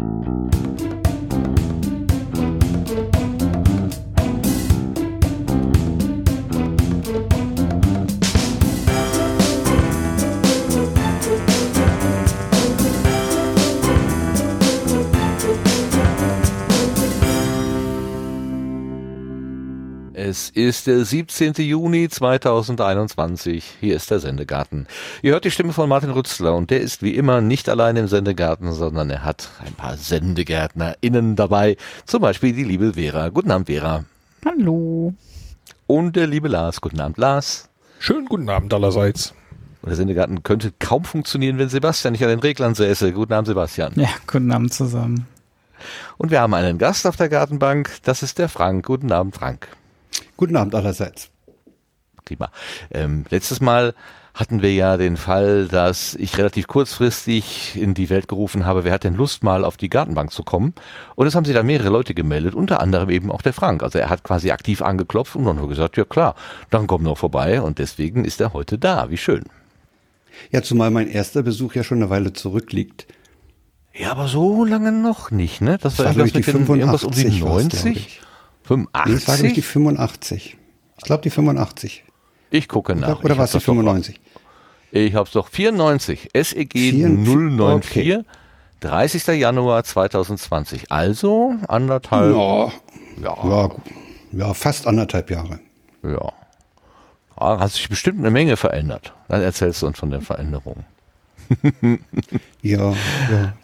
Mm-hmm. Ist der 17. Juni 2021. Hier ist der Sendegarten. Ihr hört die Stimme von Martin Rützler und der ist wie immer nicht allein im Sendegarten, sondern er hat ein paar SendegärtnerInnen dabei. Zum Beispiel die liebe Vera. Guten Abend, Vera. Hallo. Und der liebe Lars. Guten Abend, Lars. Schönen guten Abend allerseits. Und der Sendegarten könnte kaum funktionieren, wenn Sebastian nicht an den Reglern säße. Guten Abend, Sebastian. Ja, guten Abend zusammen. Und wir haben einen Gast auf der Gartenbank. Das ist der Frank. Guten Abend, Frank. Guten Abend allerseits. Prima. Ähm, letztes Mal hatten wir ja den Fall, dass ich relativ kurzfristig in die Welt gerufen habe, wer hat denn Lust mal auf die Gartenbank zu kommen? Und es haben sich da mehrere Leute gemeldet, unter anderem eben auch der Frank. Also er hat quasi aktiv angeklopft und dann nur gesagt, ja klar, dann komm noch vorbei und deswegen ist er heute da. Wie schön. Ja, zumal mein erster Besuch ja schon eine Weile zurückliegt. Ja, aber so lange noch nicht, ne? Das, das war, war ich, die 85 irgendwas um die 90? 85? Nee, das war glaube die 85. Ich glaube die 85. Ich gucke nach. Glaub, oder war es die 95? Ich habe es doch 94. SEG 094. Okay. 30. Januar 2020. Also anderthalb. Ja, ja. ja, ja fast anderthalb Jahre. Ja. Da hat sich bestimmt eine Menge verändert. Dann erzählst du uns von der Veränderung. ja, ja.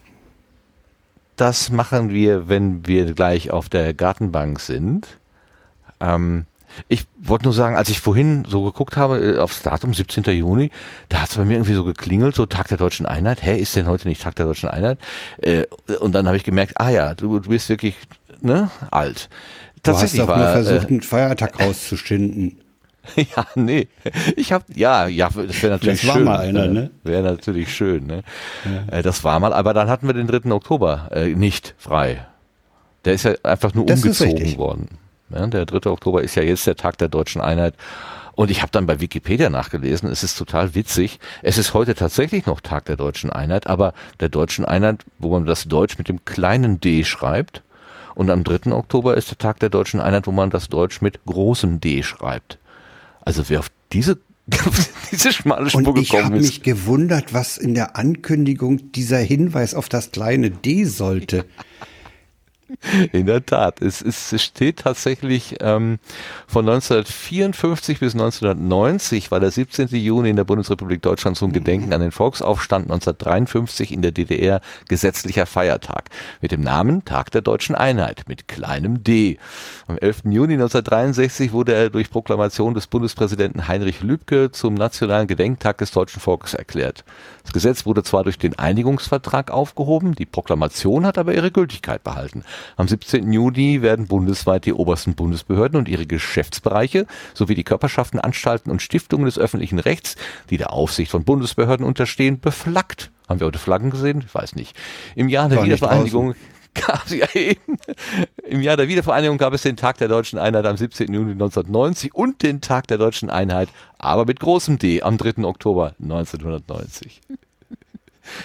Das machen wir, wenn wir gleich auf der Gartenbank sind. Ähm, ich wollte nur sagen, als ich vorhin so geguckt habe äh, aufs Datum 17. Juni, da hat es bei mir irgendwie so geklingelt, so Tag der Deutschen Einheit. Hä, ist denn heute nicht Tag der Deutschen Einheit? Äh, und dann habe ich gemerkt, ah ja, du, du bist wirklich ne, alt. Tatsächlich du hast war, nur versucht, äh, einen Feiertag rauszuschinden. Ja, nee. Ich habe ja, ja, das wäre natürlich das war schön. mal einer, ne? Wäre natürlich schön, ne? Ja. Äh, das war mal, aber dann hatten wir den 3. Oktober äh, nicht frei. Der ist ja einfach nur das umgezogen worden. Ja, der 3. Oktober ist ja jetzt der Tag der deutschen Einheit. Und ich habe dann bei Wikipedia nachgelesen, es ist total witzig. Es ist heute tatsächlich noch Tag der deutschen Einheit, aber der deutschen Einheit, wo man das Deutsch mit dem kleinen D schreibt. Und am 3. Oktober ist der Tag der deutschen Einheit, wo man das Deutsch mit großem D schreibt. Also wer auf diese diese schmale Spur Und ich habe mich gewundert, was in der Ankündigung dieser Hinweis auf das kleine D sollte. In der Tat, es, es steht tatsächlich ähm, von 1954 bis 1990 war der 17. Juni in der Bundesrepublik Deutschland zum Gedenken an den Volksaufstand 1953 in der DDR gesetzlicher Feiertag mit dem Namen Tag der deutschen Einheit mit kleinem D. Am 11. Juni 1963 wurde er durch Proklamation des Bundespräsidenten Heinrich Lübke zum nationalen Gedenktag des deutschen Volkes erklärt. Das Gesetz wurde zwar durch den Einigungsvertrag aufgehoben, die Proklamation hat aber ihre Gültigkeit behalten. Am 17. Juni werden bundesweit die obersten Bundesbehörden und ihre Geschäftsbereiche sowie die Körperschaften, Anstalten und Stiftungen des öffentlichen Rechts, die der Aufsicht von Bundesbehörden unterstehen, beflaggt. Haben wir heute Flaggen gesehen? Ich weiß nicht. Im Jahr der Wiedervereinigung gab ja eben. Im Jahr der Wiedervereinigung gab es den Tag der deutschen Einheit am 17. Juni 1990 und den Tag der deutschen Einheit, aber mit großem D am 3. Oktober 1990.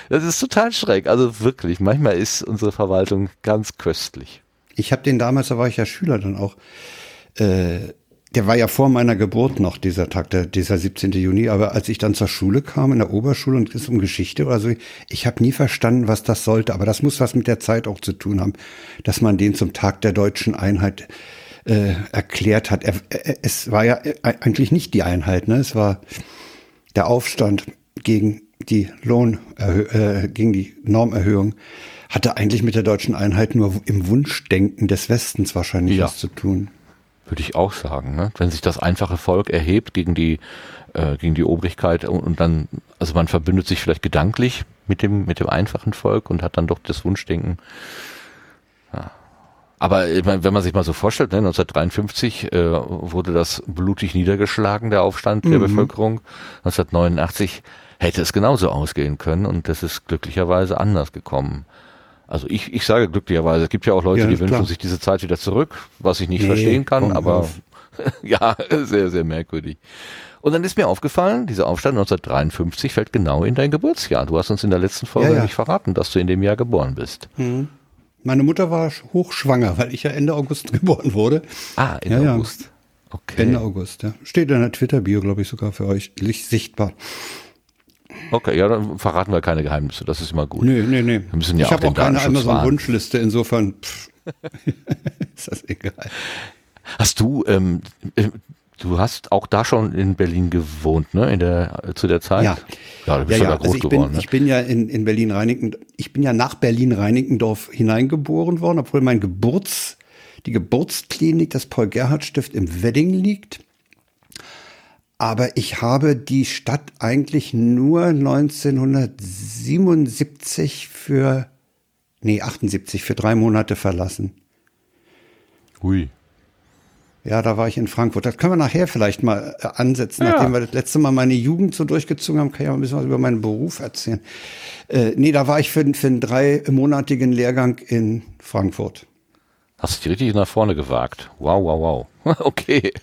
Das ist total schräg. Also wirklich, manchmal ist unsere Verwaltung ganz köstlich. Ich habe den damals, da war ich ja Schüler dann auch, äh, der war ja vor meiner Geburt noch, dieser Tag, der, dieser 17. Juni. Aber als ich dann zur Schule kam, in der Oberschule und es um Geschichte oder so, ich habe nie verstanden, was das sollte. Aber das muss was mit der Zeit auch zu tun haben, dass man den zum Tag der deutschen Einheit äh, erklärt hat. Er, er, es war ja äh, eigentlich nicht die Einheit, ne? Es war der Aufstand gegen die Lohn, äh, gegen die Normerhöhung hatte eigentlich mit der deutschen Einheit nur im Wunschdenken des Westens wahrscheinlich ja. was zu tun. Würde ich auch sagen, ne? wenn sich das einfache Volk erhebt gegen die äh, gegen die Obrigkeit und, und, dann, also man verbündet sich vielleicht gedanklich mit dem mit dem einfachen Volk und hat dann doch das Wunschdenken. Ja. Aber wenn man sich mal so vorstellt, ne, 1953 äh, wurde das blutig niedergeschlagen, der Aufstand der mhm. Bevölkerung. 1989 hätte es genauso ausgehen können und das ist glücklicherweise anders gekommen. Also ich, ich sage glücklicherweise, es gibt ja auch Leute, ja, die wünschen sich diese Zeit wieder zurück, was ich nicht nee, verstehen kann, aber ja, sehr, sehr merkwürdig. Und dann ist mir aufgefallen, dieser Aufstand 1953 fällt genau in dein Geburtsjahr. Du hast uns in der letzten Folge ja, ja. nicht verraten, dass du in dem Jahr geboren bist. Mhm. Meine Mutter war hochschwanger, weil ich ja Ende August geboren wurde. Ah, Ende August. Okay. Ende August, ja. Steht in der Twitter-Bio, glaube ich, sogar für euch sichtbar. Okay, ja, dann verraten wir keine Geheimnisse. Das ist immer gut. Nee, nee, nee. Wir müssen ja ich habe auch keine Amazon-Wunschliste, insofern ist das egal. Hast du, ähm, äh, du hast auch da schon in Berlin gewohnt, ne? In der, zu der Zeit? Ja. Ja, du bist ja, ja, ja. da groß also ich geworden. Bin, ne? Ich bin ja in, in Berlin-Reinickendorf, ich bin ja nach Berlin-Reinickendorf hineingeboren worden, obwohl mein Geburts, die Geburtsklinik, das Paul-Gerhardt-Stift im Wedding liegt. Aber ich habe die Stadt eigentlich nur 1977 für, nee, 78 für drei Monate verlassen. Hui. Ja, da war ich in Frankfurt. Das können wir nachher vielleicht mal äh, ansetzen. Ja. Nachdem wir das letzte Mal meine Jugend so durchgezogen haben, kann ich auch ein bisschen was über meinen Beruf erzählen. Äh, nee, da war ich für, für einen dreimonatigen Lehrgang in Frankfurt. Hast du dich richtig nach vorne gewagt. Wow, wow, wow. okay.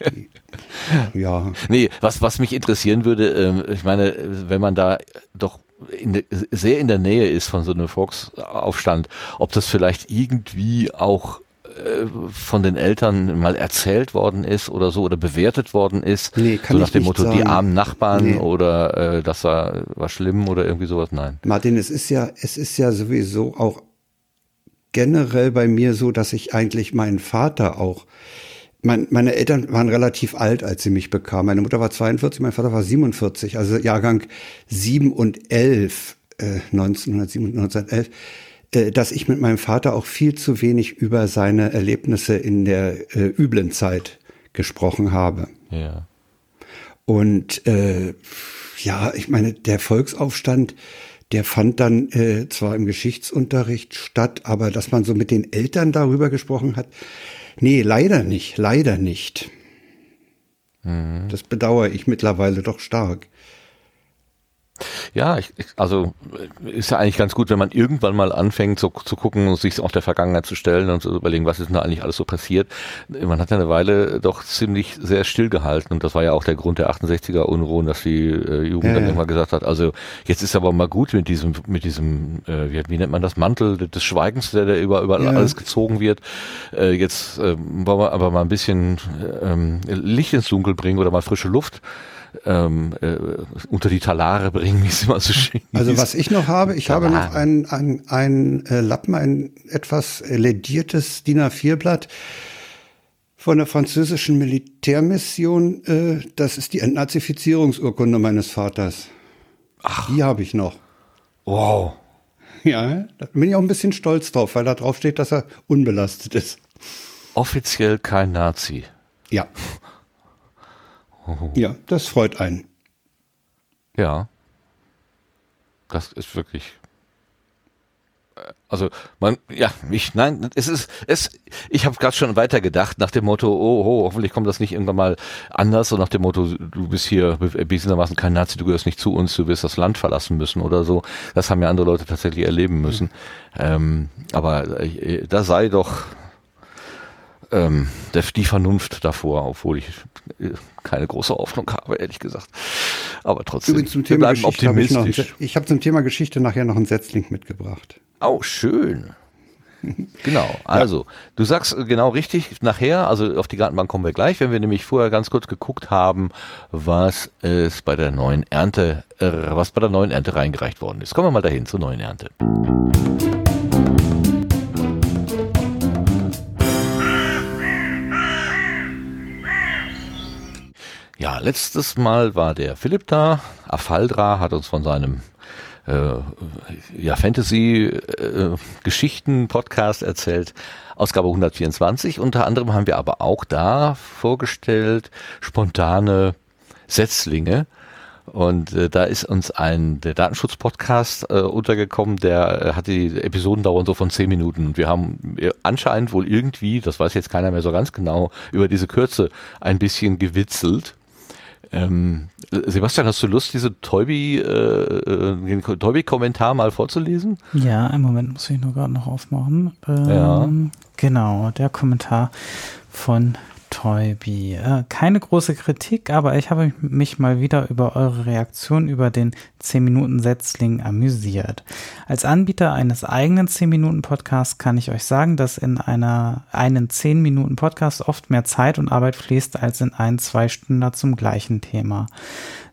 Ja. Nee, was, was mich interessieren würde, äh, ich meine, wenn man da doch in de, sehr in der Nähe ist von so einem Volksaufstand, ob das vielleicht irgendwie auch äh, von den Eltern mal erzählt worden ist oder so oder bewertet worden ist, nee, kann so nach dem Motto sagen. die armen Nachbarn nee. oder äh, das war, war schlimm oder irgendwie sowas. Nein. Martin, es ist ja, es ist ja sowieso auch generell bei mir so, dass ich eigentlich meinen Vater auch mein, meine Eltern waren relativ alt, als sie mich bekamen. Meine Mutter war 42, mein Vater war 47, also Jahrgang 7 und 11, äh, 1907 und 1911 dass ich mit meinem Vater auch viel zu wenig über seine Erlebnisse in der äh, üblen Zeit gesprochen habe. Ja. Und äh, ja, ich meine, der Volksaufstand, der fand dann äh, zwar im Geschichtsunterricht statt, aber dass man so mit den Eltern darüber gesprochen hat, nee, leider nicht, leider nicht. Mhm. Das bedauere ich mittlerweile doch stark. Ja, ich, ich, also ist ja eigentlich ganz gut, wenn man irgendwann mal anfängt zu, zu gucken und sich auf der Vergangenheit zu stellen und zu überlegen, was ist denn da eigentlich alles so passiert. Man hat ja eine Weile doch ziemlich sehr stillgehalten und das war ja auch der Grund der 68er Unruhen, dass die äh, Jugend ja, dann ja. irgendwann gesagt hat, also jetzt ist aber mal gut mit diesem, mit diesem, äh, wie, wie nennt man das, Mantel des Schweigens, der, der über, über ja. alles gezogen wird. Äh, jetzt äh, wollen wir aber mal ein bisschen ähm, Licht ins Dunkel bringen oder mal frische Luft ähm, äh, unter die Talare bringen, wie es immer so schön Also was ich noch habe, ich Talare. habe noch ein, ein, ein äh, Lappen, ein etwas lediertes DIN A4-Blatt von der französischen Militärmission. Äh, das ist die Entnazifizierungsurkunde meines Vaters. Ach. Die habe ich noch. Wow. Ja, da bin ich auch ein bisschen stolz drauf, weil da drauf steht, dass er unbelastet ist. Offiziell kein Nazi. Ja. Ja, das freut einen. Ja. Das ist wirklich. Also man, ja, ich, nein, es ist, es, ich habe gerade schon weiter gedacht nach dem Motto, oh, oh, hoffentlich kommt das nicht irgendwann mal anders, so nach dem Motto, du bist hier bewesenermaßen kein Nazi, du gehörst nicht zu uns, du wirst das Land verlassen müssen oder so. Das haben ja andere Leute tatsächlich erleben müssen. Mhm. Ähm, aber äh, da sei doch ähm, der, die Vernunft davor, obwohl ich äh, keine große Hoffnung habe, ehrlich gesagt. Aber trotzdem, Übrigens zum Thema wir bleiben optimistisch. Hab ich habe zum Thema Geschichte nachher noch einen Setzling mitgebracht. Oh, schön. Genau, also ja. du sagst genau richtig, nachher, also auf die Gartenbank kommen wir gleich, wenn wir nämlich vorher ganz kurz geguckt haben, was es bei der neuen Ernte, äh, was bei der neuen Ernte reingereicht worden ist. Kommen wir mal dahin zur neuen Ernte. Ja, letztes Mal war der Philipp da. Afaldra hat uns von seinem äh, ja, Fantasy-Geschichten-Podcast äh, erzählt. Ausgabe 124. Unter anderem haben wir aber auch da vorgestellt spontane Setzlinge. Und äh, da ist uns ein der Datenschutz-Podcast äh, untergekommen, der äh, hat die Episoden dauern so von zehn Minuten. Und wir haben äh, anscheinend wohl irgendwie, das weiß jetzt keiner mehr so ganz genau, über diese Kürze ein bisschen gewitzelt. Ähm, Sebastian, hast du Lust, diese Toybi, äh, den Toybi-Kommentar mal vorzulesen? Ja, einen Moment muss ich nur gerade noch aufmachen. Ähm, ja. Genau, der Kommentar von Täubi. Äh, keine große Kritik, aber ich habe mich mal wieder über eure Reaktion über den 10-Minuten-Setzling amüsiert. Als Anbieter eines eigenen 10-Minuten-Podcasts kann ich euch sagen, dass in einer, einen 10-Minuten-Podcast oft mehr Zeit und Arbeit fließt als in einen zwei Stunden zum gleichen Thema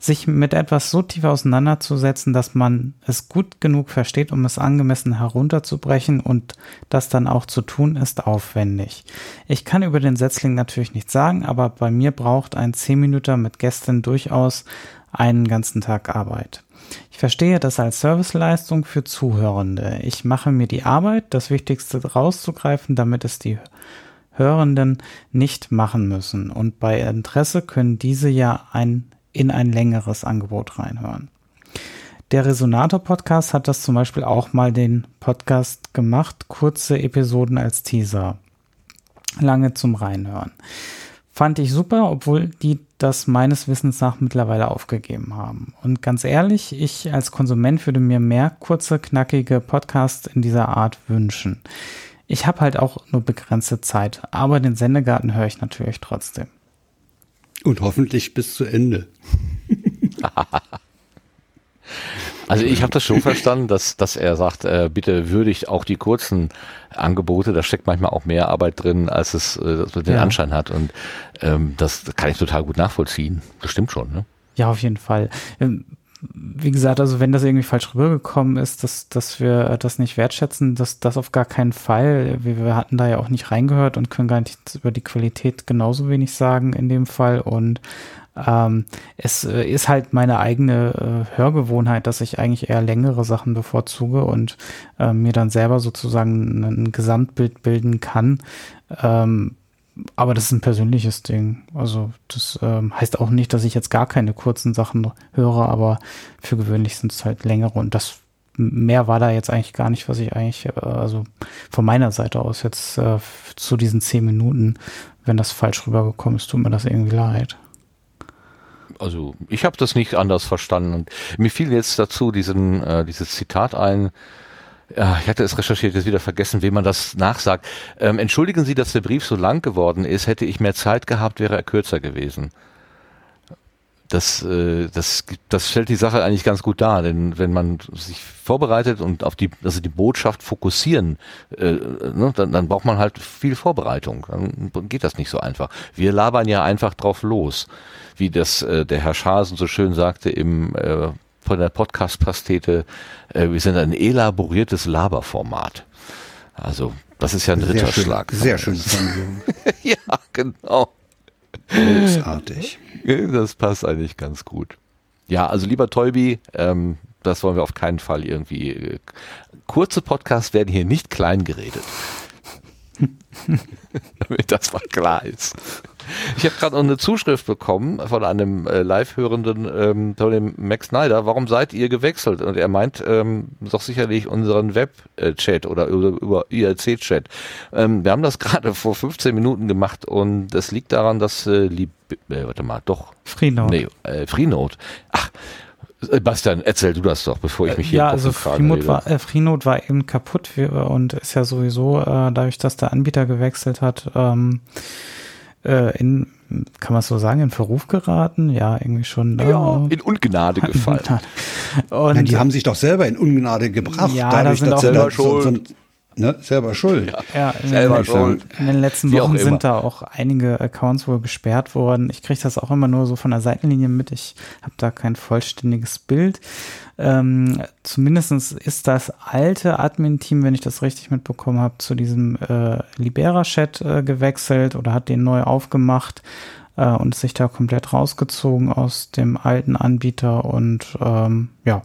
sich mit etwas so tief auseinanderzusetzen, dass man es gut genug versteht, um es angemessen herunterzubrechen und das dann auch zu tun, ist aufwendig. Ich kann über den Setzling natürlich nichts sagen, aber bei mir braucht ein 10 Minuten mit Gästen durchaus einen ganzen Tag Arbeit. Ich verstehe das als Serviceleistung für Zuhörende. Ich mache mir die Arbeit, das Wichtigste rauszugreifen, damit es die Hörenden nicht machen müssen. Und bei Interesse können diese ja ein in ein längeres Angebot reinhören. Der Resonator-Podcast hat das zum Beispiel auch mal den Podcast gemacht, kurze Episoden als Teaser. Lange zum Reinhören. Fand ich super, obwohl die das meines Wissens nach mittlerweile aufgegeben haben. Und ganz ehrlich, ich als Konsument würde mir mehr kurze, knackige Podcasts in dieser Art wünschen. Ich habe halt auch nur begrenzte Zeit, aber den Sendegarten höre ich natürlich trotzdem. Und hoffentlich bis zu Ende. also ich habe das schon verstanden, dass, dass er sagt, äh, bitte würdigt auch die kurzen Angebote. Da steckt manchmal auch mehr Arbeit drin, als es äh, den ja. Anschein hat. Und ähm, das kann ich total gut nachvollziehen. Das stimmt schon. Ne? Ja, auf jeden Fall. Ähm, wie gesagt, also wenn das irgendwie falsch rübergekommen ist, dass, dass wir das nicht wertschätzen, dass das auf gar keinen Fall. Wir, wir hatten da ja auch nicht reingehört und können gar nicht über die Qualität genauso wenig sagen in dem Fall. Und ähm, es äh, ist halt meine eigene äh, Hörgewohnheit, dass ich eigentlich eher längere Sachen bevorzuge und äh, mir dann selber sozusagen ein Gesamtbild bilden kann. Ähm, aber das ist ein persönliches Ding. Also das ähm, heißt auch nicht, dass ich jetzt gar keine kurzen Sachen höre, aber für gewöhnlich sind es halt längere und das mehr war da jetzt eigentlich gar nicht, was ich eigentlich, äh, also von meiner Seite aus jetzt äh, zu diesen zehn Minuten, wenn das falsch rübergekommen ist, tut mir das irgendwie leid. Also ich habe das nicht anders verstanden und mir fiel jetzt dazu diesen äh, dieses Zitat ein, ich hatte es recherchiert, jetzt wieder vergessen, wem man das nachsagt. Ähm, entschuldigen Sie, dass der Brief so lang geworden ist. Hätte ich mehr Zeit gehabt, wäre er kürzer gewesen. Das, äh, das, das stellt die Sache eigentlich ganz gut dar, denn wenn man sich vorbereitet und auf die, also die Botschaft fokussieren, äh, ne, dann, dann braucht man halt viel Vorbereitung. Dann geht das nicht so einfach. Wir labern ja einfach drauf los, wie das äh, der Herr Schasen so schön sagte im äh, von der Podcast-Pastete, äh, wir sind ein elaboriertes Laberformat. Also, das ist ja ein Ritterschlag. Sehr schön. Sehr schön. ja, genau. Großartig. Das passt eigentlich ganz gut. Ja, also lieber Tolbi, ähm, das wollen wir auf keinen Fall irgendwie. Äh, kurze Podcasts werden hier nicht klein geredet. Damit das mal klar ist. Ich habe gerade noch eine Zuschrift bekommen von einem äh, Live-Hörenden, ähm, von dem Max Snyder. Warum seid ihr gewechselt? Und er meint ähm, doch sicherlich unseren Web-Chat oder über, über IRC-Chat. Ähm, wir haben das gerade vor 15 Minuten gemacht und das liegt daran, dass äh, Lieb äh, warte mal, doch. Freenode. Nee, äh, Freenode. Ach, Bastian, erzähl du das doch, bevor ich mich hier Ja, also Freenode war, äh, Freenode war eben kaputt und ist ja sowieso, äh, dadurch, dass der Anbieter gewechselt hat, ähm, äh, in, kann man so sagen, in Verruf geraten? Ja, irgendwie schon. Ja, in Ungnade gefallen. Und, ja, die haben sich doch selber in Ungnade gebracht. Ja, dadurch, da sind auch selber schuld. So, so Ne? Selber schuld. Ja, ja in, selber den, schuld. in den letzten Wochen sind da auch einige Accounts wohl gesperrt worden. Ich kriege das auch immer nur so von der Seitenlinie mit. Ich habe da kein vollständiges Bild. Ähm, Zumindest ist das alte Admin-Team, wenn ich das richtig mitbekommen habe, zu diesem äh, Libera-Chat äh, gewechselt oder hat den neu aufgemacht äh, und sich da komplett rausgezogen aus dem alten Anbieter und ähm, ja,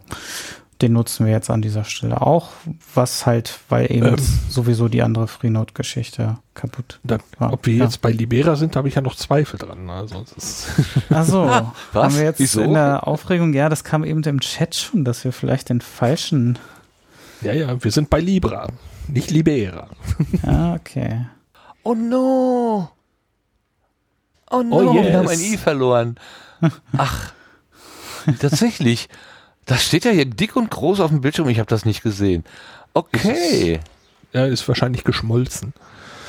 den nutzen wir jetzt an dieser Stelle auch, was halt, weil eben ähm, sowieso die andere Freenode-Geschichte kaputt dann, war. Ob wir ja. jetzt bei Libera sind, habe ich ja noch Zweifel dran. Also Ach so, ah, haben wir jetzt Wieso? in der Aufregung, ja, das kam eben im Chat schon, dass wir vielleicht den falschen... Ja, ja, wir sind bei Libra, nicht Libera. Ja, okay. Oh no! Oh no, oh yes. wir haben ein I verloren. Ach, tatsächlich. Das steht ja hier dick und groß auf dem Bildschirm, ich habe das nicht gesehen. Okay. Ja, ist wahrscheinlich geschmolzen.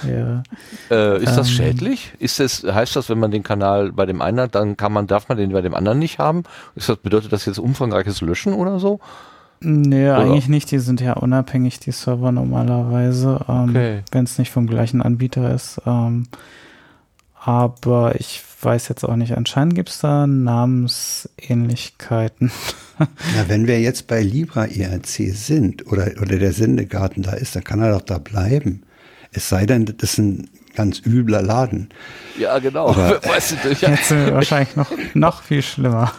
Ja. Äh, ist das Ähm. schädlich? Ist das, heißt das, wenn man den Kanal bei dem einen hat, dann kann man, darf man den bei dem anderen nicht haben? Ist das, bedeutet das jetzt umfangreiches Löschen oder so? Nee, Oder? eigentlich nicht. Die sind ja unabhängig, die Server normalerweise, ähm, Okay. wenn es nicht vom gleichen Anbieter ist. Ähm, aber ich weiß jetzt auch nicht. Anscheinend gibt es da Namensähnlichkeiten. Na, wenn wir jetzt bei Libra IRC sind oder, oder der Sendegarten da ist, dann kann er doch da bleiben. Es sei denn, das ist ein ganz übler Laden. Ja, genau. Aber- weißt du, ja, Jetzt sind wir wahrscheinlich noch, noch viel schlimmer.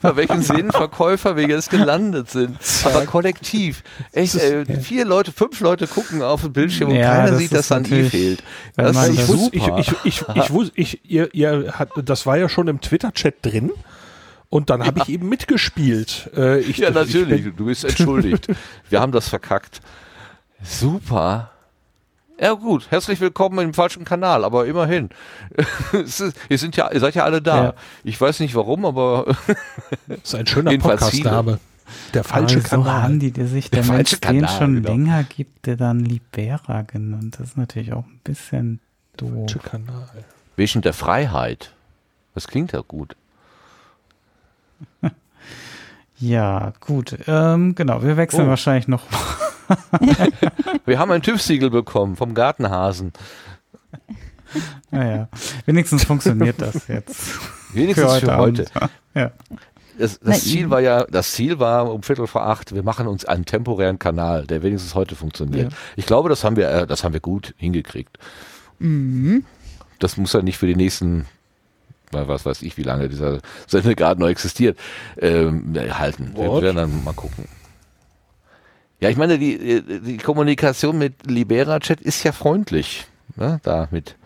bei welchen Seelenverkäufer wir jetzt gelandet sind. Aber kollektiv. Echt, äh, vier Leute, fünf Leute gucken auf den Bildschirm und Ja, keiner das sieht, dass an I natürlich- fehlt. Das ist Ich das- wusste, ich, super. ich, ich, ich, wusste, ich, ihr, ihr hat, das war ja schon im Twitter-Chat drin. Und dann habe ich eben mitgespielt. Äh, ich, ja, ich natürlich. bin- du bist entschuldigt. Wir haben das verkackt. Super. Ja gut, herzlich willkommen im falschen Kanal, aber immerhin. Ist, ihr, sind ja, ihr seid ja alle da. Ja. Ich weiß nicht warum, aber Das ist ein schöner Podcast-Name. Der falsche aber so Kanal. haben die, die sich der, Der Mensch falsche den Kanal, schon genau. länger gibt, der dann Libera genannt. Das ist natürlich auch ein bisschen doof. falsche Kanal. wegen der Freiheit. Das klingt ja gut. Ja, gut. Ähm, genau, wir wechseln Oh. wahrscheinlich noch. Wir haben ein TÜV-Siegel bekommen vom Gartenhasen. Naja, wenigstens funktioniert das jetzt. Wenigstens für heute. Abend. Ja. Das, das Ziel war ja, das Ziel war um Viertel vor acht, wir machen uns einen temporären Kanal, der wenigstens heute funktioniert. Ja. Ich glaube, das haben wir, äh, das haben wir gut hingekriegt. Mhm. Das muss ja nicht für die nächsten, weil was weiß ich, wie lange dieser Sendegarten noch existiert, ähm, halten. Wir What? werden dann mal gucken. Ja, ich meine, die, äh, die Kommunikation mit Libera-Chat ist ja freundlich. Ne? Da mit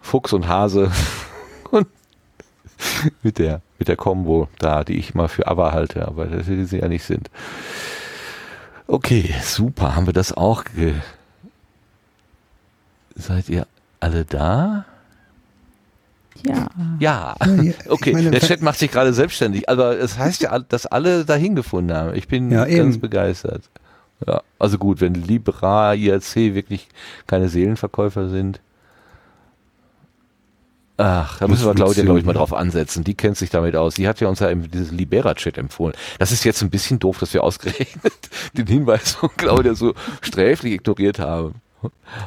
Fuchs und Hase und mit der, mit der Combo da, die ich mal für aber halte, aber das die sie ja nicht sind. Okay, super. Haben wir das auch ge Seid ihr alle da? Ja. Ja. Okay, meine, der Chat macht sich gerade selbstständig. Aber es heißt ja, dass alle dahin gefunden haben. Ich bin Ja, ganz eben. begeistert. Ja, also gut, wenn Libra, IRC wirklich keine Seelenverkäufer sind. Ach, da müssen wir Claudia, glaube ich, mal drauf ansetzen. Die kennt sich damit aus. Die hat ja uns ja dieses Libera-Chat empfohlen. Das ist jetzt ein bisschen doof, dass wir ausgerechnet den Hinweis von Claudia so sträflich ignoriert haben.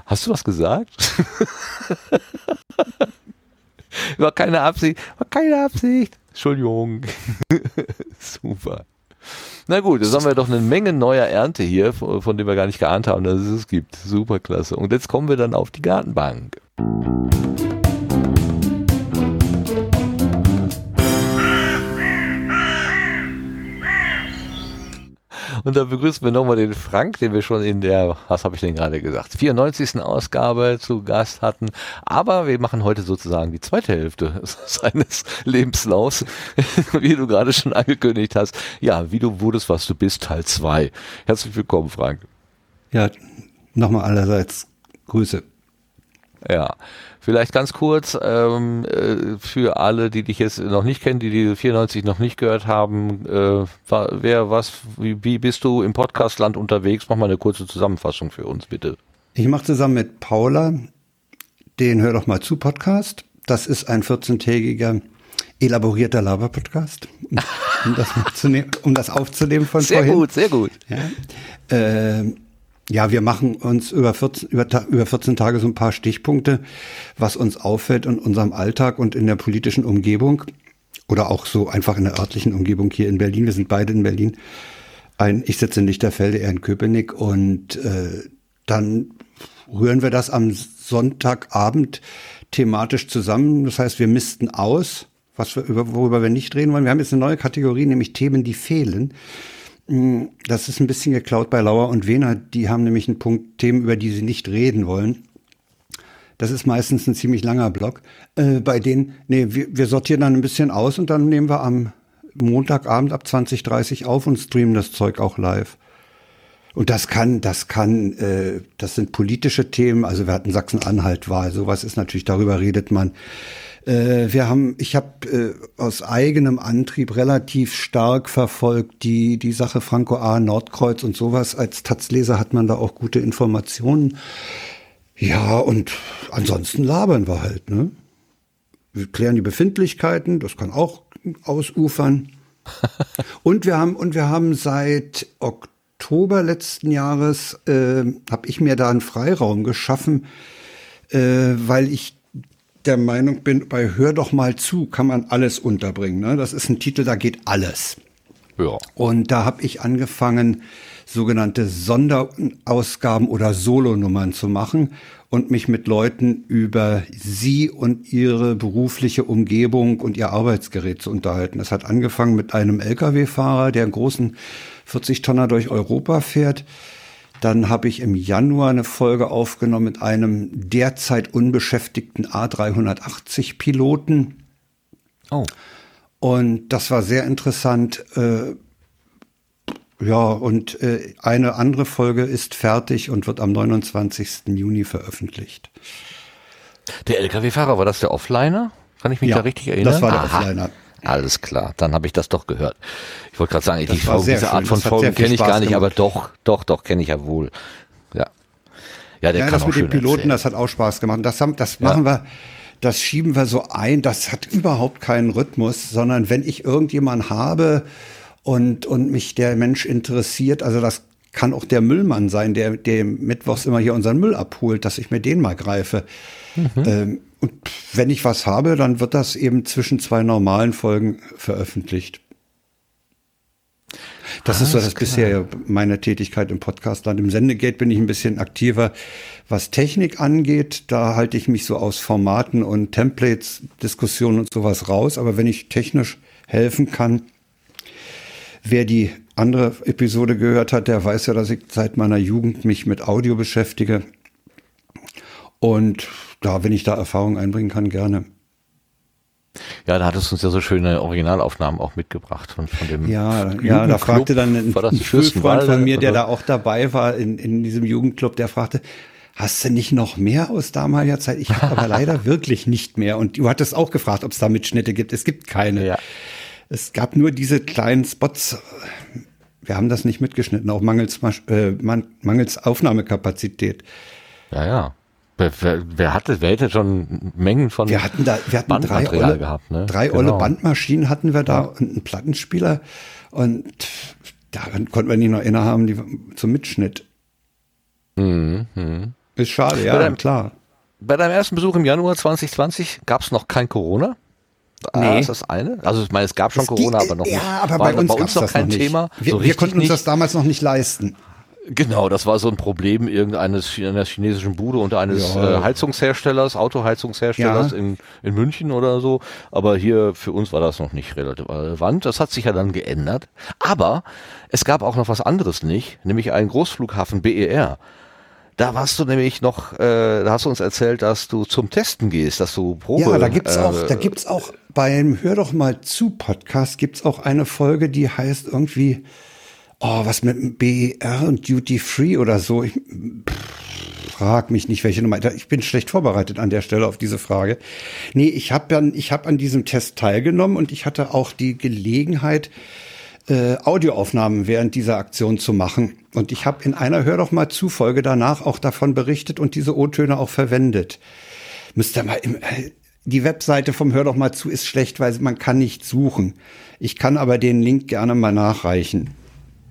Hast du was gesagt? War keine Absicht. War keine Absicht. Entschuldigung. Super. Na gut, jetzt haben wir doch eine Menge neuer Ernte hier, von, von dem wir gar nicht geahnt haben, dass es es gibt. Super klasse. Und jetzt kommen wir dann auf die Gartenbank. Und da begrüßen wir nochmal den Frank, den wir schon in der, was habe ich denn gerade gesagt, 94. Ausgabe zu Gast hatten. Aber wir machen heute sozusagen die zweite Hälfte seines Lebenslaufs, wie du gerade schon angekündigt hast. Ja, wie du wurdest, was du bist, Teil 2. Herzlich willkommen, Frank. Ja, nochmal allerseits Grüße. Ja, vielleicht ganz kurz ähm, äh, für alle, die dich jetzt noch nicht kennen, die die 94 noch nicht gehört haben, äh, wer, was, wie, wie bist du im Podcastland unterwegs? Mach mal eine kurze Zusammenfassung für uns, bitte. Ich mache zusammen mit Paula den Hör doch mal zu Podcast. Das ist ein 14-tägiger elaborierter Laber-Podcast, um um das aufzunehmen von Sehr vorhin. gut, sehr gut. Ja, ähm, ja, wir machen uns über 14, über, über 14 Tage so ein paar Stichpunkte, was uns auffällt in unserem Alltag und in der politischen Umgebung oder auch so einfach in der örtlichen Umgebung hier in Berlin. Wir sind beide in Berlin. Ein, ich sitze in Lichterfelde, er in Köpenick und äh, dann rühren wir das am Sonntagabend thematisch zusammen. Das heißt, wir missten aus, was wir, über, worüber wir nicht reden wollen. Wir haben jetzt eine neue Kategorie, nämlich Themen, die fehlen. Das ist ein bisschen geklaut bei Lauer und Wehner. Die haben nämlich einen Punkt Themen, über die sie nicht reden wollen. Das ist meistens ein ziemlich langer Block. Äh, bei denen, nee, wir, wir sortieren dann ein bisschen aus und dann nehmen wir am Montagabend ab 20.30 auf und streamen das Zeug auch live. Und das kann, das kann, äh, das sind politische Themen. Also wir hatten Sachsen-Anhalt-Wahl, sowas ist natürlich, darüber redet man. Äh, wir haben, ich habe äh, aus eigenem Antrieb relativ stark verfolgt die die Sache Franco A. Nordkreuz und sowas. Als Taz-Leser hat man da auch gute Informationen. Ja, und ansonsten labern wir halt, ne? Wir klären die Befindlichkeiten, das kann auch ausufern. und wir haben und wir haben seit Oktober letzten Jahres äh, habe ich mir da einen Freiraum geschaffen, äh, weil ich der Meinung bin, bei Hör doch mal zu kann man alles unterbringen. Ne? Das ist ein Titel, da geht alles. Ja. Und da habe ich angefangen, sogenannte Sonderausgaben oder Solonummern zu machen und mich mit Leuten über sie und ihre berufliche Umgebung und ihr Arbeitsgerät zu unterhalten. Das hat angefangen mit einem Lkw-Fahrer, der einen großen 40-Tonner durch Europa fährt. Dann habe ich im Januar eine Folge aufgenommen mit einem derzeit unbeschäftigten A380-Piloten. Oh. Und das war sehr interessant. Äh, ja, und äh, eine andere Folge ist fertig und wird am 29. Juni veröffentlicht. Der LKW-Fahrer, war das der Offliner? Kann ich mich Ja, da richtig erinnern? das war der Aha. Offliner. Alles klar, dann habe ich das doch gehört. Ich wollte gerade sagen, die sehr diese schön, Art von das Folgen kenne ich Spaß gar nicht, gemacht. aber doch, doch, doch, kenne ich ja wohl. Ja. Ja, der ja, kann das auch mit schön den Piloten, erzählen. das hat auch Spaß gemacht. Das, haben, das machen wir, das schieben wir so ein. Das hat überhaupt keinen Rhythmus, sondern wenn ich irgendjemanden habe und, und mich der Mensch interessiert, also das kann auch der Müllmann sein, der, der mittwochs immer hier unseren Müll abholt, dass ich mir den mal greife. Ähm, und wenn ich was habe, dann wird das eben zwischen zwei normalen Folgen veröffentlicht. Das ist so das bisher meine Tätigkeit im Podcastland. Im Sendegate bin ich ein bisschen aktiver, was Technik angeht. Da halte ich mich so aus Formaten und Templates, Diskussionen und sowas raus. Aber wenn ich technisch helfen kann, wer die andere Episode gehört hat, der weiß ja, dass ich seit meiner Jugend mich mit Audio beschäftige. Und da, wenn ich da Erfahrung einbringen kann, gerne. Ja, da hattest du uns ja so schöne Originalaufnahmen auch mitgebracht von, von dem Ja, Jugendclub. ja, da fragte dann ein, ein Schulfreund von mir, der da auch dabei war in, in diesem Jugendclub, der fragte, hast du nicht noch mehr aus damaliger Zeit? Ich habe aber leider wirklich nicht mehr. Und du hattest auch gefragt, ob es da Mitschnitte gibt. Es gibt keine. Ja. Es gab nur diese kleinen Spots. Wir haben das nicht mitgeschnitten, auch mangels, äh, man- mangels Aufnahmekapazität. Ja, ja. Wer, wer, hatte, wer hätte schon Mengen von Wir hatten da, wir hatten drei olle, gehabt, ne? drei Genau. olle Bandmaschinen hatten wir da und einen Plattenspieler und daran konnten wir nicht noch eine haben, die zum Mitschnitt. Ist schade, ja, Bei deinem- klar. Bei deinem ersten Besuch im Januar 2020 gab es noch kein Corona? Ah, Nee. ist das eine? Also ich meine, es gab schon Es Corona, aber noch nicht. Ja, aber bei uns, bei uns noch kein noch. Thema. Wir, so wir konnten uns das damals noch nicht leisten. Genau, das war so ein Problem irgendeines einer chinesischen Bude und eines Ja. äh, Heizungsherstellers, Autoheizungsherstellers Ja. in, in München oder so. Aber hier für uns war das noch nicht relativ relevant. Das hat sich ja dann geändert. Aber es gab auch noch was anderes nicht, nämlich einen Großflughafen BER. Da warst du nämlich noch, äh, da hast du uns erzählt, dass du zum Testen gehst, dass du Probe. Ja, da gibt's äh, auch, da gibt's auch beim Hör doch mal zu Podcast gibt's auch eine Folge, die heißt irgendwie, oh, was mit BER und Duty Free oder so. Ich, pff, frag mich nicht, welche Nummer. Ich bin schlecht vorbereitet an der Stelle auf diese Frage. Nee, ich habe an, ich hab an diesem Test teilgenommen und ich hatte auch die Gelegenheit, äh, Audioaufnahmen während dieser Aktion zu machen. Und ich habe in einer Hör doch mal zu Folge danach auch davon berichtet und diese O-Töne auch verwendet. Müsst ihr mal im, äh, die Webseite vom Hör doch mal zu ist schlecht, weil man kann nicht suchen. Ich kann aber den Link gerne mal nachreichen.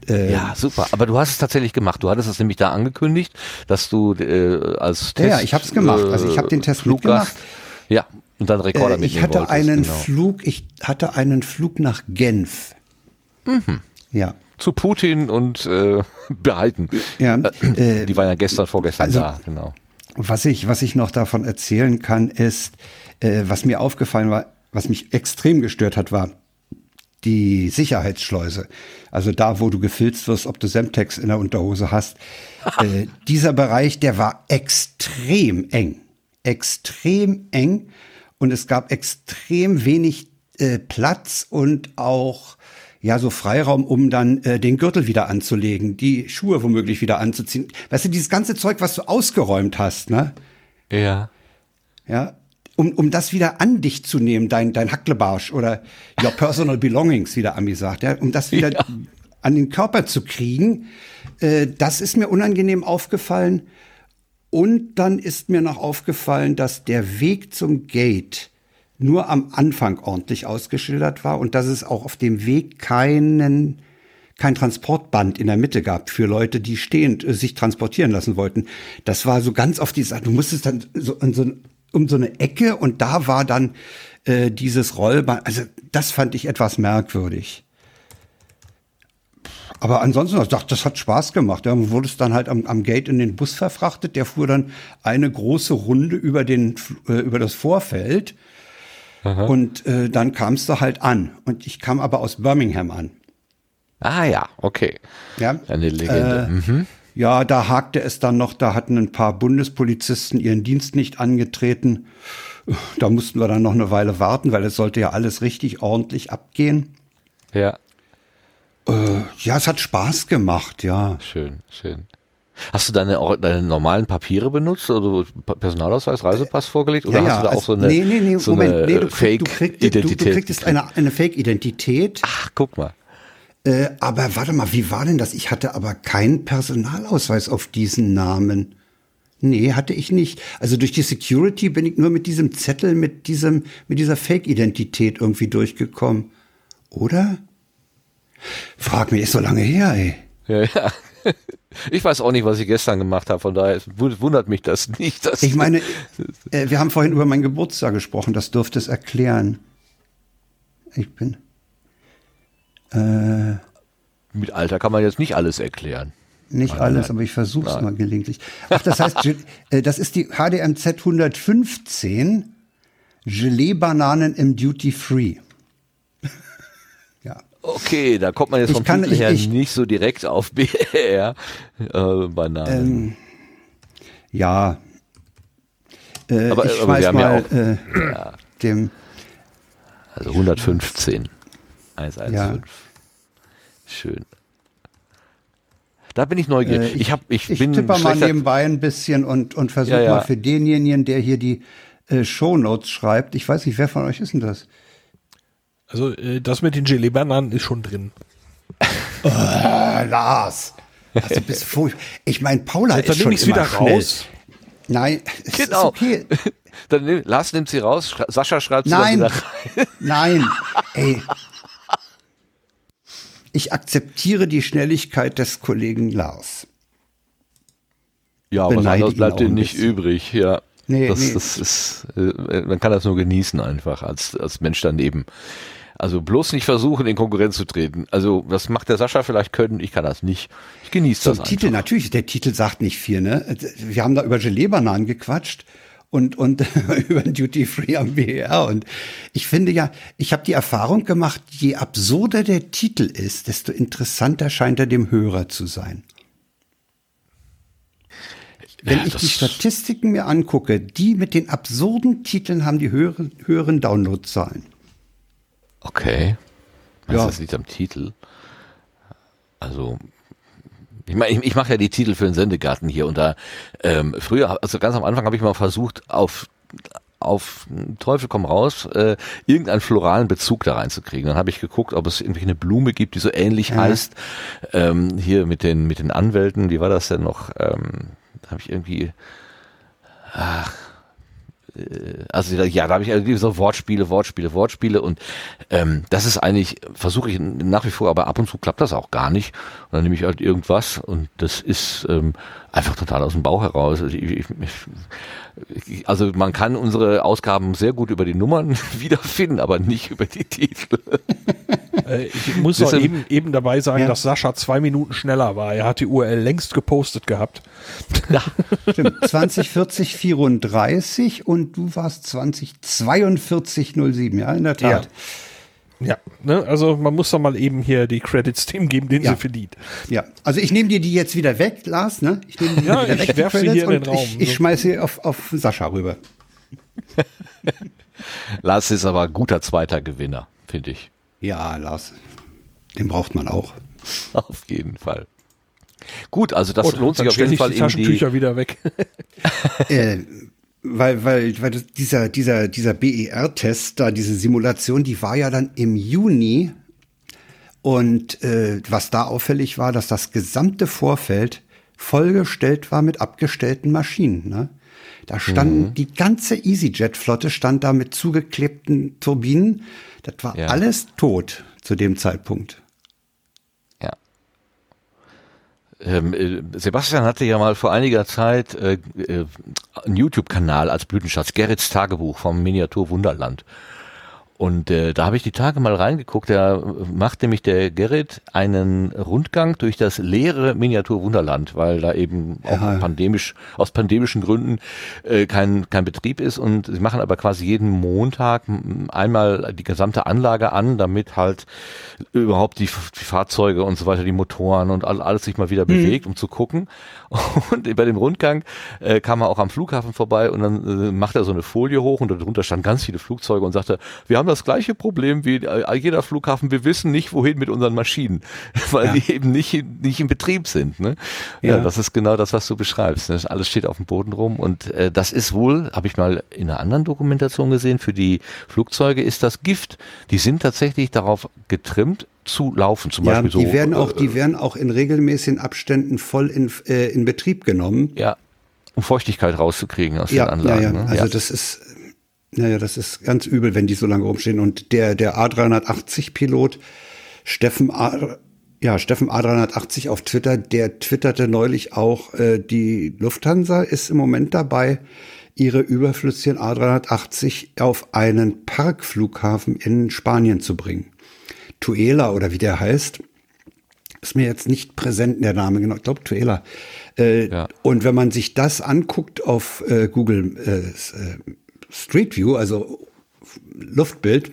Äh, Ja, super. Aber du hast es tatsächlich gemacht. Du hattest es nämlich da angekündigt, dass du äh, als Test. Ja, ja, ich hab's gemacht. Also ich hab den Test Fluggast, mitgemacht. Ja, und dann Rekorder Äh, ich hatte wolltest, einen genau. Flug, ich hatte einen Flug nach Genf. Mhm. Ja. zu Putin und äh, behalten. Ja, Äh, äh, die waren ja gestern, vorgestern also- da, genau. Was ich, was ich noch davon erzählen kann, ist, äh, was mir aufgefallen war, was mich extrem gestört hat, war die Sicherheitsschleuse. Also da, wo du gefilzt wirst, ob du Semtex in der Unterhose hast. äh, dieser Bereich, der war extrem eng. Extrem eng. Und es gab extrem wenig äh, Platz und auch ja so Freiraum, um dann äh, den Gürtel wieder anzulegen, die Schuhe womöglich wieder anzuziehen. Weißt du, dieses ganze Zeug, was du ausgeräumt hast, ne? Ja. Ja, um, um das wieder an dich zu nehmen, dein, dein Hacklebarsch oder your personal belongings, wie der Ami sagt, ja, um das wieder Ja. an den Körper zu kriegen, äh, das ist mir unangenehm aufgefallen. Und dann ist mir noch aufgefallen, dass der Weg zum Gate nur am Anfang ordentlich ausgeschildert war und dass es auch auf dem Weg keinen kein Transportband in der Mitte gab für Leute, die stehend äh, sich transportieren lassen wollten. Das war so ganz auf die Seite. Du musstest dann so, so um so eine Ecke und da war dann äh, dieses Rollband. Also das fand ich etwas merkwürdig. Aber ansonsten, ich dachte, das hat Spaß gemacht. Ja, man wurde es dann halt am, am Gate in den Bus verfrachtet. Der fuhr dann eine große Runde über den äh, über das Vorfeld. Und äh, dann kamst du halt an. Und ich kam aber aus Birmingham an. Ah ja, okay. Ja, Eine Legende. Äh, mhm. ja, da hakte es dann noch, da hatten ein paar Bundespolizisten ihren Dienst nicht angetreten. Da mussten wir dann noch eine Weile warten, weil es sollte ja alles richtig ordentlich abgehen. Ja, Äh, ja, es hat Spaß gemacht, ja. schön, schön. Hast du deine, deine normalen Papiere benutzt, also Personalausweis, Reisepass vorgelegt, oder ja, hast du da auch also- so eine, nee, nee, nee, so Moment, eine nee, du, krieg, du, krieg, du, du kriegtest eine, eine Fake-Identität. Ach, guck mal. Äh, aber warte mal, wie war denn das? Ich hatte aber keinen Personalausweis auf diesen Namen. Nee, hatte ich nicht. Also durch die Security bin ich nur mit diesem Zettel, mit diesem, mit dieser Fake-Identität irgendwie durchgekommen. Oder? Frag mich, ist so lange her, ey. Ja, ja. Ich weiß auch nicht, was ich gestern gemacht habe, von daher wu- wundert mich das nicht. Dass Ich meine, äh, wir haben vorhin über meinen Geburtstag gesprochen, das dürfte es erklären. Ich bin. Äh, mit Alter kann man jetzt nicht alles erklären. Nicht Nein, alles, nein. aber ich versuche es mal gelegentlich. Ach, das heißt, äh, das ist die HDMZ 115 Gelee-Bananen im Duty Free. Ja. Okay, da kommt man jetzt vom kann- Titel her ich- nicht so direkt auf BR. Äh, Bananen. Ähm, ja. Äh, Aber- ich aber wir schmeiß haben ja mal auch- äh, dem. also 115. 115. Ja. Schön. Da bin ich neugierig. Äh, ich, hab, ich, ich bin tippe mal nebenbei ein bisschen und, und versuche Ja, ja. mal für denjenigen, der hier die äh, Shownotes schreibt. Ich weiß nicht, wer von euch ist denn das? Also äh, das mit den Gelee-Bananen ist schon drin. Ah, Lars. Also bist ich meine, Paula ist schon nehme ich es immer wieder schnell. raus. Nein, Genau. ist okay. Dann nimm, Lars nimmt sie raus, Sascha schreibt sie dann Nein, wieder rein. nein, ey. Ich akzeptiere die Schnelligkeit des Kollegen Lars. Ja, aber ihn bleibt dir nicht bisschen. übrig. Ja, Nee, das, nee. das ist, äh, man kann das nur genießen einfach als, als Mensch daneben. Also bloß nicht versuchen, in Konkurrenz zu treten. Also das macht der Sascha vielleicht können, ich kann das nicht. Ich genieße Zum das Titel, einfach. natürlich, der Titel sagt nicht viel, ne? Wir haben da über Gelee-Bananen gequatscht und, und über Duty Free am BR. Und ich finde ja, ich habe die Erfahrung gemacht, je absurder der Titel ist, desto interessanter scheint er dem Hörer zu sein. Wenn Ja, ich die Statistiken mir angucke, die mit den absurden Titeln haben die höheren, höheren Downloadzahlen. Okay. Was Ja. Das liegt am Titel. Also, ich meine, ich, ich mache ja die Titel für den Sendegarten hier und da ähm, früher, also ganz am Anfang habe ich mal versucht, auf auf Teufel komm raus, äh, irgendeinen floralen Bezug da reinzukriegen. Dann habe ich geguckt, ob es irgendwie eine Blume gibt, die so ähnlich heißt. Ähm, hier mit den mit den Anwälten, wie war das denn noch? Ähm, habe ich irgendwie also ja, da habe ich irgendwie so Wortspiele, Wortspiele, Wortspiele und ähm, das ist eigentlich, versuche ich nach wie vor, aber ab und zu klappt das auch gar nicht. Und dann nehme ich halt irgendwas und das ist ähm, einfach total aus dem Bauch heraus. Also, ich, ich, also man kann unsere Ausgaben sehr gut über die Nummern wiederfinden, aber nicht über die Titel. Äh, ich muss Bisschen- eben, eben dabei sagen, Ja. dass Sascha zwei Minuten schneller war. Er hat die URL längst gepostet gehabt. Stimmt, 2040 34 und du warst 2042 07, ja, in der Tat. Ja, ne? also man muss doch mal eben hier die Credits dem geben, den Ja. sie verdient. Ja, also ich nehme dir die jetzt wieder weg, Lars, ne? Ich nehme die Ja, wieder ich weg, die werf sie Credits, hier in den und Raum. Ich, ich schmeiße sie auf, auf Sascha rüber. Lars ist aber ein guter zweiter Gewinner, finde ich. Ja, Lars, den braucht man auch. Auf jeden Fall. Gut, also das Und lohnt sich auf jeden ich Fall die in Taschentücher wieder weg. äh, weil, weil, weil das, dieser, dieser, dieser BER-Test, da diese Simulation, die war ja dann im Juni. Und äh, was da auffällig war, dass das gesamte Vorfeld vollgestellt war mit abgestellten Maschinen. Ne? Da standen die ganze EasyJet-Flotte stand da mit zugeklebten Turbinen. Das war Ja. alles tot zu dem Zeitpunkt. Ja. Ähm, äh, Sebastian hatte ja mal vor einiger Zeit äh, äh, einen YouTube-Kanal als Blütenschatz, Gerrits Tagebuch vom Miniatur Wunderland. Und äh, da habe ich die Tage mal reingeguckt. Da macht nämlich der Gerrit einen Rundgang durch das leere Miniatur Wunderland, weil da eben auch Ja. pandemisch aus pandemischen Gründen äh, kein kein Betrieb ist. Und sie machen aber quasi jeden Montag einmal die gesamte Anlage an, damit halt überhaupt die, die Fahrzeuge und so weiter, die Motoren und all, alles sich mal wieder bewegt, um zu gucken. Und bei dem Rundgang äh, kam er auch am Flughafen vorbei und dann äh, macht er so eine Folie hoch und darunter standen ganz viele Flugzeuge und sagte, wir haben das gleiche Problem wie äh, jeder Flughafen, wir wissen nicht, wohin mit unseren Maschinen, weil Ja. die eben nicht, nicht in Betrieb sind. Ne? Ja. Ja. das ist genau das, was du beschreibst. Ne? Alles steht auf dem Boden rum und äh, das ist wohl, habe ich mal in einer anderen Dokumentation gesehen, für die Flugzeuge ist das Gift. Die sind tatsächlich darauf getrimmt zu laufen, zum Ja, Beispiel so. die werden auch, äh, die werden auch in regelmäßigen Abständen voll in, äh, in Betrieb genommen. Ja, um Feuchtigkeit rauszukriegen aus Ja, den Anlagen. ja, ja. Ne? Also ja. das ist, naja, das ist ganz übel, wenn die so lange rumstehen. Und der, der A380-Pilot, Steffen A, ja, Steffen A380 auf Twitter, der twitterte neulich auch, äh, die Lufthansa ist im Moment dabei, ihre überflüssigen A380 auf einen Parkflughafen in Spanien zu bringen. Tuela oder wie der heißt, ist mir jetzt nicht präsent der Name, genau, ich glaube Tuela. Äh, Ja. Und wenn man sich das anguckt auf äh, Google äh, äh, Street View, also Luftbild,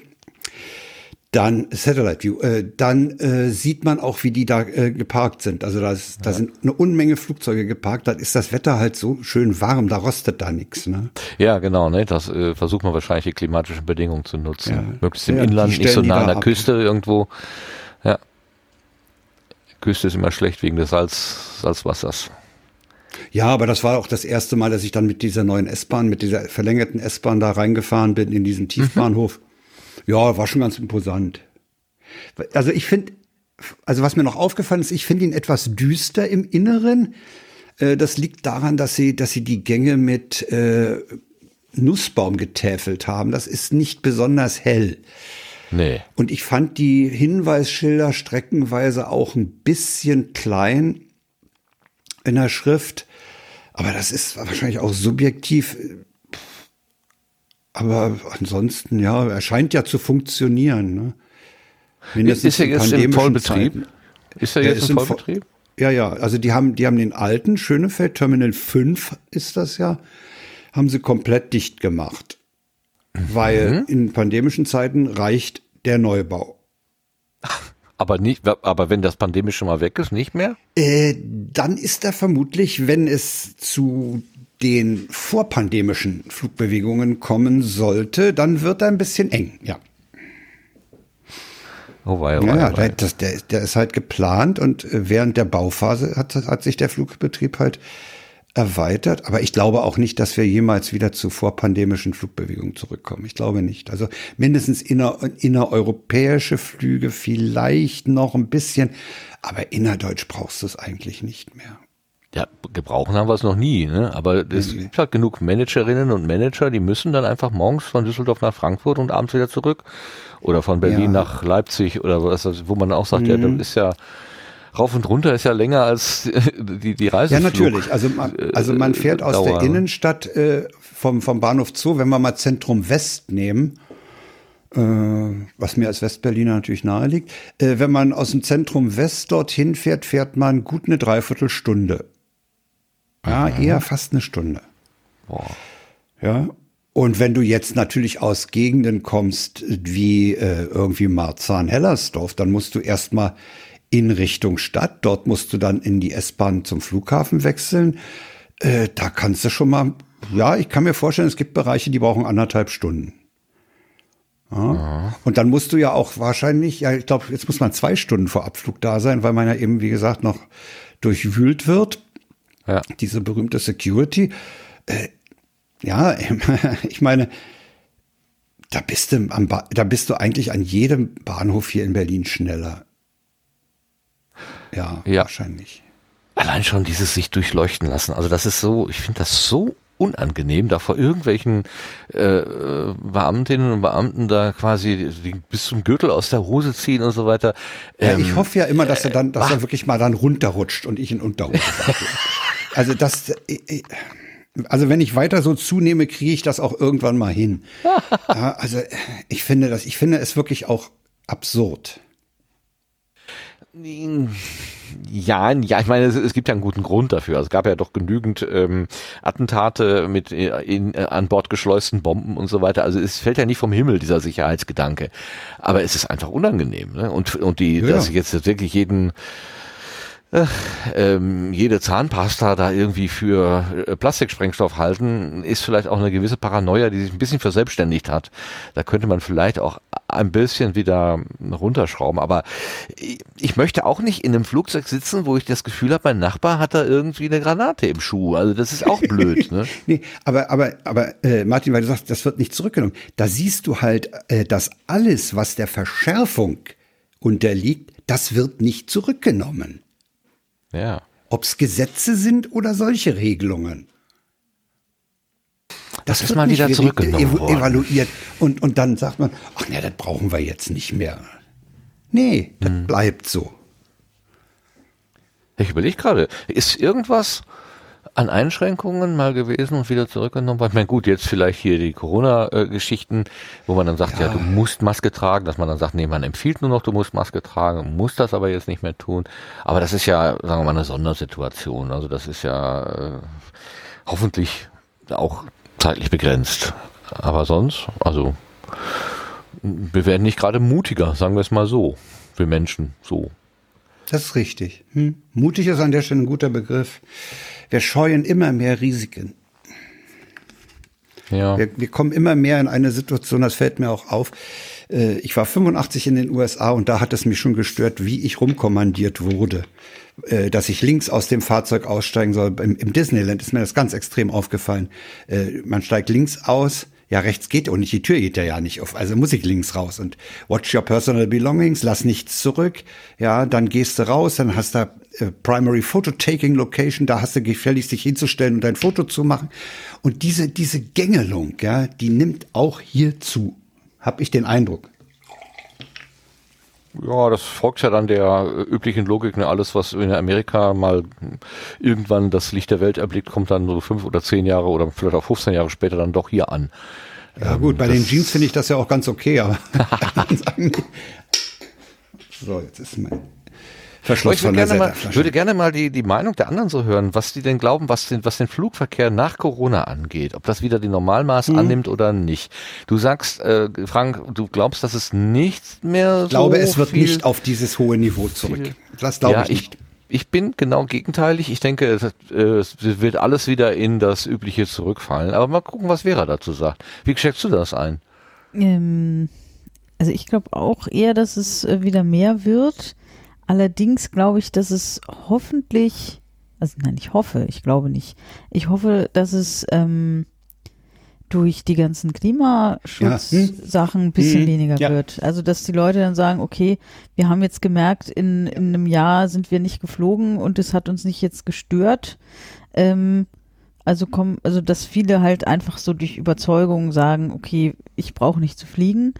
dann Satellite View, äh, dann äh, sieht man auch, wie die da äh, geparkt sind. Also da, ist, da sind eine Unmenge Flugzeuge geparkt. Da ist das Wetter halt so schön warm, da rostet da nichts. Ne? Ja, genau, ne? Das äh, versucht man wahrscheinlich die klimatischen Bedingungen zu nutzen. Ja. Möglichst im Ja, Inland, nicht so nah an der ab. Küste irgendwo. Ja. Küste ist immer schlecht wegen des Salz, Salzwassers. Ja, aber das war auch das erste Mal, dass ich dann mit dieser neuen S-Bahn, mit dieser verlängerten S-Bahn da reingefahren bin in diesen Tiefbahnhof. Ja, war schon ganz imposant. Also ich finde, also was mir noch aufgefallen ist, ich finde ihn etwas düster im Inneren. Äh, Das liegt daran, dass sie, dass sie die Gänge mit äh, Nussbaum getäfelt haben. Das ist nicht besonders hell. Nee. Und ich fand die Hinweisschilder streckenweise auch ein bisschen klein in der Schrift. Aber das ist wahrscheinlich auch subjektiv. Aber ansonsten, ja, er scheint ja zu funktionieren. Ne? Ist er jetzt im Vollbetrieb? Ist er jetzt im im Vo- Vollbetrieb? Ja, ja, also die haben, die haben den alten Schönefeld Terminal 5 ist das ja, haben sie komplett dicht gemacht. Weil in pandemischen Zeiten reicht der Neubau. Aber nicht, aber wenn das pandemisch schon mal weg ist, nicht mehr? Äh, dann ist er vermutlich, wenn es zu den vorpandemischen Flugbewegungen kommen sollte, dann wird er ein bisschen eng, ja. Oh wei, oh wei, ja oh der, das, der, der ist halt geplant und äh, während der Bauphase hat, hat sich der Flugbetrieb halt erweitert. Aber ich glaube auch nicht, dass wir jemals wieder zu vorpandemischen Flugbewegungen zurückkommen. Ich glaube nicht. Also mindestens inner, innereuropäische Flüge vielleicht noch ein bisschen, aber innerdeutsch brauchst du es eigentlich nicht mehr. Ja, gebrauchen haben wir es noch nie, ne? Aber es gibt halt genug Managerinnen und Manager, die müssen dann einfach morgens von Düsseldorf nach Frankfurt und abends wieder zurück. Oder von Berlin Ja. Mhm. nach Leipzig oder was, wo man auch sagt, ja, das ist ja rauf und runter ist ja länger als die, die Reise. Ja, natürlich. Also man, also man fährt aus Dauer. der Innenstadt äh, vom, vom Bahnhof Zoo, wenn wir mal Zentrum West nehmen, äh, was mir als Westberliner natürlich nahe liegt. Äh, wenn man aus dem Zentrum West dorthin fährt, fährt man gut eine Dreiviertelstunde. Ja, eher fast eine Stunde. Boah. Ja. Und wenn du jetzt natürlich aus Gegenden kommst wie äh, irgendwie Marzahn-Hellersdorf, dann musst du erstmal in Richtung Stadt. Dort musst du dann in die S-Bahn zum Flughafen wechseln. Äh, da kannst du schon mal, ja, ich kann mir vorstellen, es gibt Bereiche, die brauchen anderthalb Stunden. Ja. Und dann musst du ja auch wahrscheinlich, ja, ich glaube, jetzt muss man zwei Stunden vor Abflug da sein, weil man ja eben, wie gesagt, noch durchwühlt wird Ja. diese berühmte Security. Äh, ja, ich meine, da bist du am ba da bist du eigentlich an jedem Bahnhof hier in Berlin schneller. Ja, Ja. wahrscheinlich. Allein schon dieses sich durchleuchten lassen. Also das ist so, ich finde das so unangenehm, da vor irgendwelchen äh, Beamtinnen und Beamten da quasi bis zum Gürtel aus der Hose ziehen und so weiter. Ja, Ähm, ich hoffe ja immer, dass er dann, dass er wirklich mal dann runterrutscht und ich in Unterhose sage. Also das, äh, äh, also wenn ich weiter so zunehme, kriege ich das auch irgendwann mal hin. Also äh, ich finde das, ich finde es wirklich auch absurd. Ja, ja, ich meine, es, es gibt ja einen guten Grund dafür. Also es gab ja doch genügend ähm, Attentate mit in, äh, an Bord geschleusten Bomben und so weiter. Also es fällt ja nicht vom Himmel dieser Sicherheitsgedanke, aber es ist einfach unangenehm. Ne? Und und die, Ja. dass ich jetzt wirklich jeden äh, ähm, jede Zahnpasta da irgendwie für äh, Plastiksprengstoff halten, ist vielleicht auch eine gewisse Paranoia, die sich ein bisschen verselbstständigt hat. Da könnte man vielleicht auch ein bisschen wieder runterschrauben. Aber ich- ich möchte auch nicht in einem Flugzeug sitzen, wo ich das Gefühl habe, mein Nachbar hat da irgendwie eine Granate im Schuh. Also das ist auch blöd. Ne? Nee, aber, aber, aber äh, Martin, weil du sagst, das wird nicht zurückgenommen. Da siehst du halt, äh, dass alles, was der Verschärfung unterliegt, das wird nicht zurückgenommen. Ja. Ob es Gesetze sind oder solche Regelungen. Das ist wird mal wieder zurückgenommen worden. evaluiert. Und, und dann sagt man, ach nee, das brauchen wir jetzt nicht mehr. Nee, das Hm. bleibt so. Ich überlege gerade, ist irgendwas an Einschränkungen mal gewesen und wieder zurückgenommen worden? Ich meine, gut, jetzt vielleicht hier die Corona-Geschichten, wo man dann sagt, ja. Ja. du musst Maske tragen, dass man dann sagt, nee, man empfiehlt nur noch, du musst Maske tragen, musst das aber jetzt nicht mehr tun. Aber das ist ja, sagen wir mal, eine Sondersituation. Also das ist ja äh, hoffentlich auch zeitlich begrenzt. Aber sonst, also wir werden nicht gerade mutiger, sagen wir es mal so. Wir Menschen so. Das ist richtig. Hm. Mutig ist an der Stelle ein guter Begriff. Wir scheuen immer mehr Risiken. Ja. Wir, wir kommen immer mehr in eine Situation, das fällt mir auch auf. Äh, Ich war 85 in den USA und da hat es mich schon gestört, wie ich rumkommandiert wurde. Äh, Dass ich links aus dem Fahrzeug aussteigen soll. Im, Disneyland ist mir das ganz extrem aufgefallen. Äh, Man steigt links aus, ja, rechts geht und nicht, die Tür geht ja ja nicht auf, also muss ich links raus und watch your personal belongings, lass nichts zurück, ja, dann gehst du raus, dann hast du äh, Primary Photo Taking Location, da hast du gefälligst dich hinzustellen und dein Foto zu machen. Und diese, diese Gängelung, ja, die nimmt auch hier zu, hab ich den Eindruck. Ja, das folgt ja dann der äh, üblichen Logik. Ne? Alles, was in Amerika mal irgendwann das Licht der Welt erblickt, kommt dann so fünf oder zehn Jahre oder vielleicht auch 15 Jahre später dann doch hier an. Ja gut, bei den Jeans finde ich das ja auch ganz okay, aber so, jetzt ist mein Verschluss ich würde gerne, mal, würde gerne mal die, die Meinung der anderen so hören, was die denn glauben, was den, was den Flugverkehr nach Corona angeht. Ob das wieder die Normalmaß Mhm. annimmt oder nicht. Du sagst, äh, Frank, du glaubst, dass es nicht mehr Ich glaube, so es wird nicht auf dieses hohe Niveau zurück. Das glaube ja, ich nicht. Ich bin genau gegenteilig. Ich denke, es, äh, es wird alles wieder in das Übliche zurückfallen. Aber mal gucken, was Vera dazu sagt. Wie schätzt du das ein? Ähm, also ich glaube auch eher, dass es äh, wieder mehr wird. Allerdings glaube ich, dass es hoffentlich, also nein, ich hoffe, ich glaube nicht. Ich hoffe, dass es ähm, durch die ganzen Klimaschutzsachen ein bisschen Hm. weniger Ja. wird. Also dass die Leute dann sagen, okay, wir haben jetzt gemerkt, in, in einem Jahr sind wir nicht geflogen und es hat uns nicht jetzt gestört. Ähm, also kommen, also dass viele halt einfach so durch Überzeugung sagen, okay, ich brauche nicht zu fliegen.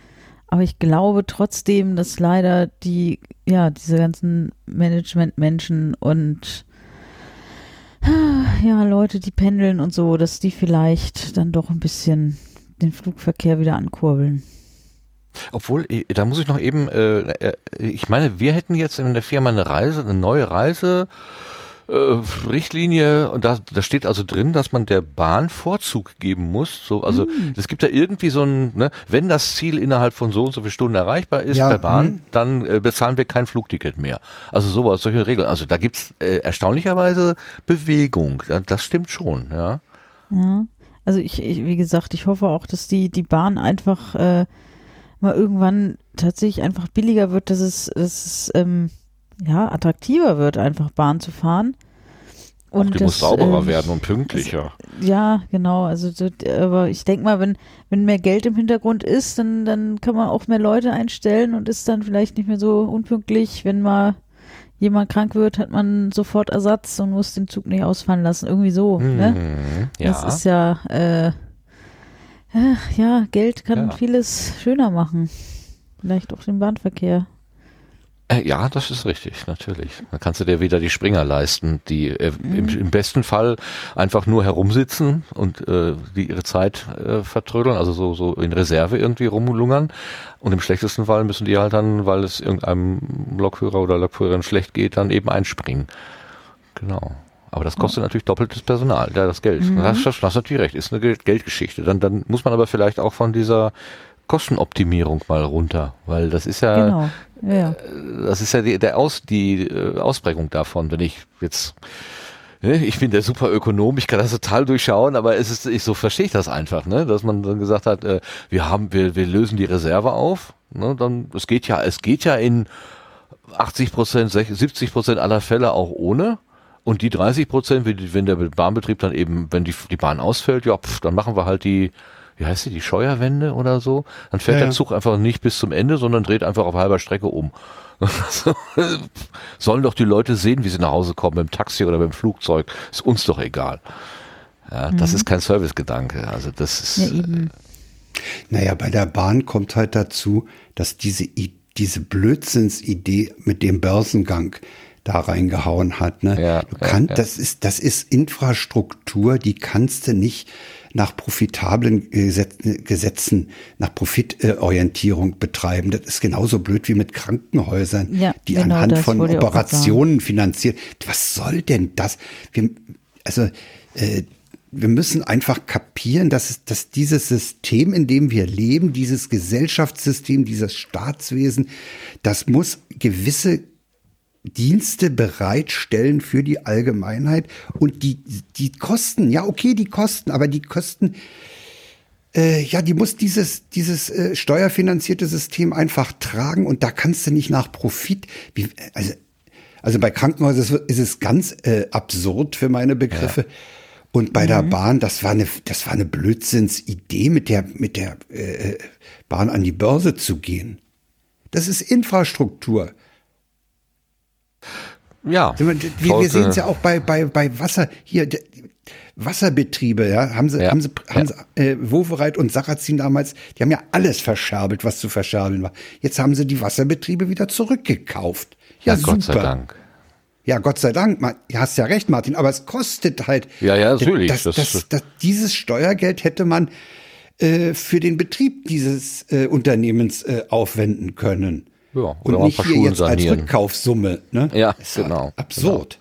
Aber ich glaube trotzdem, dass leider die, ja, diese ganzen Management-Menschen und ja, Leute, die pendeln und so, dass die vielleicht dann doch ein bisschen den Flugverkehr wieder ankurbeln. Obwohl, da muss ich noch eben, äh, äh, ich meine, wir hätten jetzt in der Firma eine Reise, eine neue Reise. Äh, Richtlinie und da, da steht also drin, dass man der Bahn Vorzug geben muss. So, also es gibt da irgendwie so ein, ne, wenn das Ziel innerhalb von so und so viel Stunden erreichbar ist Ja, per Bahn, hm. dann äh, bezahlen wir kein Flugticket mehr. Also sowas, solche Regeln. Also da gibt's äh, erstaunlicherweise Bewegung. Das stimmt schon, ja. Ja. Also ich, ich, wie gesagt, ich hoffe auch, dass die, die Bahn einfach äh, mal irgendwann tatsächlich einfach billiger wird, dass es, dass es ähm, ja, attraktiver wird, einfach Bahn zu fahren. Auch die muss das, sauberer ähm, werden und pünktlicher. Ja, genau. Also, so, aber ich denke mal, wenn, wenn mehr Geld im Hintergrund ist, dann, dann kann man auch mehr Leute einstellen und ist dann vielleicht nicht mehr so unpünktlich, wenn mal jemand krank wird, hat man sofort Ersatz und muss den Zug nicht ausfallen lassen. Irgendwie so. Ne? Mhm, ja. Das ist ja, äh, äh, ja, Geld kann Ja. vieles schöner machen. Vielleicht auch den Bahnverkehr. Äh, Ja, das ist richtig, natürlich. Dann kannst du dir wieder die Springer leisten, die äh, Mhm. im, im besten Fall einfach nur herumsitzen und äh, die ihre Zeit äh, vertrödeln, also so, so in Reserve irgendwie rumlungern. Und im schlechtesten Fall müssen die halt dann, weil es irgendeinem Lokführer oder Lokführerin schlecht geht, dann eben einspringen. Genau. Aber das kostet natürlich doppeltes Personal, ja, das Geld. Mhm. Das, das, das natürlich recht, ist eine Geld Geldgeschichte. Dann, dann muss man aber vielleicht auch von dieser Kostenoptimierung mal runter, weil das ist ja Genau. Ja, ja. das ist ja die, der Aus, die äh, Ausprägung davon, wenn ich jetzt ne, ich bin der Superökonom, ich kann das total durchschauen, aber es ist, ich so verstehe ich das einfach, ne, dass man dann gesagt hat, äh, wir haben, wir, wir lösen die Reserve auf, ne, dann, es geht ja, es geht ja in 80 Prozent, 70 Prozent aller Fälle auch ohne. Und die 30 Prozent, wenn, wenn der Bahnbetrieb dann eben, wenn die, die Bahn ausfällt, ja, pf, dann machen wir halt die, wie heißt die, die Scheuerwende oder so. Dann fährt Ja, der ja. Zug einfach nicht bis zum Ende, sondern dreht einfach auf halber Strecke um. Sollen doch die Leute sehen, wie sie nach Hause kommen, mit dem Taxi oder mit dem Flugzeug. Ist uns doch egal. Ja, das ist kein Servicegedanke. Also das ist, ja, eben. Naja, bei der Bahn kommt halt dazu, dass diese, diese Blödsinnsidee mit dem Börsengang da reingehauen hat. Ne? Ja, du ja, kannst, ja. Das, ist, das ist Infrastruktur, die kannst du nicht nach profitablen Gesetz- Gesetzen, nach Profitorientierung betreiben. Das ist genauso blöd wie mit Krankenhäusern, Ja, die genau, anhand von Operationen finanziert. Was soll denn das? Wir, also äh, wir müssen einfach kapieren, dass, es, dass dieses System, in dem wir leben, dieses Gesellschaftssystem, dieses Staatswesen, das muss gewisse Dienste bereitstellen für die Allgemeinheit und die, die Kosten, ja okay, die Kosten, aber die Kosten, äh, ja, die muss dieses, dieses äh, steuerfinanzierte System einfach tragen und da kannst du nicht nach Profit, wie, also, also bei Krankenhäusern ist es- ganz äh, absurd für meine Begriffe. Und bei der Bahn, das war eine, das war eine Blödsinnsidee, mit der, mit der äh, Bahn an die Börse zu gehen. Das ist Infrastruktur. Ja. Wir, wir sehen es ja auch bei, bei, bei Wasser, hier, Wasserbetriebe, ja, haben sie, Ja, haben sie, haben ja. sie äh, Wovereit und Sarrazin damals, die haben ja alles verscherbelt, was zu verscherbeln war. Jetzt haben sie die Wasserbetriebe wieder zurückgekauft. Ja, Ja, super. Gott sei Dank. Ja, Gott sei Dank, Ma- du hast ja recht, Martin, aber es kostet halt. Ja, ja, natürlich. Das, Das- das, das, dieses Steuergeld hätte man äh, für den Betrieb dieses äh, Unternehmens äh, aufwenden können. Ja, oder Und nicht hier Schulen jetzt als sanieren. Rückkaufssumme. Ne? Ja, halt genau, Absurd.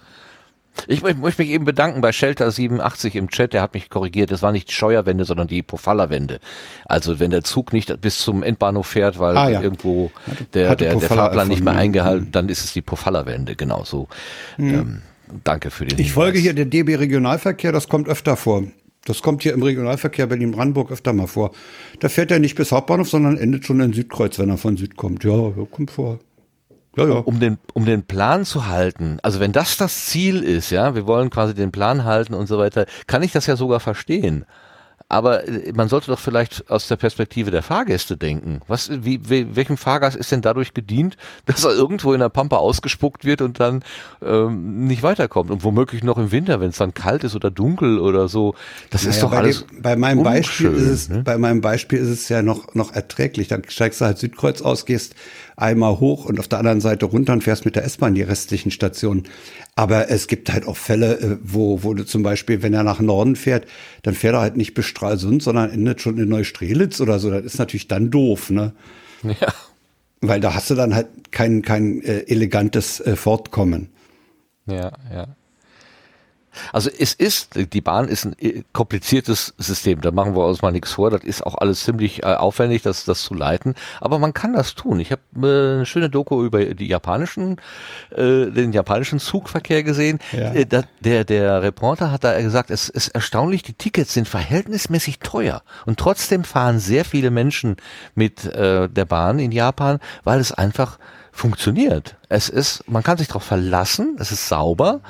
Ich mö- möchte mich eben bedanken bei Shelter87 im Chat, der hat mich korrigiert. Das war nicht die Scheuerwende, sondern die Pofalla-Wende. Also wenn der Zug nicht bis zum Endbahnhof fährt, weil Ah, ja. irgendwo der, hatte der, der Fahrplan nicht mehr eingehalten, dann ist es die Pofalla-Wende, genau so. Ähm, danke für den Ich Hinweis. folge hier der DB Regionalverkehr, das kommt öfter vor. Das kommt hier im Regionalverkehr Berlin-Brandenburg öfter mal vor. Da fährt er nicht bis Hauptbahnhof, sondern endet schon in Südkreuz, wenn er von Süd kommt. Ja, kommt vor. Ja, ja. um den, um den Plan zu halten, also wenn das das Ziel ist, ja, wir wollen quasi den Plan halten und so weiter, kann ich das ja sogar verstehen. Aber äh, man sollte doch vielleicht aus der Perspektive der Fahrgäste denken. Was, wie, wie, welchem Fahrgast ist denn dadurch gedient, dass er irgendwo in der Pampa ausgespuckt wird und dann ähm, nicht weiterkommt? Und womöglich noch im Winter, wenn es dann kalt ist oder dunkel oder so. Das ist Naja, doch bei, alles. dem, bei meinem Beispiel ist es, ne? bei meinem Beispiel ist es ja noch, noch erträglich. Dann steigst du halt Südkreuz aus, gehst einmal hoch und auf der anderen Seite runter und fährst mit der S-Bahn die restlichen Stationen. Aber es gibt halt auch Fälle, äh, wo, wo du zum Beispiel, wenn er nach Norden fährt, dann fährt er halt nicht bis Stralsund, sondern endet schon in Neustrelitz oder so. Das ist natürlich dann doof, ne? Ja. Weil da hast du dann halt kein, kein äh, elegantes äh, Fortkommen. Ja, ja. Also es ist, die Bahn ist ein äh, kompliziertes System, da machen wir uns mal nichts vor, das ist auch alles ziemlich äh, aufwendig, das, das zu leiten, aber man kann das tun. Ich habe äh, eine schöne Doku über die japanischen, äh, den japanischen Zugverkehr gesehen. Ja. Äh, da, der, der Reporter hat da gesagt, es ist erstaunlich, die Tickets sind verhältnismäßig teuer und trotzdem fahren sehr viele Menschen mit äh, der Bahn in Japan, weil es einfach funktioniert. Es ist, man kann sich darauf verlassen, es ist sauber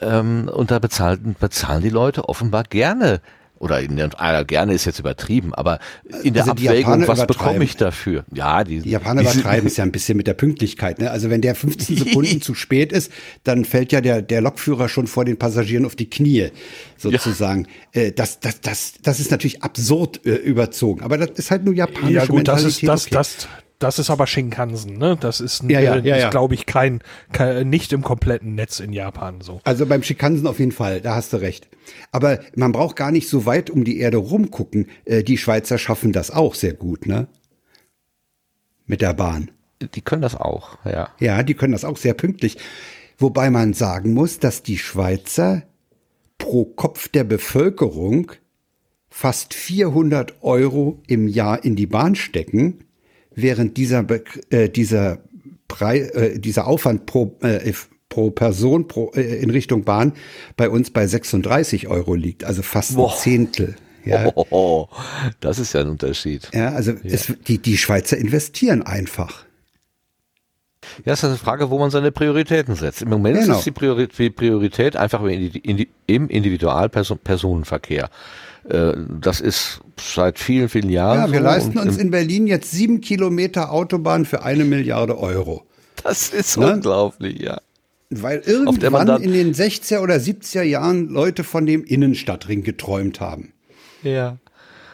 ähm, und da bezahlen, bezahlen die Leute offenbar gerne oder in der, ah, gerne ist jetzt übertrieben, aber in der Also Abwägung, was bekomme ich dafür? Ja, die, Die Japaner die übertreiben es ja ein bisschen mit der Pünktlichkeit. Ne? Also wenn der 15 Sekunden zu spät ist, dann fällt ja der, der Lokführer schon vor den Passagieren auf die Knie, sozusagen. Äh, das, das, das, das ist natürlich absurd äh, überzogen. Aber das ist halt nur japanische Ja gut, das ist Mentalität. das, okay. das, das ist aber Shinkansen, ne? Das ist, Ja, ja, äh, ja, ist, ja. glaube ich, kein, kein, nicht im kompletten Netz in Japan so. Also beim Schikansen auf jeden Fall, da hast du recht. Aber man braucht gar nicht so weit um die Erde rumgucken. Äh, die Schweizer schaffen das auch sehr gut, ne? Mit der Bahn. die können das auch, ja. Ja, die können das auch sehr pünktlich. Wobei man sagen muss, dass die Schweizer pro Kopf der Bevölkerung fast 400 Euro im Jahr in die Bahn stecken, während dieser, Be äh, dieser, Prei äh, dieser Aufwand pro, äh, pro Person pro, äh, in Richtung Bahn bei uns bei 36 Euro liegt, also fast Boah. ein Zehntel. Ja, Oh, oh, das ist ja ein Unterschied. ja also Es, die, die Schweizer investieren einfach. Ja, es ist eine Frage, wo man seine Prioritäten setzt. Im Moment Genau. ist die Priorität, die Priorität einfach im Indi- Indi- im Individualpersonenverkehr. Äh, Das ist seit vielen, vielen Jahren. Ja, wir so leisten uns in Berlin jetzt sieben Kilometer Autobahn für eine Milliarde Euro. Das ist Ne? unglaublich, ja. Weil Auf der man irgendwann dann- in den 60er oder 70er Jahren Leute von dem Innenstadtring geträumt haben. Ja.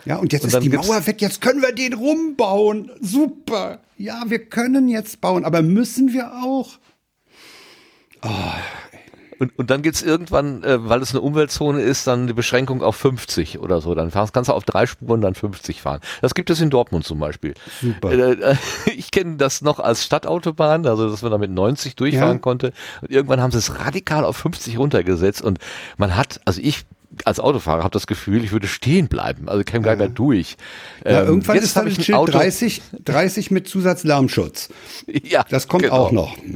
Ja, und jetzt Und ist die Mauer weg, jetzt können wir den rumbauen. Super. Ja, wir können jetzt bauen, aber müssen wir auch? Und, und dann gibt's irgendwann, äh, weil es eine Umweltzone ist, dann eine Beschränkung auf 50 oder so. Dann kannst du auf drei Spuren dann 50 fahren. Das gibt es in Dortmund zum Beispiel. Super. Äh, äh, ich kenne das noch als Stadtautobahn, also dass man da mit 90 durchfahren Ja. konnte. Und irgendwann haben sie es radikal auf 50 runtergesetzt. Und man hat, also ich als Autofahrer habe das Gefühl, ich würde stehen bleiben. Also käme gar nicht mehr durch. Ja, Ähm, irgendwann ist dann ein Schild Auto. 30, 30 mit Zusatzlärmschutz. Ja, Das kommt genau. auch noch.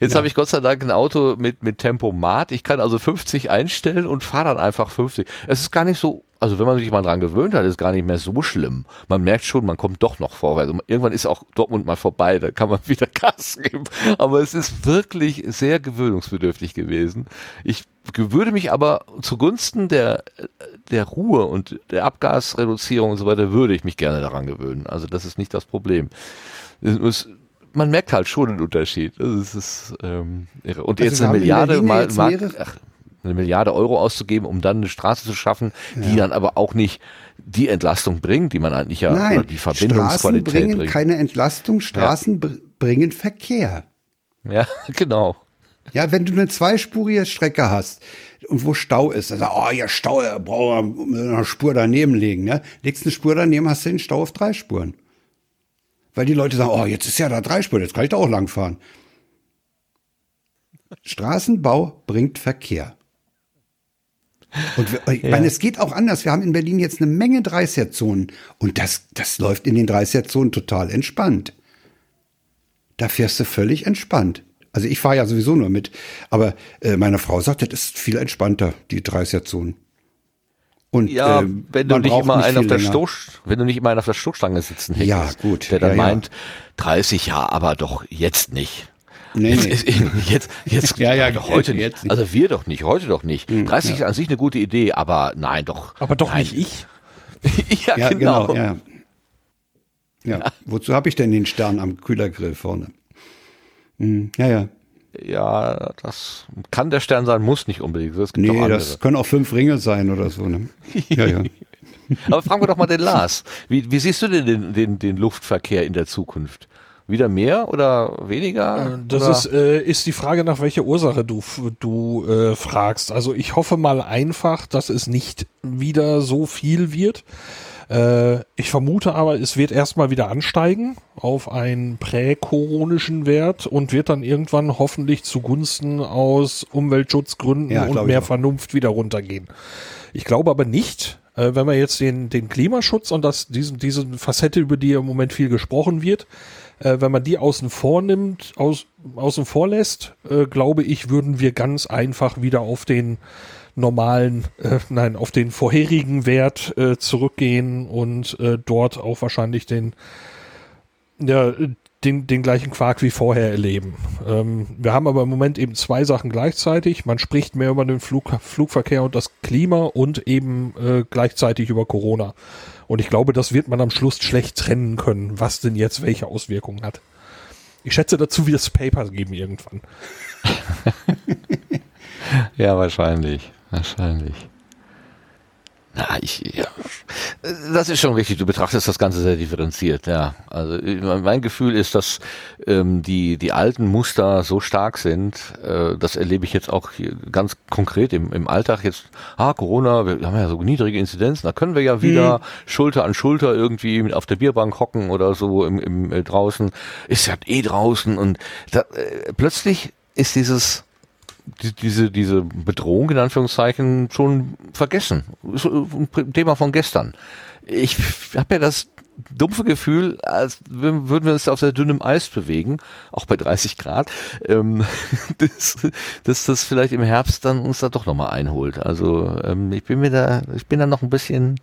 Jetzt habe ich Gott sei Dank ein Auto mit, mit Tempomat. Ich kann also 50 einstellen und fahre dann einfach 50. Es ist gar nicht so, also wenn man sich mal dran gewöhnt hat, ist gar nicht mehr so schlimm. Man merkt schon, man kommt doch noch vorwärts. Und irgendwann ist auch Dortmund mal vorbei, da kann man wieder Gas geben. Aber es ist wirklich sehr gewöhnungsbedürftig gewesen. Ich würde mich aber zugunsten der, der Ruhe und der Abgasreduzierung und so weiter, würde ich mich gerne daran gewöhnen. Also das ist nicht das Problem. Es man merkt halt schon den Unterschied. Das ist ähm, irre. Und Also jetzt eine Milliarde mal, mal ach, eine Milliarde Euro auszugeben, um dann eine Straße zu schaffen, die dann aber auch nicht die Entlastung bringt, die man eigentlich ja Nein, die Straßen Verbindungsqualität bringen bringt. keine Entlastung, Straßen br- bringen Verkehr. ja, genau. Ja, wenn du eine zweispurige Strecke hast und wo Stau ist, also, oh, ja, Stau, brauchen wir eine Spur daneben legen, ne? Legst eine Spur daneben, hast du den Stau auf drei Spuren. Weil die Leute sagen, oh, jetzt ist ja da drei Spuren, jetzt kann ich da auch lang fahren. Straßenbau bringt Verkehr. Und wir, ich meine, es geht auch anders. Wir haben in Berlin jetzt eine Menge 30er-Zonen und das, das läuft in den 30er-Zonen total entspannt. Da fährst du völlig entspannt. Also ich fahre ja sowieso nur mit, aber äh, meine Frau sagt, das ist viel entspannter, die 30er-Zonen. Und Ja, äh, wenn du nicht immer einen auf der. Stoß, wenn du nicht immer einen auf der Stoßstange sitzen hättest, Ja, gut, der dann ja, ja. meint, 30 ja, aber doch jetzt nicht. Nee, nee. Jetzt, jetzt, Ja, ja, doch heute jetzt nicht. nicht. Also wir doch nicht, heute doch nicht. 30 ist an sich eine gute Idee, aber nein, doch. Aber doch nein. nicht ich. ja, Ja, genau. genau. ja. Ja. wozu habe ich denn den Stern am Kühlergrill vorne? Hm, ja, ja. Ja, das kann der Stern sein, muss nicht unbedingt. Es gibt Nee, andere. das können auch fünf Ringe sein oder so. Ne? Ja, ja. Aber fragen wir doch mal den Lars. Wie, wie siehst du denn den, den, den Luftverkehr in der Zukunft? Wieder mehr oder weniger? Das oder? ist, äh, ist die Frage, nach welcher Ursache du, du äh, fragst. Also ich hoffe mal einfach, dass es nicht wieder so viel wird. Äh, ich vermute aber, es wird erstmal wieder ansteigen auf einen präkoronischen Wert und wird dann irgendwann hoffentlich zugunsten aus Umweltschutzgründen Ja, und mehr. Vernunft wieder runtergehen. Ich glaube aber nicht, äh, wenn man jetzt den, den Klimaschutz und das, diesen, diese Facette, über die im Moment viel gesprochen wird, äh, wenn man die außen vor nimmt, aus, außen vor lässt, äh, glaube ich, würden wir ganz einfach wieder auf den normalen, äh, nein, auf den vorherigen Wert äh, zurückgehen und äh, dort auch wahrscheinlich den, ja, den, den gleichen Quark wie vorher erleben. Ähm, wir haben aber im Moment eben zwei Sachen gleichzeitig. Man spricht mehr über den Flug, Flugverkehr und das Klima und eben äh, gleichzeitig über Corona. Und ich glaube, das wird man am Schluss schlecht trennen können, was denn jetzt welche Auswirkungen hat. Ich schätze dazu, wird es Paper geben irgendwann. ja, wahrscheinlich. Wahrscheinlich. Na, ich, ja. Das ist schon richtig. Du betrachtest das Ganze sehr differenziert, ja. Also mein Gefühl ist, dass ähm, die die alten Muster so stark sind. Äh, das erlebe ich jetzt auch hier ganz konkret im, im Alltag. Jetzt, ah Corona, wir haben ja so niedrige Inzidenzen, da können wir ja wieder hm. Schulter an Schulter irgendwie mit auf der Bierbank hocken oder so im, im äh, draußen. Ist ja eh draußen und da, äh, plötzlich ist dieses die, diese, diese Bedrohung in Anführungszeichen schon vergessen. Ein Thema von gestern. Ich habe ja das dumpfe Gefühl, als würden wir uns auf sehr dünnem Eis bewegen, auch bei 30 Grad, ähm, dass, dass das vielleicht im Herbst dann uns da doch nochmal einholt. Also ähm, ich bin mir da, ich bin da noch ein bisschen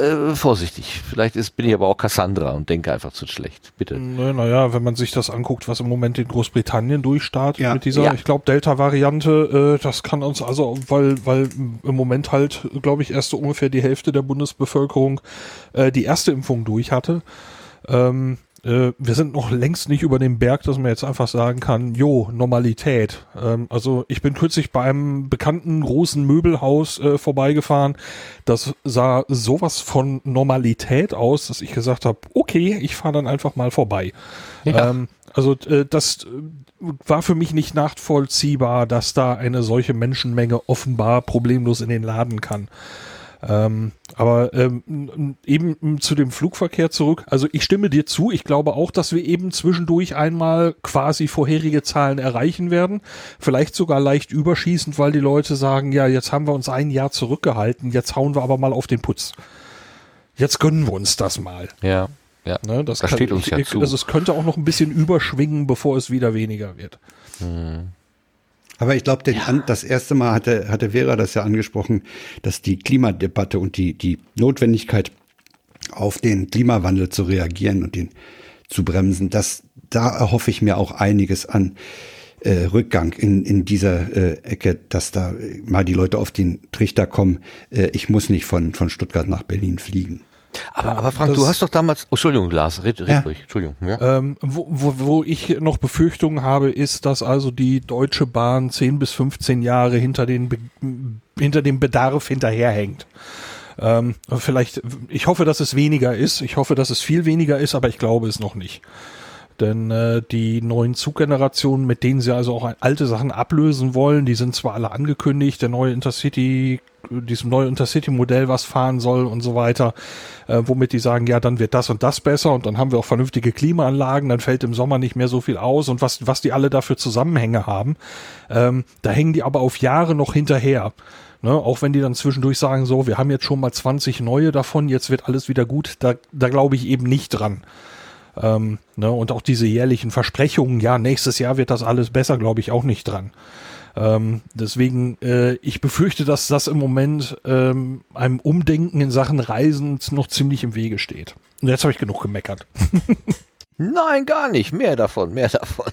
äh, vorsichtig. Vielleicht ist, bin ich aber auch Cassandra und denke einfach zu schlecht. Bitte. Naja, wenn man sich das anguckt, was im Moment in Großbritannien durchstartet ja. mit dieser, ja. ich glaube, Delta-Variante, äh, das kann uns also, weil, weil im Moment halt, glaube ich, erst so ungefähr die Hälfte der Bundesbevölkerung äh, die erste erste Impfung durch hatte. Ähm, äh, wir sind noch längst nicht über dem Berg, dass man jetzt einfach sagen kann, jo, Normalität. Ähm, also ich bin kürzlich bei einem bekannten großen Möbelhaus äh, vorbeigefahren. Das sah sowas von Normalität aus, dass ich gesagt habe, okay, ich fahre dann einfach mal vorbei. Ja. Ähm, also äh, das äh, war für mich nicht nachvollziehbar, dass da eine solche Menschenmenge offenbar problemlos in den Laden kann. Ähm, aber ähm, eben zu dem Flugverkehr zurück. Also ich stimme dir zu. Ich glaube auch, dass wir eben zwischendurch einmal quasi vorherige Zahlen erreichen werden. Vielleicht sogar leicht überschießend, weil die Leute sagen, ja, jetzt haben wir uns ein Jahr zurückgehalten. Jetzt hauen wir aber mal auf den Putz. Jetzt gönnen wir uns das mal. Ja. Ja, ne, das, das kann, steht uns ich, ja zu. Also es könnte auch noch ein bisschen überschwingen, bevor es wieder weniger wird. Hm. Aber ich glaube, ja. das erste Mal hatte, hatte Vera das ja angesprochen, dass die Klimadebatte und die, die Notwendigkeit, auf den Klimawandel zu reagieren und den zu bremsen, das, da erhoffe ich mir auch einiges an äh, Rückgang in, in dieser äh, Ecke, dass da mal die Leute auf den Trichter kommen. Äh, ich muss nicht von, von Stuttgart nach Berlin fliegen. Aber, aber Frank, das, du hast doch damals, oh, Entschuldigung, Lars, red, red ja. ruhig, Entschuldigung. Ja. Ähm, wo, wo, wo ich noch Befürchtungen habe, ist, dass also die Deutsche Bahn 10 bis 15 Jahre hinter, den hinter dem Bedarf hinterherhängt. Ähm, vielleicht, ich hoffe, dass es weniger ist. Ich hoffe, dass es viel weniger ist, aber ich glaube es noch nicht. Denn äh, die neuen Zuggenerationen, mit denen sie also auch alte Sachen ablösen wollen, die sind zwar alle angekündigt, der neue Intercity, diesem neuen Intercity-Modell, was fahren soll und so weiter, äh, womit die sagen, ja, dann wird das und das besser und dann haben wir auch vernünftige Klimaanlagen, dann fällt im Sommer nicht mehr so viel aus und was, was die alle dafür Zusammenhänge haben, ähm, da hängen die aber auf Jahre noch hinterher. Ne, auch wenn die dann zwischendurch sagen, so, wir haben jetzt schon mal 20 neue davon, jetzt wird alles wieder gut, da, da glaube ich eben nicht dran. Ähm, ne, und auch diese jährlichen Versprechungen, ja, nächstes Jahr wird das alles besser, glaube ich auch nicht dran. Ähm, deswegen, äh, ich befürchte, dass das im Moment ähm, einem Umdenken in Sachen Reisen noch ziemlich im Wege steht. Und jetzt habe ich genug gemeckert. Nein, gar nicht. Mehr davon, mehr davon.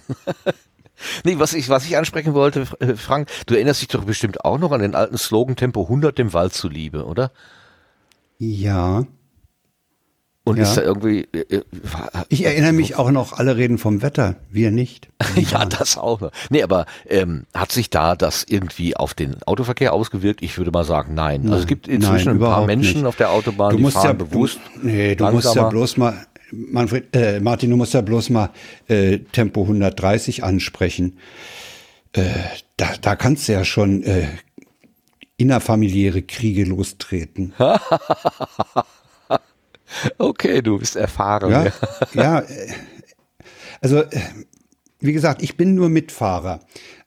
nee, was ich, was ich ansprechen wollte, äh, Frank, du erinnerst dich doch bestimmt auch noch an den alten Slogan Tempo 100 dem Wald zuliebe, oder? Ja. Und ja. ist da irgendwie. Äh, äh ich erinnere mich auch noch, alle reden vom Wetter, wir nicht. ja, das auch. Noch. Nee, aber ähm, hat sich da das irgendwie auf den Autoverkehr ausgewirkt? Ich würde mal sagen, nein. nein also es gibt inzwischen nein, ein paar Menschen nicht. auf der Autobahn, du die musst fahren ja, bewusst. Nee, du langsamer. musst ja bloß mal. Manfred, äh, Martin, du musst ja bloß mal äh, Tempo 130 ansprechen. Äh, da, da kannst du ja schon äh, innerfamiliäre Kriege lostreten. Okay, du bist erfahren. Ja, ja, äh, also äh, wie gesagt, ich bin nur Mitfahrer.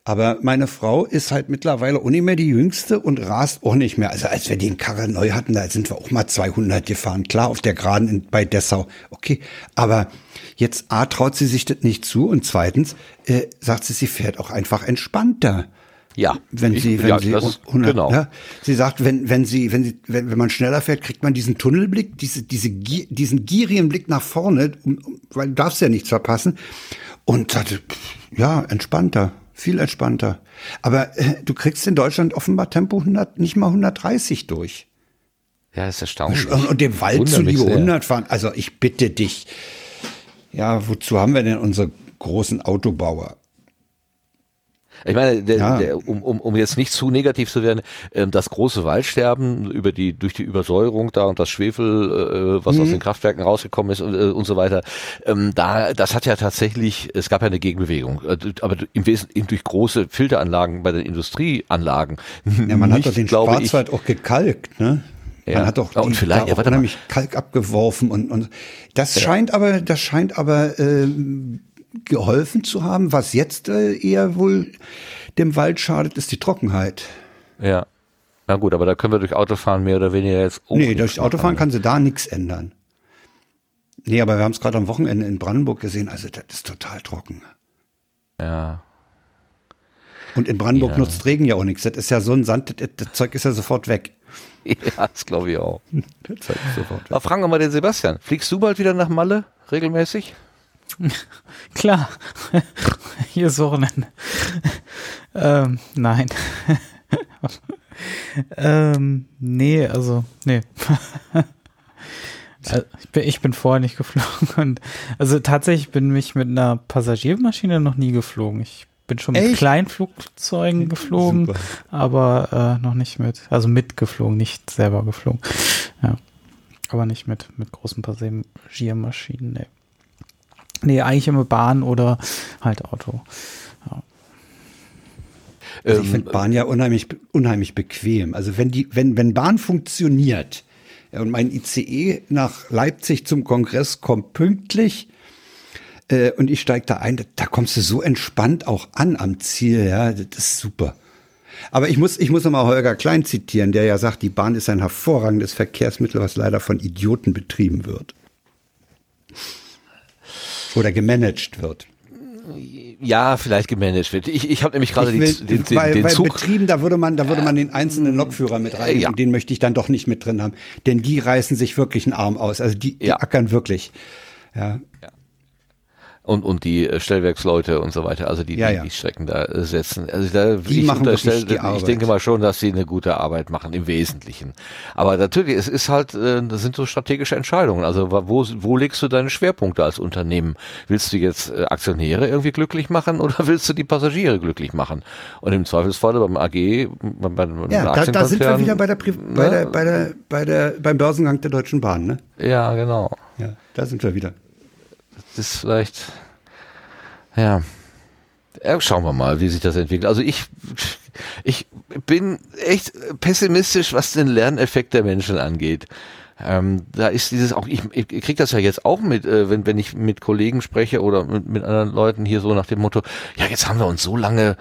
Aber meine Frau ist halt mittlerweile auch nicht mehr die Jüngste und rast auch nicht mehr. Also als wir den Karre neu hatten, da sind wir auch mal 200 gefahren. Klar, auf der Geraden in, bei Dessau. Okay, aber jetzt A, traut sie sich das nicht zu und zweitens äh, sagt sie, sie fährt auch einfach entspannter. Ja, wenn ich- sie, wenn ja, sie, das ist- 100, genau. ja, sie sagt, wenn, wenn sie, wenn sie, wenn, wenn man schneller fährt, kriegt man diesen Tunnelblick, diese, diese, diesen gierigen Blick nach vorne, um, weil du darfst ja nichts verpassen. Und sagte, ja, entspannter, viel entspannter. Aber äh, du kriegst in Deutschland offenbar Tempo 100, nicht mal 130 durch. Ja, ist erstaunlich. Und, dem Wald zuliebe sehr. 100 fahren. Also ich bitte dich. Ja, wozu haben wir denn unsere großen Autobauer? Ich meine, der, Ja. der, um, um, um jetzt nicht zu negativ zu werden, ähm, das große Waldsterben über die durch die Übersäuerung da und das Schwefel, äh, was Mhm. aus den Kraftwerken rausgekommen ist und, äh, und so weiter, ähm, da das hat ja tatsächlich, es gab ja eine Gegenbewegung, äh, aber im Wesentlichen durch große Filteranlagen bei den Industrieanlagen. Ja, man hat Nicht, doch den Schwarzwald auch gekalkt, ne? Ja. Man hat doch Ja, und vielleicht- ja, auch warte mal. unheimlich Kalk abgeworfen und, und das scheint aber, das scheint aber ähm, geholfen zu haben. Was jetzt äh, eher wohl dem Wald schadet, ist die Trockenheit. Ja. Na gut, aber da können wir durch Autofahren mehr oder weniger jetzt. auch nee, durch Autofahren kann sie da nichts ändern. Nee, aber wir haben es gerade am Wochenende in Brandenburg gesehen, also das ist total trocken. Ja. Und in Brandenburg Ja. nutzt Regen ja auch nichts. Das ist ja so ein Sand, das, das Zeug ist ja sofort weg. Ja, das glaube ich auch. Das Zeug ist sofort weg. Aber fragen wir mal den Sebastian. Fliegst du bald wieder nach Malle regelmäßig? Klar. Hier ist Wochenende. ähm, nein. ähm, nee, also, nee. Also, ich, bin, ich bin vorher nicht geflogen und also tatsächlich bin ich mit einer Passagiermaschine noch nie geflogen. Ich bin schon mit Echt? kleinen Flugzeugen geflogen, Super. aber äh, noch nicht mit, also mitgeflogen, nicht selber geflogen. Ja. Aber nicht mit, mit großen Passagiermaschinen, nee. Nee, eigentlich immer Bahn oder halt Auto. Also ich Ähm, finde Bahn ja unheimlich, unheimlich bequem. Also wenn die, wenn, wenn Bahn funktioniert ja, und mein ICE nach Leipzig zum Kongress kommt pünktlich äh, und ich steige da ein, da, da kommst du so entspannt auch an am Ziel, ja, das ist super. Aber ich muss, ich muss nochmal Holger Klein zitieren, der ja sagt, die Bahn ist ein hervorragendes Verkehrsmittel, was leider von Idioten betrieben wird. Oder gemanagt wird. Ja, vielleicht gemanagt wird. Ich, ich habe nämlich gerade den, den, den, weil, den Zug. betrieben, da würde man, da würde man den einzelnen Lokführer mit rein, Ja. den möchte ich dann doch nicht mit drin haben, denn die reißen sich wirklich einen Arm aus, also die, die Ja. ackern wirklich. Ja, und, und die äh, Stellwerksleute und so weiter, also die, Ja, die, ja. die Strecken da äh, setzen. Also da, Die ich machen unterstelle, die ich denke mal schon, dass sie eine gute Arbeit machen im Wesentlichen. Aber natürlich, es ist halt, äh, das sind so strategische Entscheidungen. Also wo, wo legst du deine Schwerpunkte als Unternehmen? Willst du jetzt Aktionäre irgendwie glücklich machen oder willst du die Passagiere glücklich machen? Und im Zweifelsfall beim AG, beim, beim ja da, da sind wir wieder bei der, Pri- bei der, bei der, bei der, beim Börsengang der Deutschen Bahn, ne? Ja, genau. Ja, da sind wir wieder. Das ist vielleicht, ja. ja, schauen wir mal, wie sich das entwickelt. Also ich, ich bin echt pessimistisch, was den Lerneffekt der Menschen angeht. Ähm, da ist dieses auch, ich, ich kriege das ja jetzt auch mit, äh, wenn, wenn ich mit Kollegen spreche oder mit, mit anderen Leuten hier so nach dem Motto, ja, jetzt haben wir uns so lange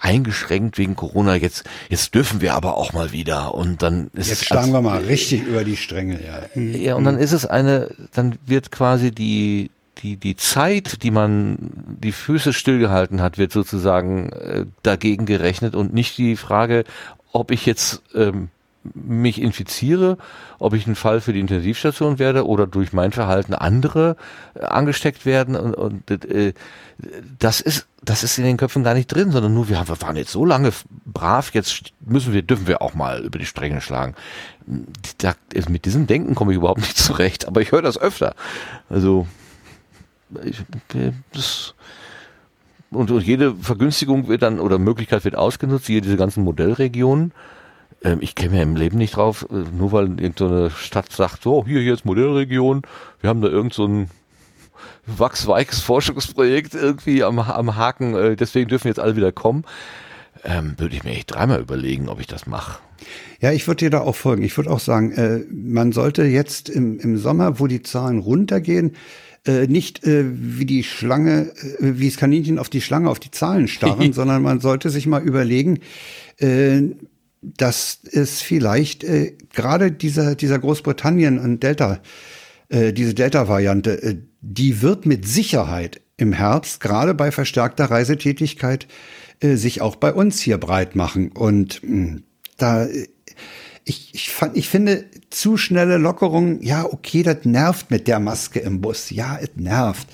eingeschränkt wegen Corona, jetzt, jetzt dürfen wir aber auch mal wieder. Und dann ist Jetzt schlagen wir mal richtig über die Stränge, ja. ja, und dann ist es eine, dann wird quasi die, die, die Zeit, die man die Füße stillgehalten hat, wird sozusagen äh, dagegen gerechnet und nicht die Frage, ob ich jetzt ähm, mich infiziere, ob ich ein Fall für die Intensivstation werde oder durch mein Verhalten andere äh, angesteckt werden und, und äh, das ist das ist in den Köpfen gar nicht drin, sondern nur wir, haben, wir waren jetzt so lange brav, jetzt müssen wir dürfen wir auch mal über die Stränge schlagen. Da, mit diesem Denken komme ich überhaupt nicht zurecht, aber ich höre das öfter. Also ich, das und, und jede Vergünstigung wird dann oder Möglichkeit wird ausgenutzt, hier diese ganzen Modellregionen. Ähm, ich käme ja im Leben nicht drauf, äh, nur weil irgendeine Stadt sagt, so, hier jetzt Modellregion, wir haben da irgend so ein wachsweiches Forschungsprojekt irgendwie am, am Haken, äh, deswegen dürfen jetzt alle wieder kommen. Ähm, würde ich mir echt dreimal überlegen, ob ich das mache. Ja, ich würde dir da auch folgen. Ich würde auch sagen, äh, man sollte jetzt im, im Sommer, wo die Zahlen runtergehen, äh, nicht äh, wie die Schlange, äh, wie das Kaninchen auf die Schlange, auf die Zahlen starren, sondern man sollte sich mal überlegen, äh, dass es vielleicht äh, gerade dieser, dieser Großbritannien und Delta, äh, diese Delta-Variante, äh, die wird mit Sicherheit im Herbst, gerade bei verstärkter Reisetätigkeit, äh, sich auch bei uns hier breit machen. Und mh, hm, da, ich, ich, fand, ich finde, zu schnelle Lockerungen, ja, okay, das nervt mit der Maske im Bus. Ja, es nervt.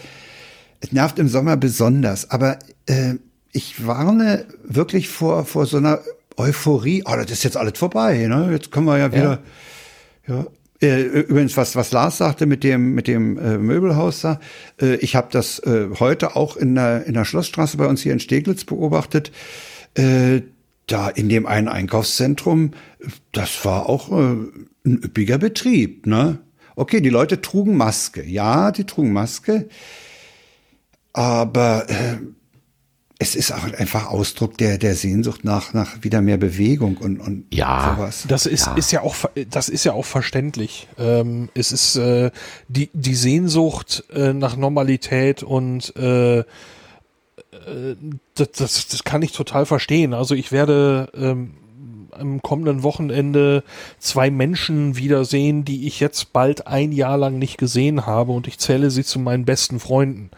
Es nervt im Sommer besonders. Aber äh, ich warne wirklich vor, vor so einer Euphorie. Oh, das ist jetzt alles vorbei. Ne? Jetzt können wir ja wieder. Ja. ja. Äh, übrigens, was, was Lars sagte mit dem, mit dem äh, Möbelhaus da, äh, ich habe das äh, heute auch in der, in der Schlossstraße bei uns hier in Steglitz beobachtet. Äh, da in dem einen Einkaufszentrum, das war auch äh, ein üppiger Betrieb, ne? Okay, die Leute trugen Maske. Ja, die trugen Maske. Aber äh, es ist auch einfach Ausdruck der, der Sehnsucht nach, nach wieder mehr Bewegung und, und ja, sowas. Das ist, ja. ist ja auch, das ist ja auch verständlich. Ähm, es ist äh, die, die Sehnsucht äh, nach Normalität und äh, das, das, das kann ich total verstehen. Also ich werde ähm, am kommenden Wochenende zwei Menschen wiedersehen, die ich jetzt bald ein Jahr lang nicht gesehen habe und ich zähle sie zu meinen besten Freunden.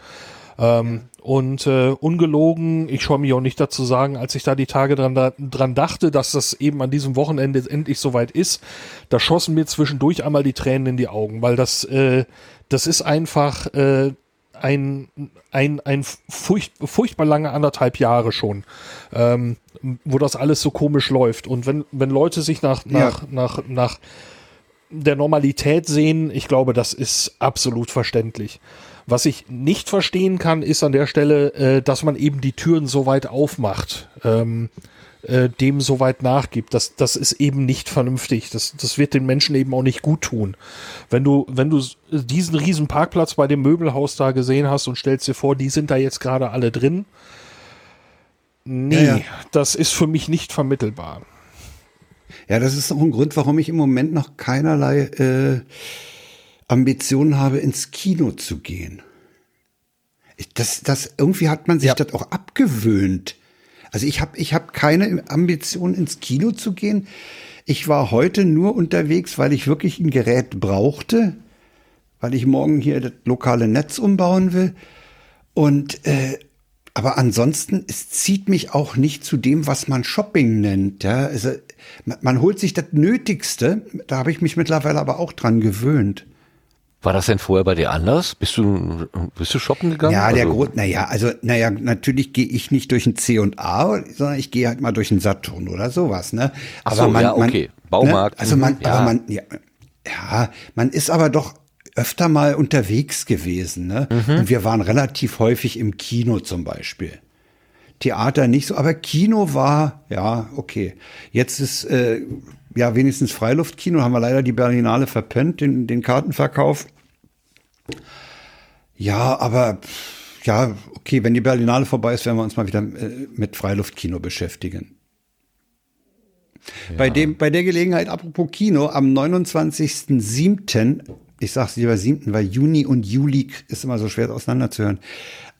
Ähm, und äh, ungelogen, ich schaue mich auch nicht dazu sagen, als ich da die Tage dran, da, dran dachte, dass das eben an diesem Wochenende endlich soweit ist, da schossen mir zwischendurch einmal die Tränen in die Augen, weil das, äh, das ist einfach äh, ein, ein, ein furcht, furchtbar lange anderthalb Jahre schon, ähm, wo das alles so komisch läuft. Und wenn, wenn Leute sich nach, nach, ja. nach, nach der Normalität sehen, ich glaube, das ist absolut verständlich. Was ich nicht verstehen kann, ist an der Stelle, äh, dass man eben die Türen so weit aufmacht, ähm, äh, dem so weit nachgibt. Das, das ist eben nicht vernünftig. Das, das wird den Menschen eben auch nicht gut tun. Wenn du, wenn du diesen riesen Parkplatz bei dem Möbelhaus da gesehen hast und stellst dir vor, die sind da jetzt gerade alle drin. Nee, ja, ja. das ist für mich nicht vermittelbar. Ja, das ist auch ein Grund, warum ich im Moment noch keinerlei äh, Ambitionen habe, ins Kino zu gehen. Das, das, irgendwie hat man sich ja. das auch abgewöhnt. Also ich habe ich hab keine Ambition, ins Kino zu gehen. Ich war heute nur unterwegs, weil ich wirklich ein Gerät brauchte, weil ich morgen hier das lokale Netz umbauen will. Und äh, aber ansonsten, es zieht mich auch nicht zu dem, was man Shopping nennt. Ja? Also, man, holt sich das Nötigste. Da habe ich mich mittlerweile aber auch dran gewöhnt. War das denn vorher bei dir anders? Bist du, bist du shoppen gegangen? Ja, der also, Grund, naja, also, naja, natürlich gehe ich nicht durch ein C und A, sondern ich gehe halt mal durch einen Saturn oder sowas, ne? Aber so, man, ja, okay. Man, Baumarkt. Ne? Also man, ja. aber man, ja, ja, man ist aber doch öfter mal unterwegs gewesen, ne? Mhm. Und wir waren relativ häufig im Kino zum Beispiel. Theater nicht so, aber Kino war, ja, okay. Jetzt ist, äh, ja, wenigstens Freiluftkino, haben wir leider die Berlinale verpennt, den, den Kartenverkauf. Ja, aber ja, okay, wenn die Berlinale vorbei ist, werden wir uns mal wieder äh, mit Freiluftkino beschäftigen. Ja. Bei dem, bei der Gelegenheit, apropos Kino, am 29.07., ich sage es lieber 7., weil Juni und Juli ist immer so schwer auseinanderzuhören.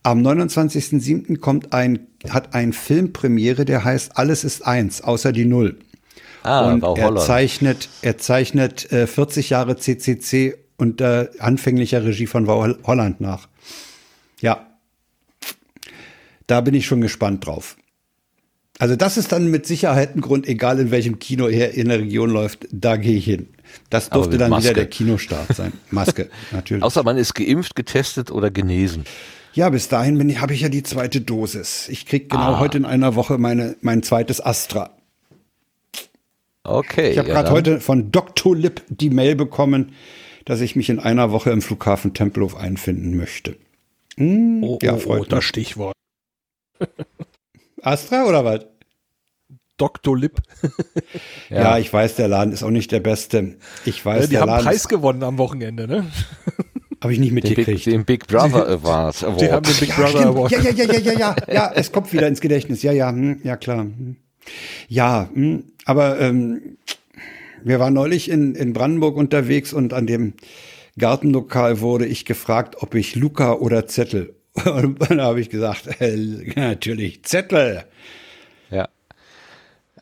Am 29.07. kommt ein, hat ein Filmpremiere, der heißt Alles ist eins, außer die Null. Ah, und er zeichnet, er zeichnet äh, 40 Jahre CCC unter anfänglicher Regie von Holland nach. Ja. Da bin ich schon gespannt drauf. Also das ist dann mit Sicherheit ein Grund, egal in welchem Kino er in der Region läuft, da gehe ich hin. Das durfte dann Maske. wieder der Kinostart sein. Maske, natürlich. Außer man ist geimpft, getestet oder genesen. Ja, bis dahin habe ich ja die zweite Dosis. Ich krieg genau ah. heute in einer Woche meine, mein zweites Astra. Okay. Ich habe ja, gerade heute von Dr. Lip die Mail bekommen, dass ich mich in einer Woche im Flughafen Tempelhof einfinden möchte. Hm, oh, ja, freut oh, das Stichwort. Astra oder was? Dr. Lip. ja. ja. ich weiß, der Laden ist auch nicht der beste. Ich weiß, ja, die der haben Laden Preis gewonnen am Wochenende, ne? Habe ich nicht mitgekriegt. Den Big, Brother Award. Die haben den Big ja, Brother Award. Ja, ja, ja, ja, ja, ja, ja, es kommt wieder ins Gedächtnis. Ja, ja, hm, ja, klar. Hm. Ja, hm, aber ähm, wir waren neulich in, in Brandenburg unterwegs und an dem Gartenlokal wurde ich gefragt, ob ich Luca oder Zettel. Und dann habe ich gesagt, äh, natürlich Zettel. Ja.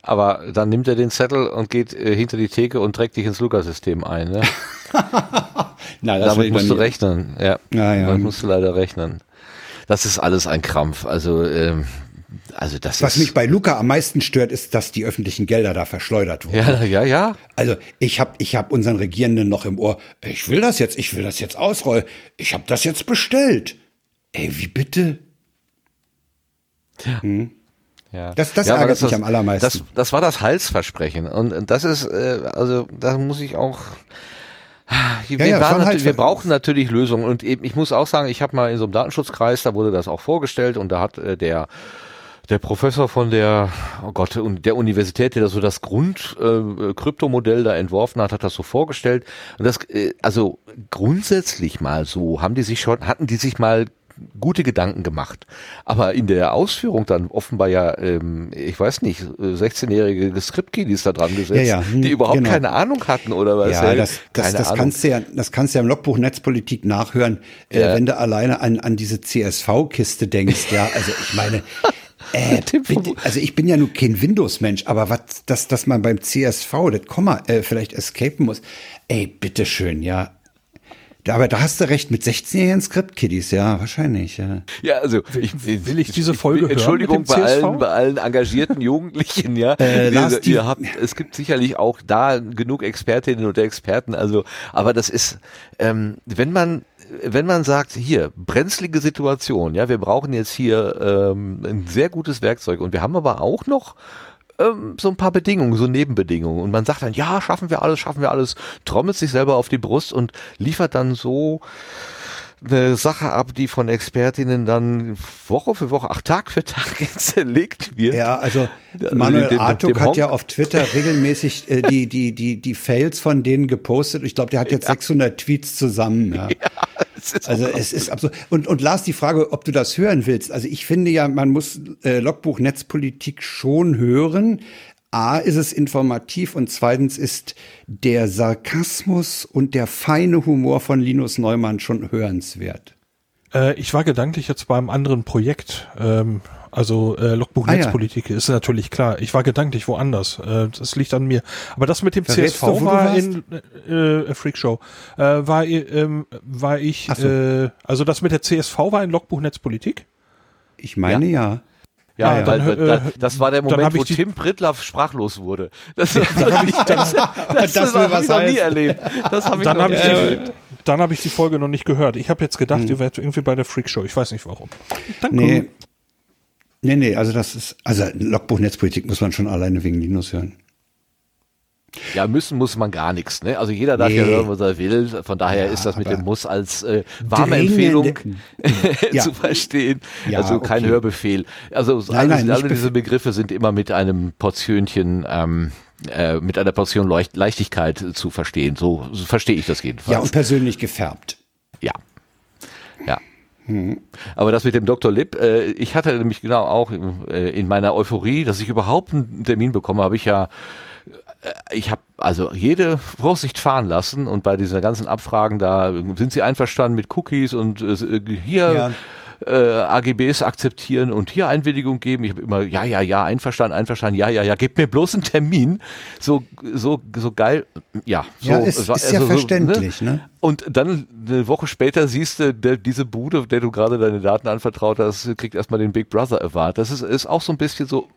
Aber dann nimmt er den Zettel und geht äh, hinter die Theke und trägt dich ins Luca-System ein. Ne? Das Damit musst du rechnen. Ja. Ja, ja. Damit musst du leider rechnen. Das ist alles ein Krampf. Also ähm, also das Was ist. mich bei Luca am meisten stört, ist, dass die öffentlichen Gelder da verschleudert wurden. ja, ja, ja. Also ich habe ich hab unseren Regierenden noch im Ohr, ich will das jetzt, ich will das jetzt ausrollen, ich habe das jetzt bestellt. Ey, wie bitte? Ja. Das- das aber ärgert mich das, am allermeisten. Das, das war das Halsversprechen. Und das ist, äh, also da muss ich auch. Wir, Ja, ja, halt- wir brauchen natürlich Lösungen. Und eben, ich muss auch sagen, ich habe mal in so einem Datenschutzkreis, da wurde das auch vorgestellt und da hat äh, der der Professor von der, oh Gott, und der Universität, der so das Grund äh, da entworfen hat, hat das so vorgestellt. Und das, äh, also grundsätzlich mal so, haben die sich schon, hatten die sich mal gute Gedanken gemacht. Aber in der Ausführung dann offenbar ja, ähm, ich weiß nicht, äh, 16-jährige Script-Kiddies da dran gesetzt, Ja, ja, die überhaupt genau. keine Ahnung hatten oder was. Ja, das, das, das, kannst du ja, das kannst du ja im Logbuch Netzpolitik nachhören, äh, Ja. wenn du alleine an, an diese CSV-Kiste denkst. Ja, also ich meine, äh, bitte, also ich bin ja nur kein Windows-Mensch, aber was, dass, dass man beim CSV das Komma äh, vielleicht escapen muss, ey, bitteschön, ja. Aber da hast du recht, mit 16-jährigen Script-Kiddies, ja, wahrscheinlich, ja. Ja, also ich, will ich diese Folge hören Entschuldigung mit dem bei CSV? allen, bei allen engagierten Jugendlichen, ja. Äh, Lars, ihr, ihr habt, es gibt sicherlich auch da genug Expertinnen und Experten, also, aber das ist, ähm, wenn man wenn man sagt, hier, brenzlige Situation, ja, wir brauchen jetzt hier ähm, ein sehr gutes Werkzeug und wir haben aber auch noch ähm, so ein paar Bedingungen, so Nebenbedingungen. Und man sagt dann, ja, schaffen wir alles, schaffen wir alles, trommelt sich selber auf die Brust und liefert dann so eine Sache ab, die von Expertinnen dann Woche für Woche, ach Tag für Tag zerlegt wird. Ja, also Also Manuel dem- Artuk hat ja auf Twitter regelmäßig äh, die, die, die, die Fails von denen gepostet. Ich glaube, der hat jetzt 600 Tweets zusammen. Ja. Es ist Also es ist absurd. Und, und Lars, die Frage, ob du das hören willst. Also ich finde ja, man muss äh, Logbuch Netzpolitik schon hören. A, ist es informativ und zweitens ist der Sarkasmus und der feine Humor von Linus Neumann schon hörenswert. Äh, ich war gedanklich jetzt beim anderen Projekt. Ähm, also äh, Logbuch Ah, ja. Ist natürlich klar. Ich war gedanklich woanders. Äh, das liegt an mir. Aber das mit dem Verrätst CSV du, war in äh, äh, Freakshow. Äh, war, ähm, war ich, so. äh, also das mit der CSV war in Logbuch Netzpolitik. Ich meine ja. Ja, Ja, weil, dann, weil, äh, da- das war der dann Moment, hab ich wo Tim Prittlaff sprachlos wurde. Das, das, das, das, das, Das will hab was ich noch nie erlebt. Das habe ich Dann noch habe nie ich, dann hab ich die Folge noch nicht gehört. Ich habe jetzt gedacht, Hm. ihr werdet irgendwie bei der Freakshow. Ich weiß nicht warum. Danke. Nee. Nee, nee, also das ist, also Logbuch Netzpolitik muss man schon alleine wegen Linus hören. Ja, müssen muss man gar nichts. Ne? Also jeder darf Nee. ja hören, was er will. Von daher Ja, ist das mit dem Muss als äh, warme Empfehlung Ja. zu verstehen. Ja, also kein okay. Hörbefehl. Also Nein, alle, nein, alle diese. Begriffe sind immer mit einem Portionchen, ähm, äh, mit einer Portion Leucht Leichtigkeit zu verstehen. So, so verstehe ich das jedenfalls. Ja, und persönlich gefärbt. Ja. Aber das mit dem Dr. Lipp, äh, ich hatte nämlich genau auch äh, in meiner Euphorie, dass ich überhaupt einen Termin bekomme, habe ich ja, äh, ich habe also jede Vorsicht fahren lassen und bei dieser ganzen Abfragen da sind sie einverstanden mit Cookies und äh, hier Ja. Äh, AGBs akzeptieren und hier Einwilligung geben. Ich habe immer ja, ja, ja, einverstanden, einverstanden, ja, ja, ja, gebt mir bloß einen Termin. So, so, so geil. Ja, so, Ja, ist- es war- ist ja so, verständlich, ne? Und dann eine Woche später siehst du, der, diese Bude, der du gerade deine Daten anvertraut hast, kriegt erstmal den Big Brother Award. Das ist, ist auch so ein bisschen so,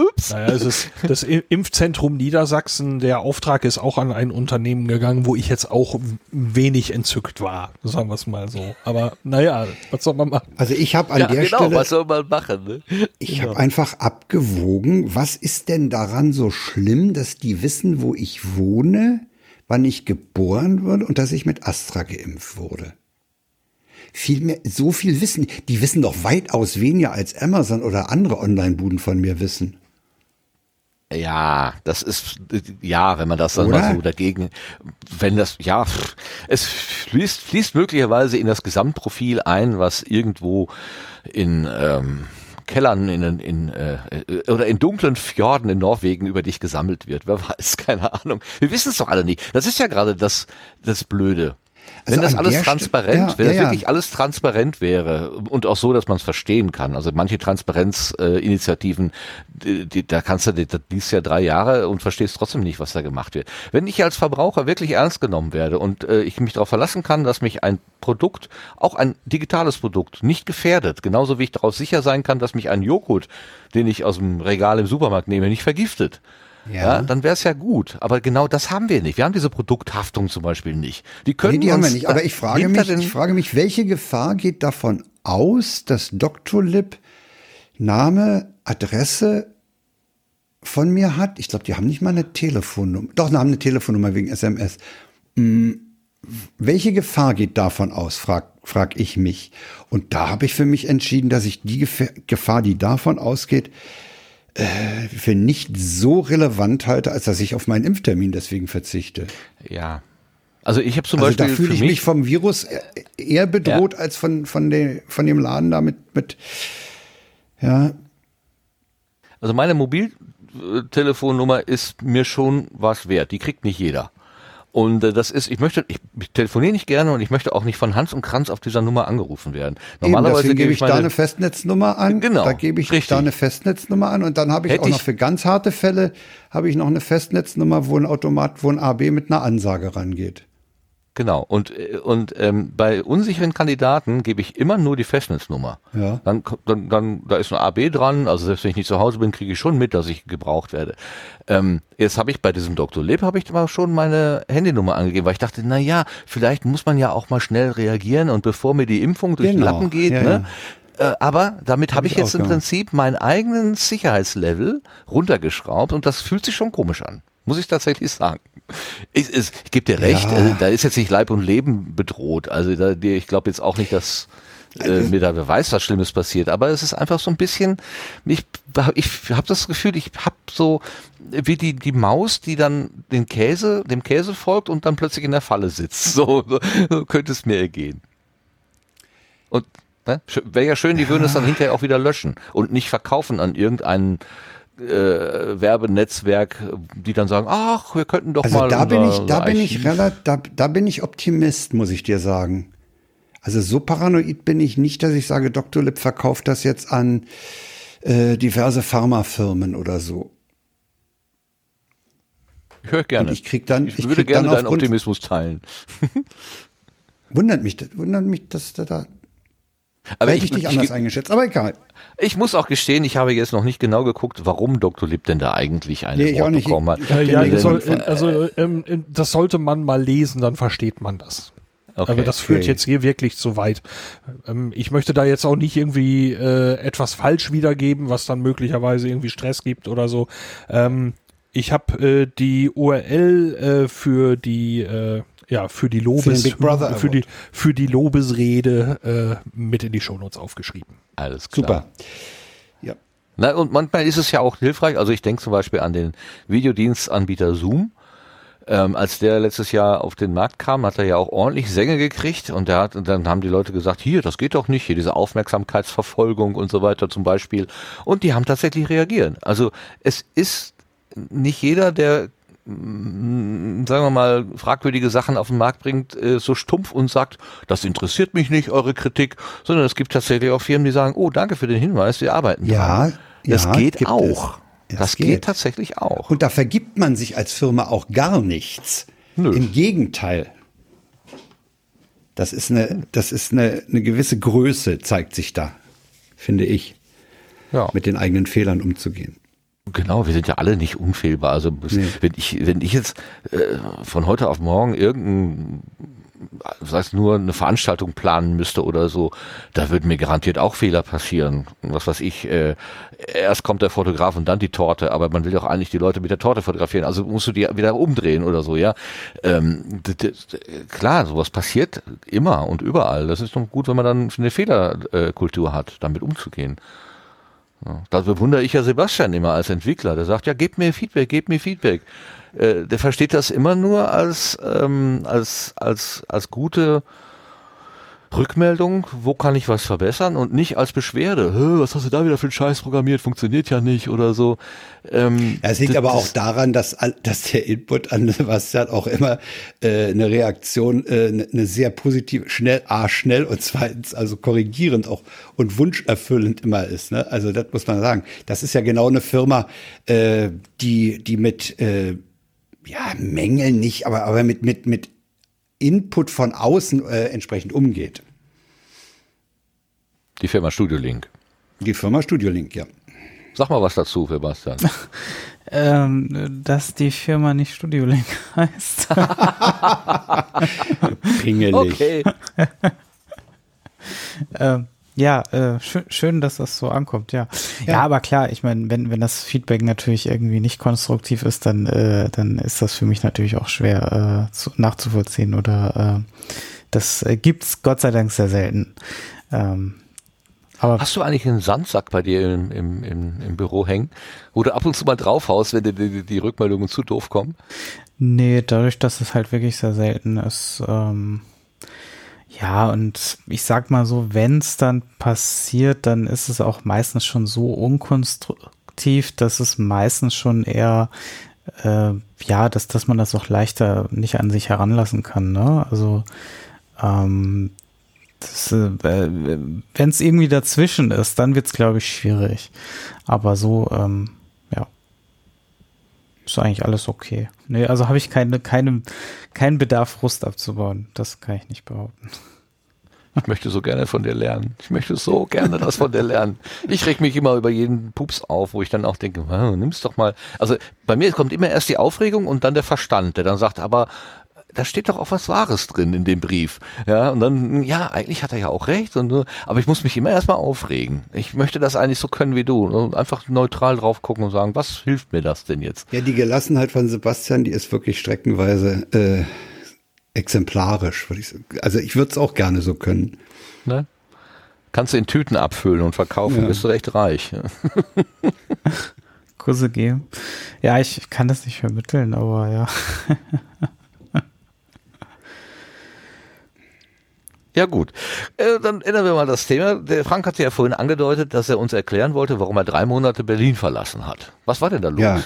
ups. Naja, es ist das I- Impfzentrum Niedersachsen. Der Auftrag ist auch an ein Unternehmen gegangen, wo ich jetzt auch wenig entzückt war, sagen wir es mal so. Aber naja, was soll man machen? Also ich habe an Ja, der genau, Stelle, was soll man machen? Ne? ich habe einfach abgewogen, was ist denn daran so schlimm, dass die wissen, wo ich wohne, wann ich geboren wurde und dass ich mit Astra geimpft wurde. Viel mehr, so viel wissen, die wissen doch weitaus weniger als Amazon oder andere Online-Buden von mir wissen. Ja, das ist, ja, wenn man das dann Oder? mal so dagegen, wenn das, ja, es fließt, fließt möglicherweise in das Gesamtprofil ein, was irgendwo in, ähm, Kellern in, in äh, äh, oder in dunklen Fjorden in Norwegen über dich gesammelt wird. Wer weiß, keine Ahnung. Wir wissen es doch alle nicht. Das ist ja gerade das das Blöde. Wenn Also das alles St- transparent, ja, wenn ja, das ja. wirklich alles transparent wäre und auch so, dass man es verstehen kann. Also manche Transparenzinitiativen, die, da kannst du, das liest ja drei Jahre und verstehst trotzdem nicht, was da gemacht wird. Wenn ich als Verbraucher wirklich ernst genommen werde und äh, ich mich darauf verlassen kann, dass mich ein Produkt, auch ein digitales Produkt, nicht gefährdet, genauso wie ich darauf sicher sein kann, dass mich ein Joghurt, den ich aus dem Regal im Supermarkt nehme, nicht vergiftet. Ja, dann wäre es ja gut. Aber genau das haben wir nicht. Wir haben diese Produkthaftung zum Beispiel nicht. Die können Nee, die haben wir nicht. Aber ich frage mich, ich frage mich, welche Gefahr geht davon aus, dass Dr. Lib Name, Adresse von mir hat? Ich glaube, die haben nicht mal eine Telefonnummer. Doch, die haben eine Telefonnummer wegen SMS. Hm, welche Gefahr geht davon aus, frag, frag ich mich. Und da habe ich für mich entschieden, dass ich die Gefahr, die davon ausgeht, für nicht so relevant halte, als dass ich auf meinen Impftermin deswegen verzichte. Ja. Also ich habe zum Also da Beispiel fühle ich mich, mich vom Virus e- eher bedroht als von, von, der, von dem Laden da mit, mit ja, also meine Mobiltelefonnummer ist mir schon was wert. Die kriegt nicht jeder. Und äh, das ist, ich möchte, ich, ich telefoniere nicht gerne und ich möchte auch nicht von Hans und Kranz auf dieser Nummer angerufen werden. Eben, Normalerweise deswegen gebe ich ich da meine, eine Festnetznummer an. Genau, Da gebe ich richtig. da eine Festnetznummer an und dann habe ich Hätte auch noch ich- für ganz harte Fälle habe ich noch eine Festnetznummer, wo ein Automat, wo ein AB mit einer Ansage rangeht. Genau. Und, und ähm, bei unsicheren Kandidaten gebe ich immer nur die Festnetznummer. Ja. Dann, dann, dann, da ist ein AB dran, also selbst wenn ich nicht zu Hause bin, kriege ich schon mit, dass ich gebraucht werde. Ähm, jetzt habe ich bei diesem Dr. Leb habe ich aber schon meine Handynummer angegeben, weil ich dachte, na ja, vielleicht muss man ja auch mal schnell reagieren und bevor mir die Impfung durch den Genau. Lappen geht, Ja, ne? Äh, aber damit habe ich ich jetzt im. Prinzip meinen eigenen Sicherheitslevel runtergeschraubt und das fühlt sich schon komisch an. Muss ich tatsächlich sagen. Ich, ich, ich gebe dir recht, Ja. äh, da ist jetzt nicht Leib und Leben bedroht. Also da, ich glaube jetzt auch nicht, dass äh, mir da beweist, was Schlimmes passiert. Aber es ist einfach so ein bisschen, ich, ich habe das Gefühl, ich habe so wie die, die Maus, die dann den Käse, dem Käse folgt und dann plötzlich in der Falle sitzt. So, so, so könnte es mir ergehen. Und ne, wäre ja schön, die würden es dann hinterher auch wieder löschen und nicht verkaufen an irgendeinen äh, Werbenetzwerk, die dann sagen, ach, wir könnten doch Also mal da bin ich, da bin ich relativ, da, da bin ich Optimist, muss ich dir sagen. Also so paranoid bin ich nicht, dass ich sage, Dr. Lip verkauft das jetzt an äh, diverse Pharmafirmen oder so. Ich höre gerne. Und ich krieg dann- ich, ich würde gerne deinen Optimismus teilen. Wundert mich, wundert mich, dass da da. Aber hätte ich, ich dich ich, anders eingeschätzt, aber egal. ich muss auch gestehen, ich habe jetzt noch nicht genau geguckt, warum Dr. Lip denn da eigentlich ein Nee, ich Wort bekommen hat. Ich ja, das soll, also ähm, ähm, das sollte man mal lesen, dann versteht man das. Okay. Aber das führt Okay. jetzt hier wirklich zu weit. Ähm, ich möchte da jetzt auch nicht irgendwie äh, etwas falsch wiedergeben, was dann möglicherweise irgendwie Stress gibt oder so. Ähm, ich habe äh, die URL äh, für die äh, ja für die Lobes Brother für die für die Lobesrede äh, mit in die Shownotes aufgeschrieben. Alles klar. Super. Ja. Na, und manchmal ist es ja auch hilfreich. Also ich denke zum Beispiel an den Videodienstanbieter Zoom. Ähm, als der letztes Jahr auf den Markt kam, hat er ja auch ordentlich Sänge gekriegt und, der hat, und dann haben die Leute gesagt, hier, das geht doch nicht, hier diese Aufmerksamkeitsverfolgung und so weiter zum Beispiel. Und die haben tatsächlich reagiert. Also es ist nicht jeder, der sagen wir mal, fragwürdige Sachen auf den Markt bringt, äh, so stumpf und sagt, das interessiert mich nicht, eure Kritik, sondern es gibt tatsächlich auch Firmen, die sagen, oh, danke für den Hinweis, wir arbeiten Ja, dran. Das ja, geht auch. es. Das Es geht. geht. tatsächlich auch. Und da vergibt man sich als Firma auch gar nichts. Nö. Im Gegenteil. Das ist eine, das ist eine, eine gewisse Größe, zeigt sich da, finde ich, Ja. mit den eigenen Fehlern umzugehen. Genau, wir sind ja alle nicht unfehlbar. Also Nee. wenn ich wenn ich jetzt äh, von heute auf morgen irgendein das heißt nur eine Veranstaltung planen müsste oder so, da würden mir garantiert auch Fehler passieren. Was weiß ich, äh, erst kommt der Fotograf und dann die Torte, aber man will doch eigentlich die Leute mit der Torte fotografieren, also musst du die wieder umdrehen oder so, ja. Ähm, klar, sowas passiert immer und überall. Das ist doch gut, wenn man dann eine Fehlerkultur hat, damit umzugehen. Ja, da bewundere ich ja Sebastian immer als Entwickler. Der sagt, ja, gebt mir Feedback, gebt mir Feedback. Äh, der versteht das immer nur als, ähm, als, als, als gute Rückmeldung, wo kann ich was verbessern und nicht als Beschwerde, "Hä, was hast du da wieder für einen Scheiß programmiert, funktioniert ja nicht oder so. Ähm, Ja, es liegt das- aber auch das- daran, dass, dass der Input an Sebastian auch immer äh, eine Reaktion, äh, eine eine sehr positive, schnell, A, schnell und zweitens also korrigierend auch und wunscherfüllend immer ist. Ne? Also das muss man sagen. Das ist ja genau eine Firma, äh, die, die mit äh, ja, Mängeln nicht, aber, aber mit, mit, mit Input von außen äh, entsprechend umgeht. Die Firma Studio Link. Die Firma Studio Link, ja. Sag mal was dazu, Sebastian. Ähm, dass die Firma nicht Studio Link heißt. Pingelig. Okay. ähm, ja, äh, schön, schön, dass das so ankommt, ja. Ja, aber klar, ich meine, wenn, wenn das Feedback natürlich irgendwie nicht konstruktiv ist, dann, äh, dann ist das für mich natürlich auch schwer äh, zu, nachzuvollziehen oder äh, das äh, gibt's Gott sei Dank sehr selten. Ähm, aber Hast du eigentlich einen Sandsack bei dir im, im, im, im Büro hängen, wo du ab und zu mal draufhaust, wenn dir die, die Rückmeldungen zu doof kommen? Nee, dadurch, dass es halt wirklich sehr selten ist. Ähm, ja, und ich sag mal so, wenn es dann passiert, dann ist es auch meistens schon so unkonstruktiv, dass es meistens schon eher, äh, ja, dass, dass man das auch leichter nicht an sich heranlassen kann. Ne? Also, ähm, äh, wenn es irgendwie dazwischen ist, dann wird es, glaube ich, schwierig. Aber so, ähm, ja, ist eigentlich alles okay. Nee, also habe ich keine, keine, keinen Bedarf, Frust abzubauen. Das kann ich nicht behaupten. Ich möchte so gerne von dir lernen. Ich möchte so gerne das von dir lernen. Ich reg mich immer über jeden Pups auf, wo ich dann auch denke, "Ah, nimm's doch mal. Also bei mir kommt immer erst die Aufregung und dann der Verstand, der dann sagt, aber da steht doch auch was Wahres drin in dem Brief. Ja, und dann, ja, eigentlich hat er ja auch recht, und, aber ich muss mich immer erstmal aufregen. Ich möchte das eigentlich so können wie du. Und einfach neutral drauf gucken und sagen, was hilft mir das denn jetzt? Ja, die Gelassenheit von Sebastian, die ist wirklich streckenweise äh, exemplarisch, würde ich sagen. Also ich würde es auch gerne so können. Ne? Kannst du in Tüten abfüllen und verkaufen, Ja. bist du recht reich. Kurse geben. Ja, ich kann das nicht vermitteln, aber ja. Ja gut, äh, dann ändern wir mal das Thema. Der Frank hatte ja vorhin angedeutet, dass er uns erklären wollte, warum er drei Monate Berlin verlassen hat. Was war denn da los? Ja,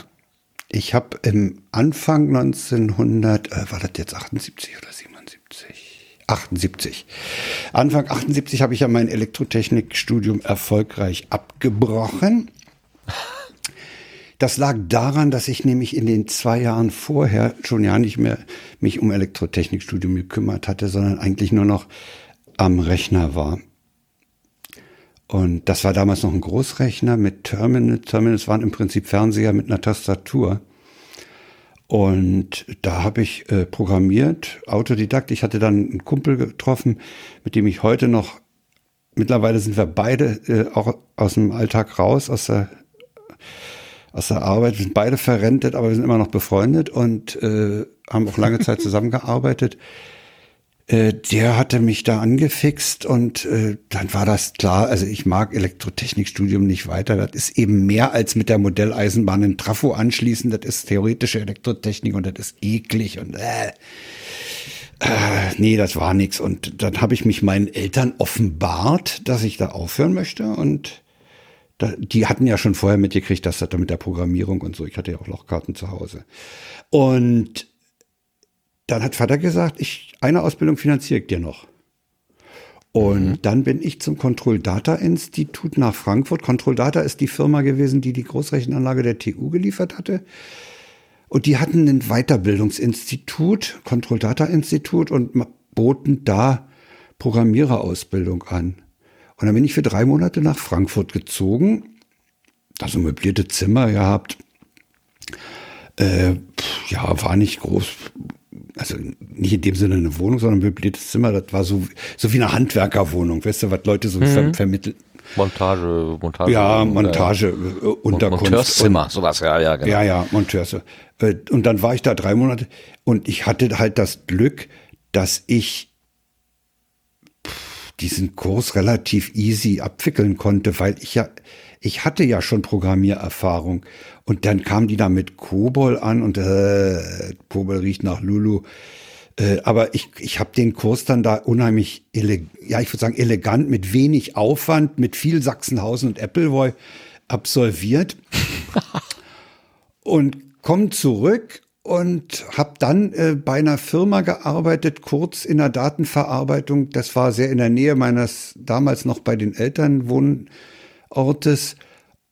ich habe im Anfang 1900, äh, war das jetzt 78 oder 77? 78. Anfang 78 habe ich ja mein Elektrotechnikstudium erfolgreich abgebrochen. Das lag daran, dass ich nämlich in den zwei Jahren vorher schon ja nicht mehr mich um Elektrotechnikstudium gekümmert hatte, sondern eigentlich nur noch am Rechner war. Und das war damals noch ein Großrechner mit Terminal. Terminals waren im Prinzip Fernseher mit einer Tastatur. Und da habe ich äh, programmiert, Autodidakt. Ich hatte dann einen Kumpel getroffen, mit dem ich heute noch, mittlerweile sind wir beide äh, auch aus dem Alltag raus, aus der, aus der Arbeit. Wir sind beide verrentet, aber wir sind immer noch befreundet und äh, haben auch lange Zeit zusammengearbeitet. Äh, der hatte mich da angefixt und äh, dann war das klar, also ich mag Elektrotechnikstudium nicht weiter. Das ist eben mehr als mit der Modelleisenbahn ein Trafo anschließen. Das ist theoretische Elektrotechnik und das ist eklig und äh, äh, nee, das war nix. Und dann habe ich mich meinen Eltern offenbart, dass ich da aufhören möchte und die hatten ja schon vorher mitgekriegt, dass das da mit der Programmierung und so, ich hatte ja auch Lochkarten zu Hause. Und dann hat Vater gesagt, ich, eine Ausbildung finanziere ich dir noch. Und dann bin ich zum Control Data Institut nach Frankfurt. Control Data ist die Firma gewesen, die die Großrechenanlage der TU geliefert hatte. Und die hatten ein Weiterbildungsinstitut, Control Data Institut, und boten da Programmiererausbildung an. Und dann bin ich für drei Monate nach Frankfurt gezogen. Da so möblierte Zimmer gehabt. Äh, ja, war nicht groß. Also nicht in dem Sinne eine Wohnung, sondern ein möbliertes Zimmer. Das war so, so wie eine Handwerkerwohnung. Weißt du, was Leute so ver vermitteln? Montage, Montage. Ja, Montage, äh, Unterkunft. Monteurszimmer, sowas, ja, ja, genau. Ja, ja, Monteurs. Äh, Und dann war ich da drei Monate und ich hatte halt das Glück, dass ich diesen Kurs relativ easy abwickeln konnte, weil ich ja, ich hatte ja schon Programmiererfahrung. Und dann kam die da mit Kobol an und äh, Kobol riecht nach Lulu. Äh, aber ich, ich habe den Kurs dann da unheimlich, ja, ich würde sagen, elegant, mit wenig Aufwand, mit viel Sachsenhausen und Appleboy absolviert und komme zurück und habe dann äh, bei einer Firma gearbeitet, kurz in der Datenverarbeitung. Das war sehr in der Nähe meines damals noch bei den Eltern Wohnortes.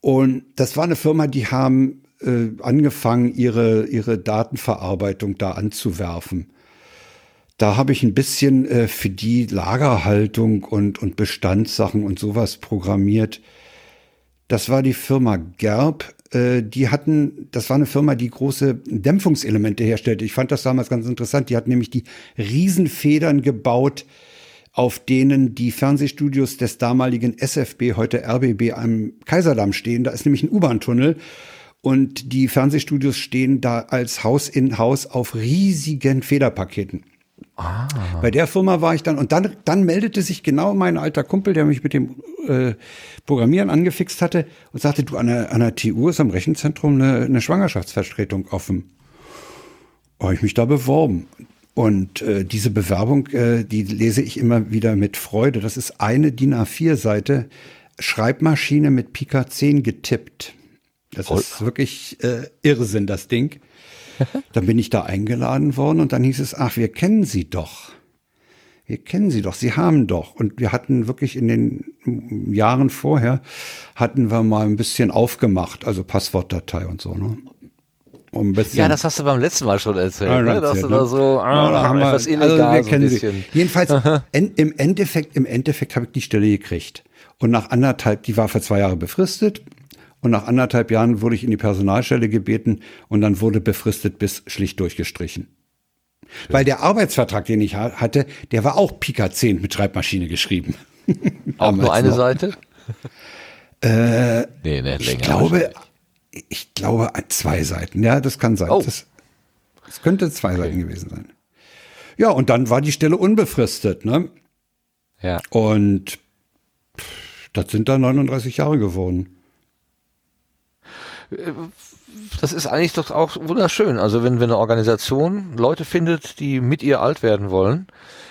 Und das war eine Firma, die haben äh, angefangen, ihre, ihre Datenverarbeitung da anzuwerfen. Da habe ich ein bisschen äh, für die Lagerhaltung und, und Bestandssachen und sowas programmiert. Das war die Firma Gerb. Äh, die hatten, das war eine Firma, die große Dämpfungselemente herstellte. Ich fand das damals ganz interessant. Die hat nämlich die Riesenfedern gebaut, auf denen die Fernsehstudios des damaligen SFB, heute RBB am Kaiserdamm stehen. Da ist nämlich ein U-Bahn-Tunnel und die Fernsehstudios stehen da als Haus in Haus auf riesigen Federpaketen. Ah. Bei der Firma war ich dann und dann, dann meldete sich genau mein alter Kumpel, der mich mit dem äh, Programmieren angefixt hatte und sagte, du, an der, an der TU ist am Rechenzentrum eine, eine Schwangerschaftsvertretung offen. Habe ich mich da beworben. Und äh, diese Bewerbung, äh, die lese ich immer wieder mit Freude. Das ist eine DIN A4-Seite, Schreibmaschine mit Pika 10 getippt. Das oh. ist wirklich äh, Irrsinn, das Ding. dann bin ich da eingeladen worden und dann hieß es, ach, wir kennen Sie doch. Wir kennen Sie doch, Sie haben doch. Und wir hatten wirklich in den Jahren vorher, hatten wir mal ein bisschen aufgemacht, also Passwortdatei und so. Ne? Um ja, das hast du beim letzten Mal schon erzählt, ja, ne? dass du da so ah, ja, haben etwas wir, illegal also wir kennen so Sie. Jedenfalls, en, im Endeffekt, im Endeffekt habe ich die Stelle gekriegt. Und nach anderthalb, die war für zwei Jahre befristet. Und nach anderthalb Jahren wurde ich in die Personalstelle gebeten und dann wurde befristet bis schlicht durchgestrichen. Schön. Weil der Arbeitsvertrag, den ich hatte, der war auch Pika 10 mit Schreibmaschine geschrieben. auch nur eine noch. Seite? Äh, nee, ne, ich glaube, ich glaube zwei Seiten. Ja, das kann sein. Oh. Das, das könnte zwei okay. Seiten gewesen sein. Ja, und dann war die Stelle unbefristet, ne? Ja. Und das sind dann 39 Jahre geworden das ist eigentlich doch auch wunderschön. Also wenn, wenn eine Organisation Leute findet, die mit ihr alt werden wollen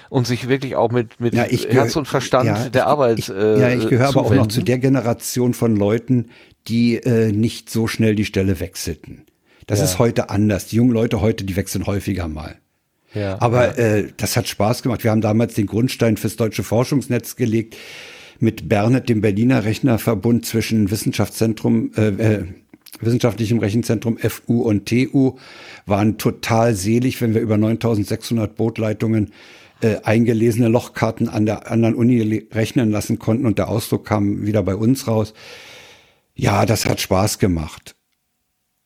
und sich wirklich auch mit, mit ja, Herz und Verstand ja, der Arbeit. Ich, äh, ja, ich gehöre aber auch noch zu der Generation von Leuten, die äh, nicht so schnell die Stelle wechselten. Das ja. ist heute anders. Die jungen Leute heute, die wechseln häufiger mal. Ja, aber ja. Äh, das hat Spaß gemacht. Wir haben damals den Grundstein fürs deutsche Forschungsnetz gelegt mit Bernet, dem Berliner Rechnerverbund zwischen Wissenschaftszentrum, äh, äh wissenschaftlichem Rechenzentrum FU und TU waren total selig, wenn wir über 9600 Bootleitungen äh, eingelesene Lochkarten an der anderen Uni rechnen lassen konnten und der Ausdruck kam wieder bei uns raus. Ja, das hat Spaß gemacht.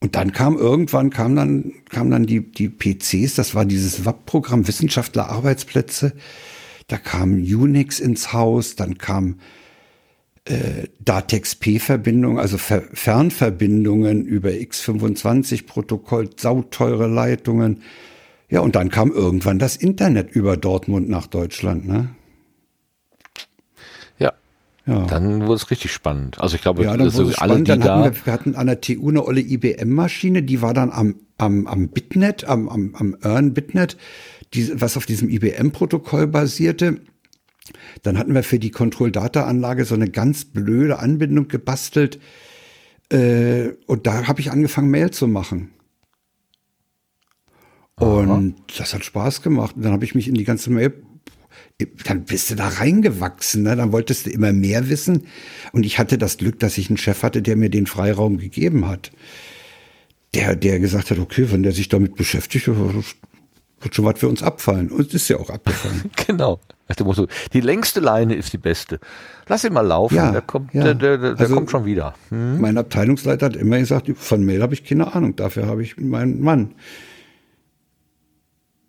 Und dann kam irgendwann kam dann kam dann die die PCs, das war dieses WAP-Programm Wissenschaftler Arbeitsplätze. Da kam Unix ins Haus, dann kam äh, Datex-P-Verbindung, also Ver Fernverbindungen über X25-Protokoll, sauteure Leitungen. Ja, und dann kam irgendwann das Internet über Dortmund nach Deutschland, ne? Ja. Dann wurde es richtig spannend. Also ich glaube, ja, dann so alle, die dann da hatten wir, wir hatten an der TU eine olle IBM-Maschine, die war dann am, am, am Bitnet, am, am, am EARN-Bitnet, die, was auf diesem IBM-Protokoll basierte. Dann hatten wir für die Control-Data-Anlage so eine ganz blöde Anbindung gebastelt. Äh, und da habe ich angefangen, Mail zu machen. Und Aha. das hat Spaß gemacht. Und dann habe ich mich in die ganze Mail, dann bist du da reingewachsen, ne? dann wolltest du immer mehr wissen. Und ich hatte das Glück, dass ich einen Chef hatte, der mir den Freiraum gegeben hat. Der, der gesagt hat, okay, wenn der sich damit beschäftigt, wird schon was für uns abfallen. Und es ist ja auch abgefallen. genau. Die längste Leine ist die beste. Lass ihn mal laufen, ja, der, kommt, ja. der, der, der also kommt schon wieder. Hm? Mein Abteilungsleiter hat immer gesagt, von Mail habe ich keine Ahnung, dafür habe ich meinen Mann.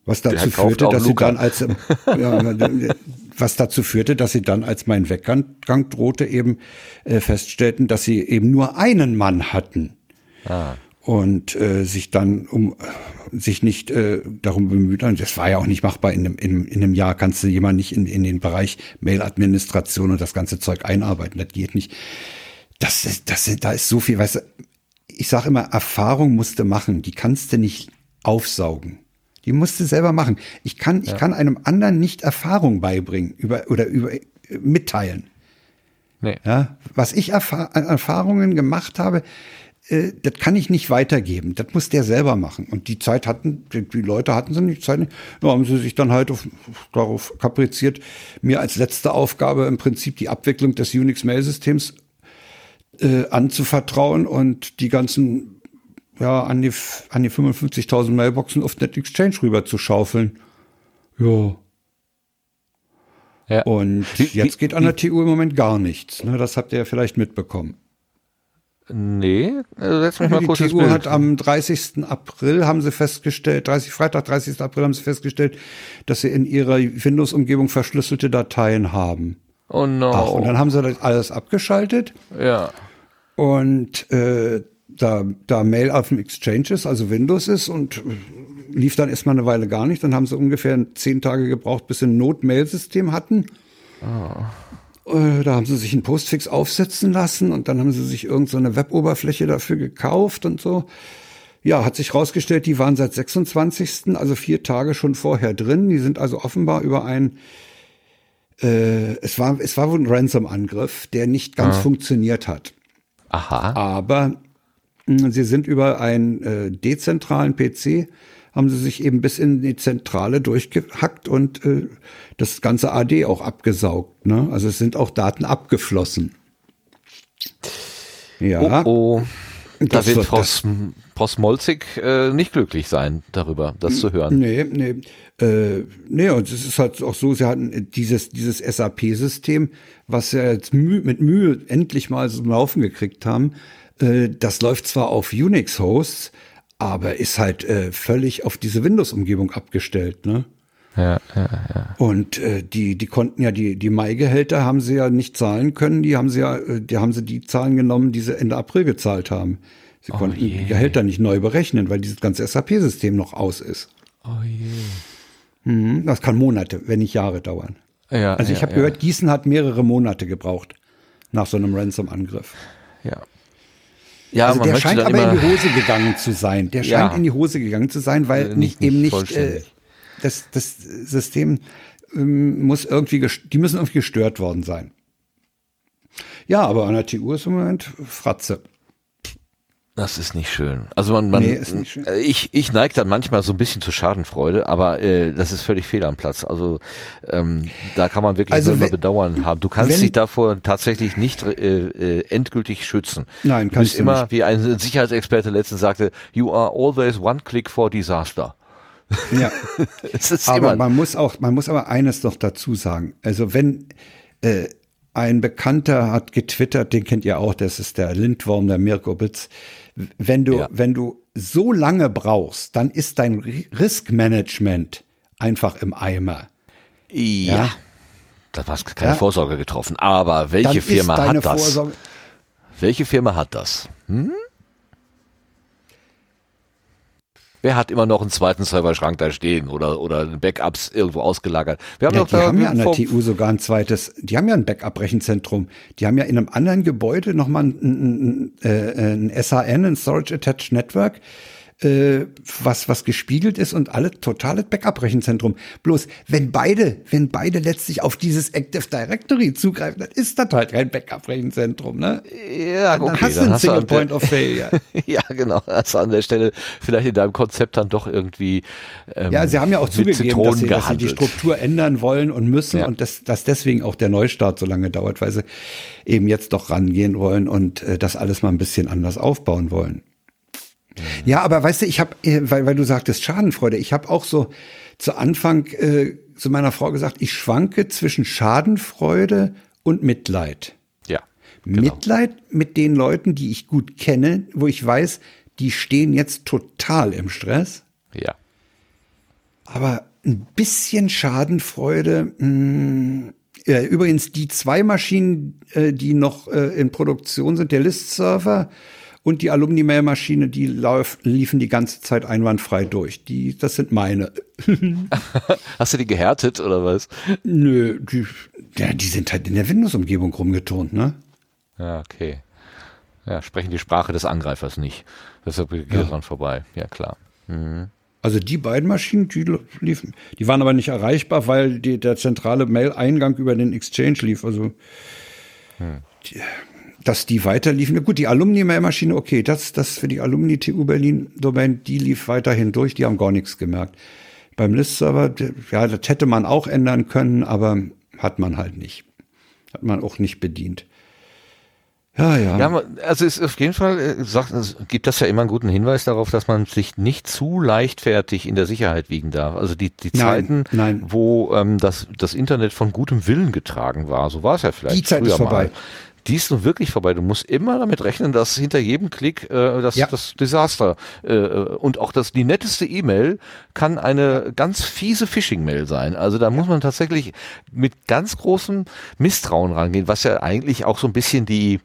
Was dazu führte, dass Luca. sie dann als ja, was dazu führte, dass sie dann, als mein Weggang drohte, eben äh, feststellten, dass sie eben nur einen Mann hatten. Ah und äh, sich dann um sich nicht äh, darum bemüht haben. Das war ja auch nicht machbar. In einem, in, in einem Jahr kannst du jemanden nicht in, in den Bereich Mail-Administration und das ganze Zeug einarbeiten. Das geht nicht. Das ist, das ist, da ist so viel, weißt du, ich sage immer, Erfahrung musst du machen, die kannst du nicht aufsaugen. Die musst du selber machen. Ich kann, ich kann einem anderen nicht Erfahrung beibringen über, oder über, äh, mitteilen. Nee. Ja, was ich erfahr an Erfahrungen gemacht habe, äh, das kann ich nicht weitergeben. Das muss der selber machen. Und die Zeit hatten, die, Leute hatten sie nicht Zeit. Da haben sie sich dann halt auf, darauf kapriziert, mir als letzte Aufgabe im Prinzip die Abwicklung des Unix-Mail-Systems äh, anzuvertrauen und die ganzen, ja, an die, an die 55.000 Mailboxen auf Net Exchange rüber zu schaufeln. Ja. Ja. Und jetzt geht an der TU im Moment gar nichts. Ne, das habt ihr ja vielleicht mitbekommen. Nee, äh, setz mich mal Die kurz ins TU hat am 30. April, haben sie festgestellt, 30, Freitag, 30. April haben sie festgestellt, dass sie in ihrer Windows-Umgebung verschlüsselte Dateien haben. oh no. Ach, und dann haben sie das alles abgeschaltet ja. und äh, da, da Mail auf dem Exchange ist, also Windows ist und lief dann erstmal eine Weile gar nicht. Dann haben sie ungefähr zehn Tage gebraucht, bis sie ein Not-Mail-System hatten. Äh, Da haben sie sich einen Postfix aufsetzen lassen und dann haben sie sich irgendeine so eine Weboberfläche dafür gekauft und so. Ja, hat sich rausgestellt, die waren seit 26., also vier Tage schon vorher drin. Die sind also offenbar über ein, äh, es war, es war wohl ein Ransom-Angriff, der nicht ganz funktioniert hat. Aha. Aber sie sind über einen äh, dezentralen PC, haben sie sich eben bis in die Zentrale durchgehackt und äh, das ganze AD auch abgesaugt. Ne? Also es sind auch Daten abgeflossen. Ja, Oh, oh. Da Das wird wird Frau, das- Frau Smolzig äh, nicht glücklich sein darüber, das zu hören. nee, nee, äh, nee, und es ist halt auch so, sie hatten dieses, dieses SAP-System, was sie jetzt Mühe, mit Mühe endlich mal zum Laufen gekriegt haben, äh, das läuft zwar auf Unix-Hosts, aber ist halt äh, völlig auf diese Windows-Umgebung abgestellt, ne? Ja, ja, ja. Und äh, die, die konnten ja die, die Mai-Gehälter haben sie ja nicht zahlen können. Die haben sie ja, äh, die haben sie die Zahlen genommen, die sie Ende April gezahlt haben. Sie konnten die Gehälter nicht neu berechnen, weil dieses ganze SAP-System noch aus ist. Oh je. Mhm, Das kann Monate, wenn nicht Jahre dauern. Ja, Also ich ja, habe ja. gehört, Gießen hat mehrere Monate gebraucht nach so einem Ransom-Angriff. Ja. Ja, also der scheint aber in die Hose gegangen zu sein. Der Ja. scheint in die Hose gegangen zu sein, weil Äh, nicht, nicht- eben nicht äh, das, das System ähm, muss irgendwie, die müssen irgendwie gestört worden sein. Ja, aber an der TU ist im Moment Fratze. Das ist nicht schön. Also man, man Nee, äh, ich, ich neige dann manchmal so ein bisschen zur Schadenfreude, aber äh, das ist völlig fehl am Platz. Also ähm, da kann man wirklich Also nur wenn- Bedauern haben. Du kannst wenn- dich davor tatsächlich nicht äh, äh, endgültig schützen. Nein, du kannst du immer, nicht. wie ein Sicherheitsexperte letztens sagte, you are always one click for disaster. Ja. Es ist Aber man muss auch, man muss aber eines noch dazu sagen. Also wenn äh, ein Bekannter hat getwittert, den kennt ihr auch, das ist der Lindworm, der Mirko Bitz. Wenn du, Ja. wenn du so lange brauchst, dann ist dein Ri- Riskmanagement einfach im Eimer. ja. Ja. Da war keine Ja. Vorsorge getroffen. Aber Dann welche Firma hat das? Vorsorge. Welche Firma hat das? Hm? Wer hat immer noch einen zweiten Serverschrank da stehen oder, oder Backups irgendwo ausgelagert? Wir haben Ja, doch die da haben ja an der TU sogar ein zweites, die haben ja ein Backup-Rechenzentrum. Die haben ja in einem anderen Gebäude nochmal ein, ein, ein, äh, ein SAN, ein Storage Attached Network, äh, was, was gespiegelt ist und alle totales Backup-Rechenzentrum. Bloß, wenn beide, wenn beide letztlich auf dieses Active Directory zugreifen, dann ist das halt kein Backup-Rechenzentrum, ne? Ja, Dann okay, hast du ein an Single Point of Failure. ja, genau. Also an der Stelle vielleicht in deinem Konzept dann doch irgendwie. Ähm, Ja, sie haben ja auch zugegeben, dass sie, dass sie die. Struktur ändern wollen und müssen Ja. und dass, dass deswegen auch der Neustart so lange dauert, weil sie eben jetzt doch rangehen wollen und äh, das alles mal ein bisschen anders aufbauen wollen. Ja, aber weißt du, ich habe, weil, weil du sagtest Schadenfreude, ich habe auch so zu Anfang äh, zu meiner Frau gesagt, ich schwanke zwischen Schadenfreude und Mitleid. Ja. Genau. Mitleid mit den Leuten, die ich gut kenne, wo ich weiß, die stehen jetzt total im Stress. Ja. Aber ein bisschen Schadenfreude. Mh, äh, übrigens, die zwei Maschinen, äh, die noch äh, in Produktion sind, der List-Server und die Alumni-Mail-Maschine, die lauf, liefen die ganze Zeit einwandfrei durch. Die, das sind meine. Hast du die gehärtet oder was? Nö, die, ja, die sind halt in der Windows-Umgebung rumgeturnt, ne? Ja, okay. Ja, sprechen die Sprache des Angreifers nicht. Deshalb geht Ja. dran vorbei. Ja, klar. Mhm. Also die beiden Maschinen, die liefen, die waren aber nicht erreichbar, weil die, der zentrale Mail-Eingang über den Exchange lief. Also hm. die, dass die weiterliefen. Na gut, die Alumni-Mail-Maschine, okay, das, das für die Alumni-TU Berlin-Domain, die lief weiterhin durch, die haben gar nichts gemerkt. Beim List-Server, ja, das hätte man auch ändern können, aber hat man halt nicht. Hat man auch nicht bedient. Ja, ja. Ja, also ist auf jeden Fall äh, sagt, gibt das ja immer einen guten Hinweis darauf, dass man sich nicht zu leichtfertig in der Sicherheit wiegen darf. Also die, die Zeiten, nein. wo ähm, das, das Internet von gutem Willen getragen war, so war es ja vielleicht. Die Zeit ist vorbei. Mal die ist nun wirklich vorbei. Du musst immer damit rechnen, dass hinter jedem Klick äh, das, ja. das Desaster äh, und auch das die netteste E-Mail kann eine ganz fiese Phishing-Mail sein. Also da muss man tatsächlich mit ganz großem Misstrauen rangehen, was ja eigentlich auch so ein bisschen die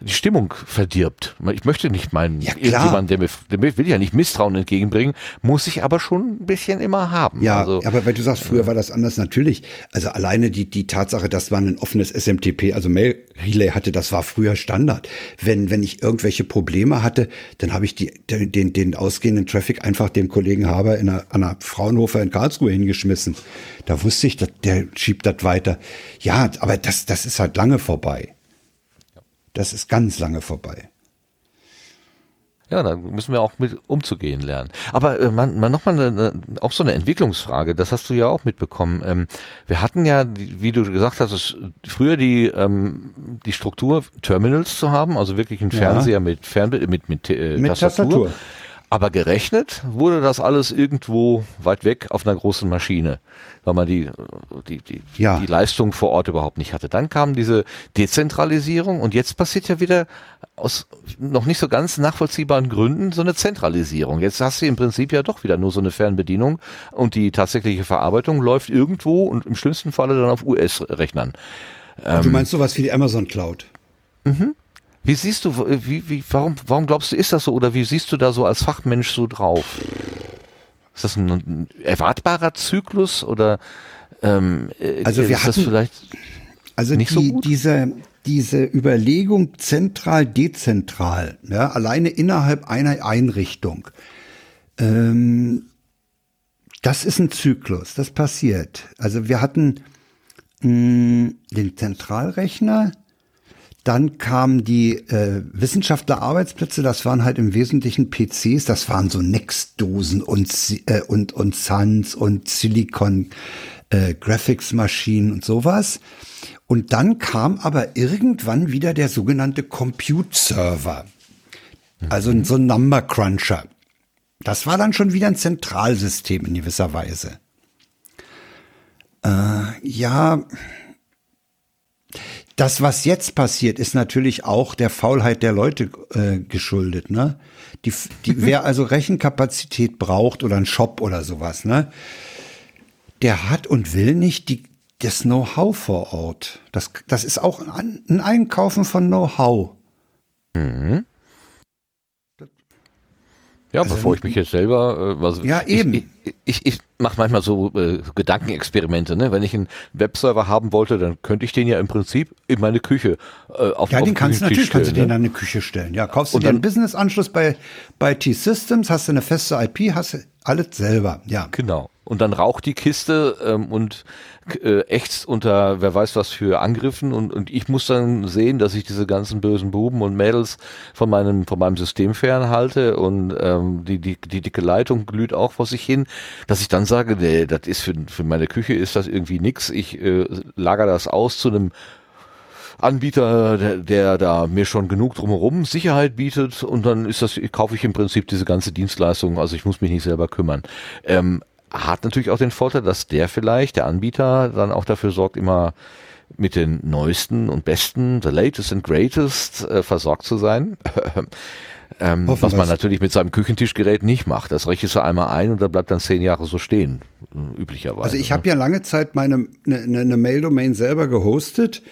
die Stimmung verdirbt. Ich möchte nicht meinen, ja, irgendjemand, der mir, der will ja nicht Misstrauen entgegenbringen, muss ich aber schon ein bisschen immer haben. Ja, also, aber weil du sagst, früher war das anders, natürlich. Also alleine die, die Tatsache, dass man ein offenes SMTP, also Mail Relay hatte, das war früher Standard. Wenn, wenn ich irgendwelche Probleme hatte, dann habe ich die, den, den ausgehenden Traffic einfach dem Kollegen Haber in einer, an einer Fraunhofer in Karlsruhe hingeschmissen. Da wusste ich, dass der schiebt das weiter. Ja, aber das, das ist halt lange vorbei. Das ist ganz lange vorbei. Ja, da müssen wir auch mit umzugehen lernen. Aber äh, man, man nochmal eine, auch so eine Entwicklungsfrage, das hast du ja auch mitbekommen. Ähm, wir hatten ja, wie du gesagt hast, es, früher die, ähm, die Struktur, Terminals zu haben, also wirklich ein Fernseher ja. mit, Fernbild, mit, mit, äh, mit Tastatur. Tastatur. Aber gerechnet wurde das alles irgendwo weit weg auf einer großen Maschine, weil man die, die, die, ja. die Leistung vor Ort überhaupt nicht hatte. Dann kam diese Dezentralisierung und jetzt passiert ja wieder aus noch nicht so ganz nachvollziehbaren Gründen so eine Zentralisierung. Jetzt hast du im Prinzip ja doch wieder nur so eine Fernbedienung und die tatsächliche Verarbeitung läuft irgendwo und im schlimmsten Falle dann auf US-Rechnern. Ähm, du meinst sowas wie die Amazon Cloud? Mhm. Wie siehst du, wie, wie, warum, warum glaubst du, ist das so oder wie siehst du da so als Fachmensch so drauf? Ist das ein erwartbarer Zyklus oder ähm, äh, also wir ist hatten, das vielleicht also nicht die, so gut? Diese, diese Überlegung zentral, dezentral, ja, alleine innerhalb einer Einrichtung, ähm, das ist ein Zyklus, das passiert. Also wir hatten mh, den Zentralrechner, dann kamen die äh, Wissenschaftlerarbeitsplätze, das waren halt im Wesentlichen PCs, das waren so Next-Dosen und, äh, und, und Suns und Silicon äh, Graphics-Maschinen und sowas. Und dann kam aber irgendwann wieder der sogenannte Compute-Server. Also so ein Number Cruncher. Das war dann schon wieder ein Zentralsystem in gewisser Weise. Äh, ja, das, was jetzt passiert, ist natürlich auch der Faulheit der Leute äh, geschuldet. Ne? Die, die, wer also Rechenkapazität braucht oder einen Shop oder sowas, ne? der hat und will nicht die, das Know-how vor Ort. Das, das ist auch ein, ein Einkaufen von Know-how. Mhm. Ja, also, bevor ich mich jetzt selber, äh, also ja eben, ich, ich, ich, ich mache manchmal so äh, Gedankenexperimente. Ne? Wenn ich einen Webserver haben wollte, dann könnte ich den ja im Prinzip in meine Küche äh, auf Ja, auf den kannst du natürlich stellen, kannst du den ne? in deine Küche stellen. Ja, kaufst du Und dir einen Business-Anschluss bei bei T-Systems, hast du eine feste IP, hast du alles selber. Ja, genau und dann raucht die Kiste ähm, und äh, ächzt unter wer weiß was für Angriffen und, und ich muss dann sehen, dass ich diese ganzen bösen Buben und Mädels von meinem von meinem System fernhalte und ähm, die, die, die dicke Leitung glüht auch vor sich hin, dass ich dann sage, nee, das ist für, für meine Küche ist das irgendwie nix. Ich äh, lager das aus zu einem Anbieter, der, der da mir schon genug drumherum Sicherheit bietet und dann ist das, kaufe ich im Prinzip diese ganze Dienstleistung, also ich muss mich nicht selber kümmern. Ähm, hat natürlich auch den Vorteil, dass der vielleicht, der Anbieter, dann auch dafür sorgt, immer mit den neuesten und besten, the latest and greatest äh, versorgt zu sein. ähm, was man natürlich mit seinem Küchentischgerät nicht macht. Das rechnest du einmal ein und da bleibt dann zehn Jahre so stehen, äh, üblicherweise. Also ich habe ne? ja lange Zeit meine eine ne, ne Mail-Domain selber gehostet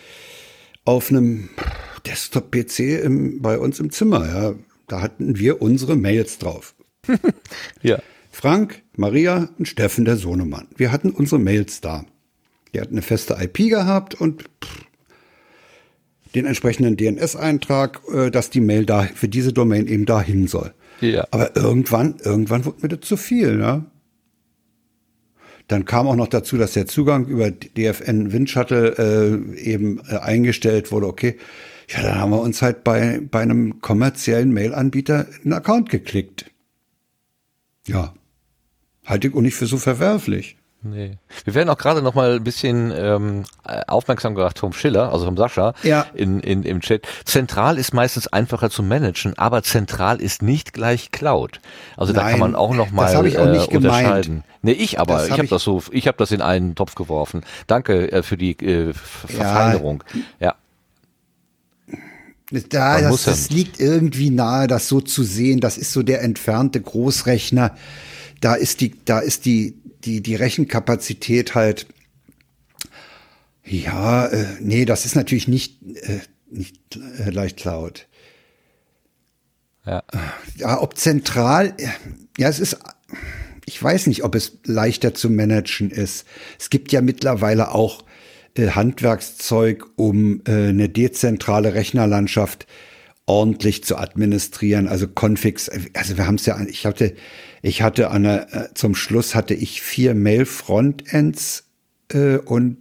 auf einem Desktop-PC bei uns im Zimmer. Ja, da hatten wir unsere Mails drauf. ja. Frank, Maria und Steffen, der Sohnemann. Wir hatten unsere Mails da. Die hatten eine feste IP gehabt und pff, den entsprechenden DNS-Eintrag, äh, dass die Mail da für diese Domain eben dahin soll. Ja. Aber irgendwann, irgendwann wurde mir das zu viel, ne? Dann kam auch noch dazu, dass der Zugang über DFN Windshuttle äh, eben äh, eingestellt wurde. Okay, ja, dann haben wir uns halt bei, bei einem kommerziellen Mail-Anbieter einen Account geklickt. Ja, halte ich auch nicht für so verwerflich. Nee. Wir werden auch gerade noch mal ein bisschen ähm, aufmerksam gemacht vom Schiller, also vom Sascha, Ja. in, in, im Chat. Zentral ist meistens einfacher zu managen, aber zentral ist nicht gleich Cloud. Also da Nein, kann man auch noch das mal hab ich auch nicht äh, unterscheiden. gemeint. Nee, ich aber, Das ich hab habe ich- das so, ich habe das in einen Topf geworfen. Danke äh, für die äh, Verfeinerung. Ja. Da, Man das, ja das liegt irgendwie nahe, das so zu sehen. Das ist so der entfernte Großrechner. Da ist die, da ist die, die, die Rechenkapazität halt. Ja, äh, nee, das ist natürlich nicht, äh, nicht äh, leicht Cloud. Ja. Ja, ob zentral, äh, ja, es ist, ich weiß nicht, ob es leichter zu managen ist. Es gibt ja mittlerweile auch äh, Handwerkszeug, um äh, eine dezentrale Rechnerlandschaft ordentlich zu administrieren, also Configs, also wir haben es ja, ich hatte, ich hatte an der, äh, zum Schluss hatte ich vier Mail-Frontends äh, und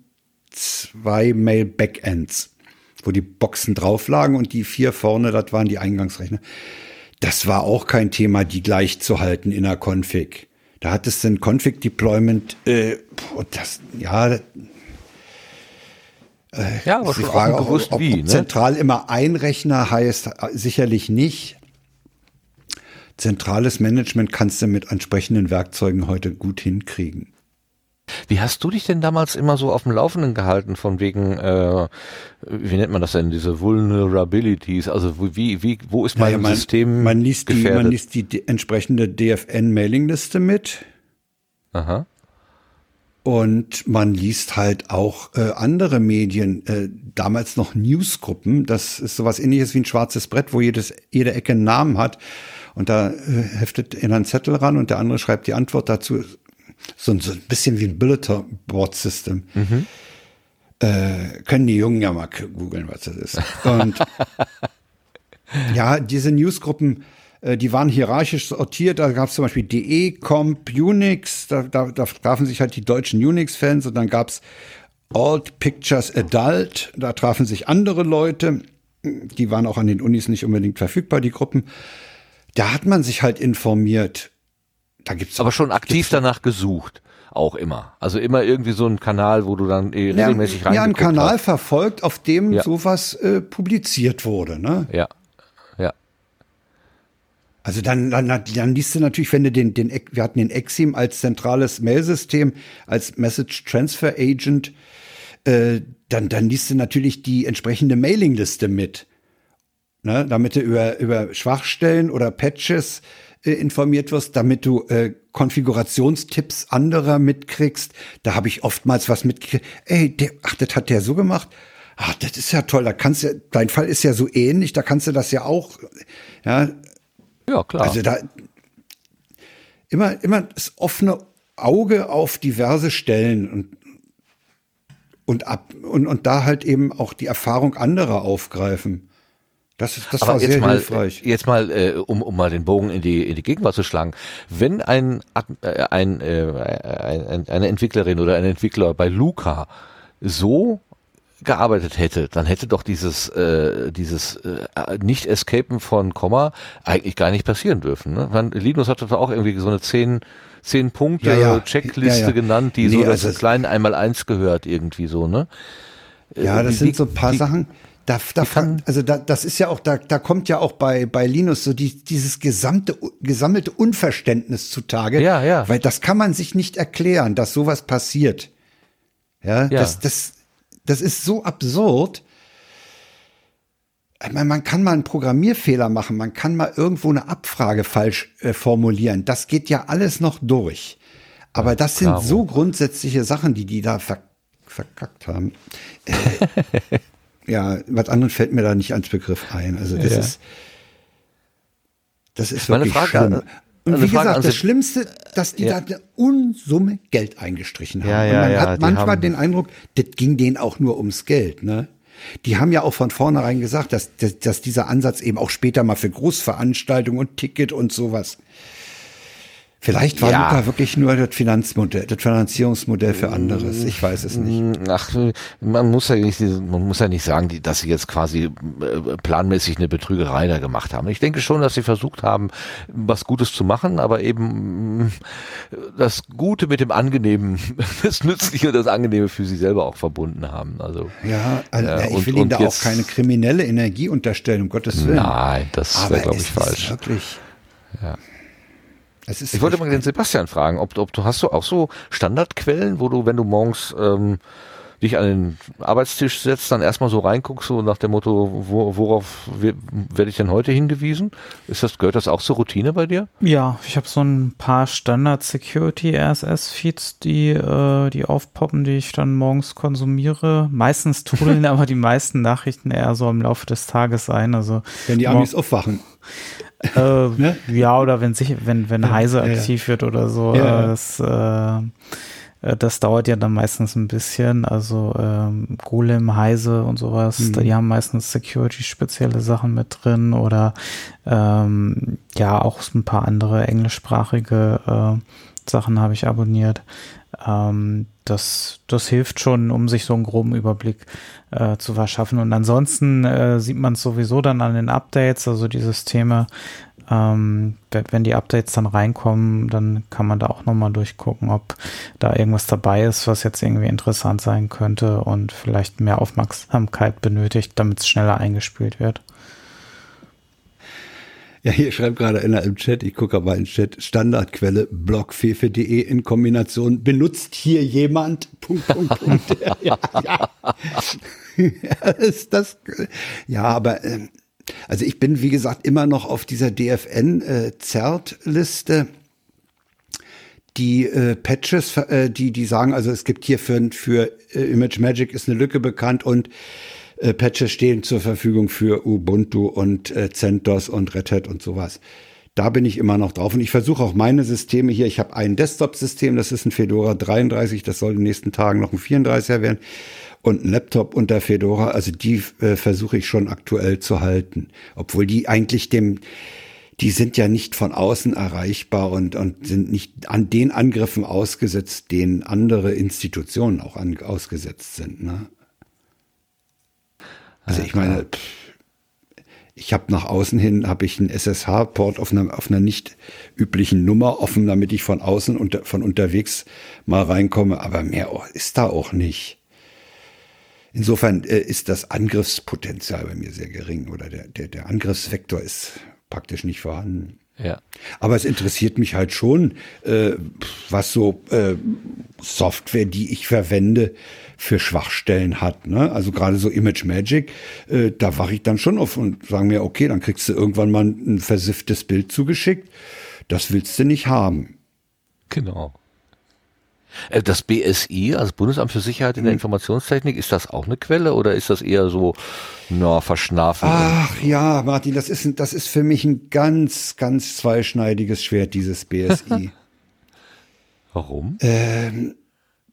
zwei Mail-Backends, wo die Boxen drauf lagen und die vier vorne, das waren die Eingangsrechner. Das war auch kein Thema, die gleich zu halten in der Config. Da hattest du ein Config-Deployment, äh, und das, ja, Ja, aber schon Frage, auch ob, bewusst ob, wie. Ne? zentral immer ein Rechner heißt, äh, sicherlich nicht. Zentrales Management kannst du mit entsprechenden Werkzeugen heute gut hinkriegen. Wie hast du dich denn damals immer so auf dem Laufenden gehalten von wegen, äh, wie nennt man das denn, diese Vulnerabilities? Also wo- wie, wie, wo ist mein Naja, man, System man liest die, gefährdet? man liest die, die entsprechende DFN-Mailingliste mit. Aha. Und man liest halt auch äh, andere Medien, äh, damals noch Newsgruppen. Das ist sowas ähnliches wie ein schwarzes Brett, wo jedes, jede Ecke einen Namen hat. Und da äh, heftet einer einen Zettel ran und der andere schreibt die Antwort dazu. So, ein- so ein bisschen wie ein Bulletin Board System. Äh, können die Jungen ja mal googeln, was das ist. Und ja, diese Newsgruppen, äh, die waren hierarchisch sortiert. Da gab es zum Beispiel DE, Comp, Unix. Da, da, da trafen sich halt die deutschen Unix-Fans und dann gab's Alt Pictures Adult. Da trafen sich andere Leute. Die waren auch an den Unis nicht unbedingt verfügbar, die Gruppen. Da hat man sich halt informiert. Da gibt's Aber schon aktiv danach gesucht. Auch immer. Also immer irgendwie so ein Kanal, wo du dann äh, regelmäßig ja, ja, einen Kanal hast. verfolgt, auf dem Ja. sowas äh, publiziert wurde. Ne? Ja. Ja. Also dann, dann, dann liest du natürlich, wenn du den, den, wir hatten den Exim als zentrales Mailsystem, als Message Transfer Agent, äh, dann, dann liest du natürlich die entsprechende Mailingliste mit. Ne, damit du über, über Schwachstellen oder Patches äh, informiert wirst, damit du äh, Konfigurationstipps anderer mitkriegst. Da habe ich oftmals was mitgekriegt. Ey, der, ach, das hat der so gemacht. Ach, das ist ja toll. Da kannst du, dein Fall ist ja so ähnlich. Da kannst du das ja auch. Ja, Ja, klar. also da immer, immer das offene Auge auf diverse Stellen und, und ab und, und da halt eben auch die Erfahrung anderer aufgreifen. Das ist, das war Aber jetzt sehr mal, hilfreich. jetzt mal, äh, um, um mal den Bogen in die, in die Gegenwart zu schlagen. Wenn ein, äh, ein, äh, ein, ein, eine Entwicklerin oder ein Entwickler bei Luca so gearbeitet hätte, dann hätte doch dieses, äh, dieses äh, Nicht-Escapen von Komma eigentlich gar nicht passieren dürfen. Ne? Man, Linus hatte doch auch irgendwie so eine zehn, zehn Punkte Ja, ja. Checkliste Ja, genannt, die Nee, so das also es- kleinen einmal eins gehört irgendwie so, ne? Ja, das wie- sind so ein paar wie- Sachen. Da, da, kann- also da, das ist ja auch, da, da kommt ja auch bei, bei Linus so die, dieses gesamte, gesammelte Unverständnis zutage. Ja, ja. Weil das kann man sich nicht erklären, dass sowas passiert. Ja, Ja. Das, das, das ist so absurd. Ich meine, man kann mal einen Programmierfehler machen, man kann mal irgendwo eine Abfrage falsch äh, formulieren. Das geht ja alles noch durch. Aber das sind so grundsätzliche Sachen, die die da ver verkackt haben. Ja, was anderes fällt mir da nicht als Begriff ein. Also das Ja. ist das ist Meine wirklich Frage schlimm. Und wie Frage gesagt, das Sie- Schlimmste, dass die Ja. da eine Unsumme Geld eingestrichen haben. Ja, Und ja, man ja, hat manchmal haben- den Eindruck, das ging denen auch nur ums Geld. Ne? Die haben ja auch von vornherein gesagt, dass, dass, dass dieser Ansatz eben auch später mal für Großveranstaltungen und Ticket und sowas Vielleicht war ja. Luca wirklich nur das Finanzmodell, das Finanzierungsmodell für anderes. Ich weiß es nicht. Mm, ach, man muss ja nicht, man muss ja nicht sagen, dass sie jetzt quasi äh, planmäßig eine Betrügerei da gemacht haben. Ich denke schon, dass sie versucht haben, was Gutes zu machen, aber eben mm, das Gute mit dem Angenehmen, das Nützliche und das Angenehme für sie selber auch verbunden haben. Also ja, also, äh, ich will und, ihnen da auch keine kriminelle Energie unterstellen, um Gottes Willen. Nein, das wäre glaube ich falsch. Wirklich. Ja ich wollte mal den Sebastian fragen, ob, ob du hast du auch so Standardquellen, wo du, wenn du morgens ähm, dich an den Arbeitstisch setzt, dann erstmal so reinguckst, so nach dem Motto, wo, worauf werde ich denn heute hingewiesen? Ist das, gehört das auch zur Routine bei dir? Ja, ich habe so ein paar Standard Security RSS Feeds, die, äh, die aufpoppen, die ich dann morgens konsumiere. Meistens trudeln aber die meisten Nachrichten eher so im Laufe des Tages ein. Also wenn die Amis aufwachen. Äh, ne? Ja, oder wenn sich, wenn, wenn ja, Heise aktiv ja. wird oder so. Ja. Äh, das, äh, äh, das dauert ja dann meistens ein bisschen. Also ähm, Golem, Heise und sowas, mhm. die haben meistens Security-spezielle Sachen mit drin oder ähm, ja, auch ein paar andere englischsprachige äh, Sachen habe ich abonniert. Ähm, das, das hilft schon, um sich so einen groben Überblick äh, zu verschaffen. Und ansonsten äh, sieht man es sowieso dann an den Updates, also die Systeme, ähm, wenn die Updates dann reinkommen, dann kann man da auch nochmal durchgucken, ob da irgendwas dabei ist, was jetzt irgendwie interessant sein könnte und vielleicht mehr Aufmerksamkeit benötigt, damit es schneller eingespielt wird. Ja, hier schreibt gerade einer im Chat, ich gucke aber in den Chat, Standardquelle blogfefe.de in Kombination, benutzt hier jemand, Punkt, Punkt, Punkt. ja, ja. ja, ist das, ja, aber, ähm, also ich bin, wie gesagt, immer noch auf dieser DFN-Zert-Liste. Äh, die äh, Patches, äh, die, die sagen, also es gibt hier für, für äh, Image Magic ist eine Lücke bekannt und äh, Patches stehen zur Verfügung für Ubuntu und äh, CentOS und Red Hat und sowas. Da bin ich immer noch drauf. Und ich versuche auch meine Systeme hier. Ich habe ein Desktop-System, das ist ein Fedora 33, das soll in den nächsten Tagen noch ein 34er werden. Und ein Laptop unter Fedora, also die äh, versuche ich schon aktuell zu halten. Obwohl die eigentlich dem, die sind ja nicht von außen erreichbar und, und sind nicht an den Angriffen ausgesetzt, denen andere Institutionen auch an, ausgesetzt sind. Ne? Also ich meine, ich habe nach außen hin habe ich einen SSH-Port auf einer, auf einer nicht üblichen Nummer offen, damit ich von außen unter, von unterwegs mal reinkomme, aber mehr ist da auch nicht. Insofern äh, ist das Angriffspotenzial bei mir sehr gering oder der, der, der Angriffsvektor ist praktisch nicht vorhanden. Ja. Aber es interessiert mich halt schon, äh, was so äh, Software, die ich verwende, für Schwachstellen hat. Ne? Also gerade so Image Magic, äh, da wache ich dann schon auf und sagen mir, okay, dann kriegst du irgendwann mal ein versifftes Bild zugeschickt. Das willst du nicht haben. Genau. Äh, das BSI, also Bundesamt für Sicherheit in der mhm. Informationstechnik, ist das auch eine Quelle oder ist das eher so, na, verschnafen? Ach ja, Martin, das ist, das ist für mich ein ganz, ganz zweischneidiges Schwert, dieses BSI. Warum? Ähm,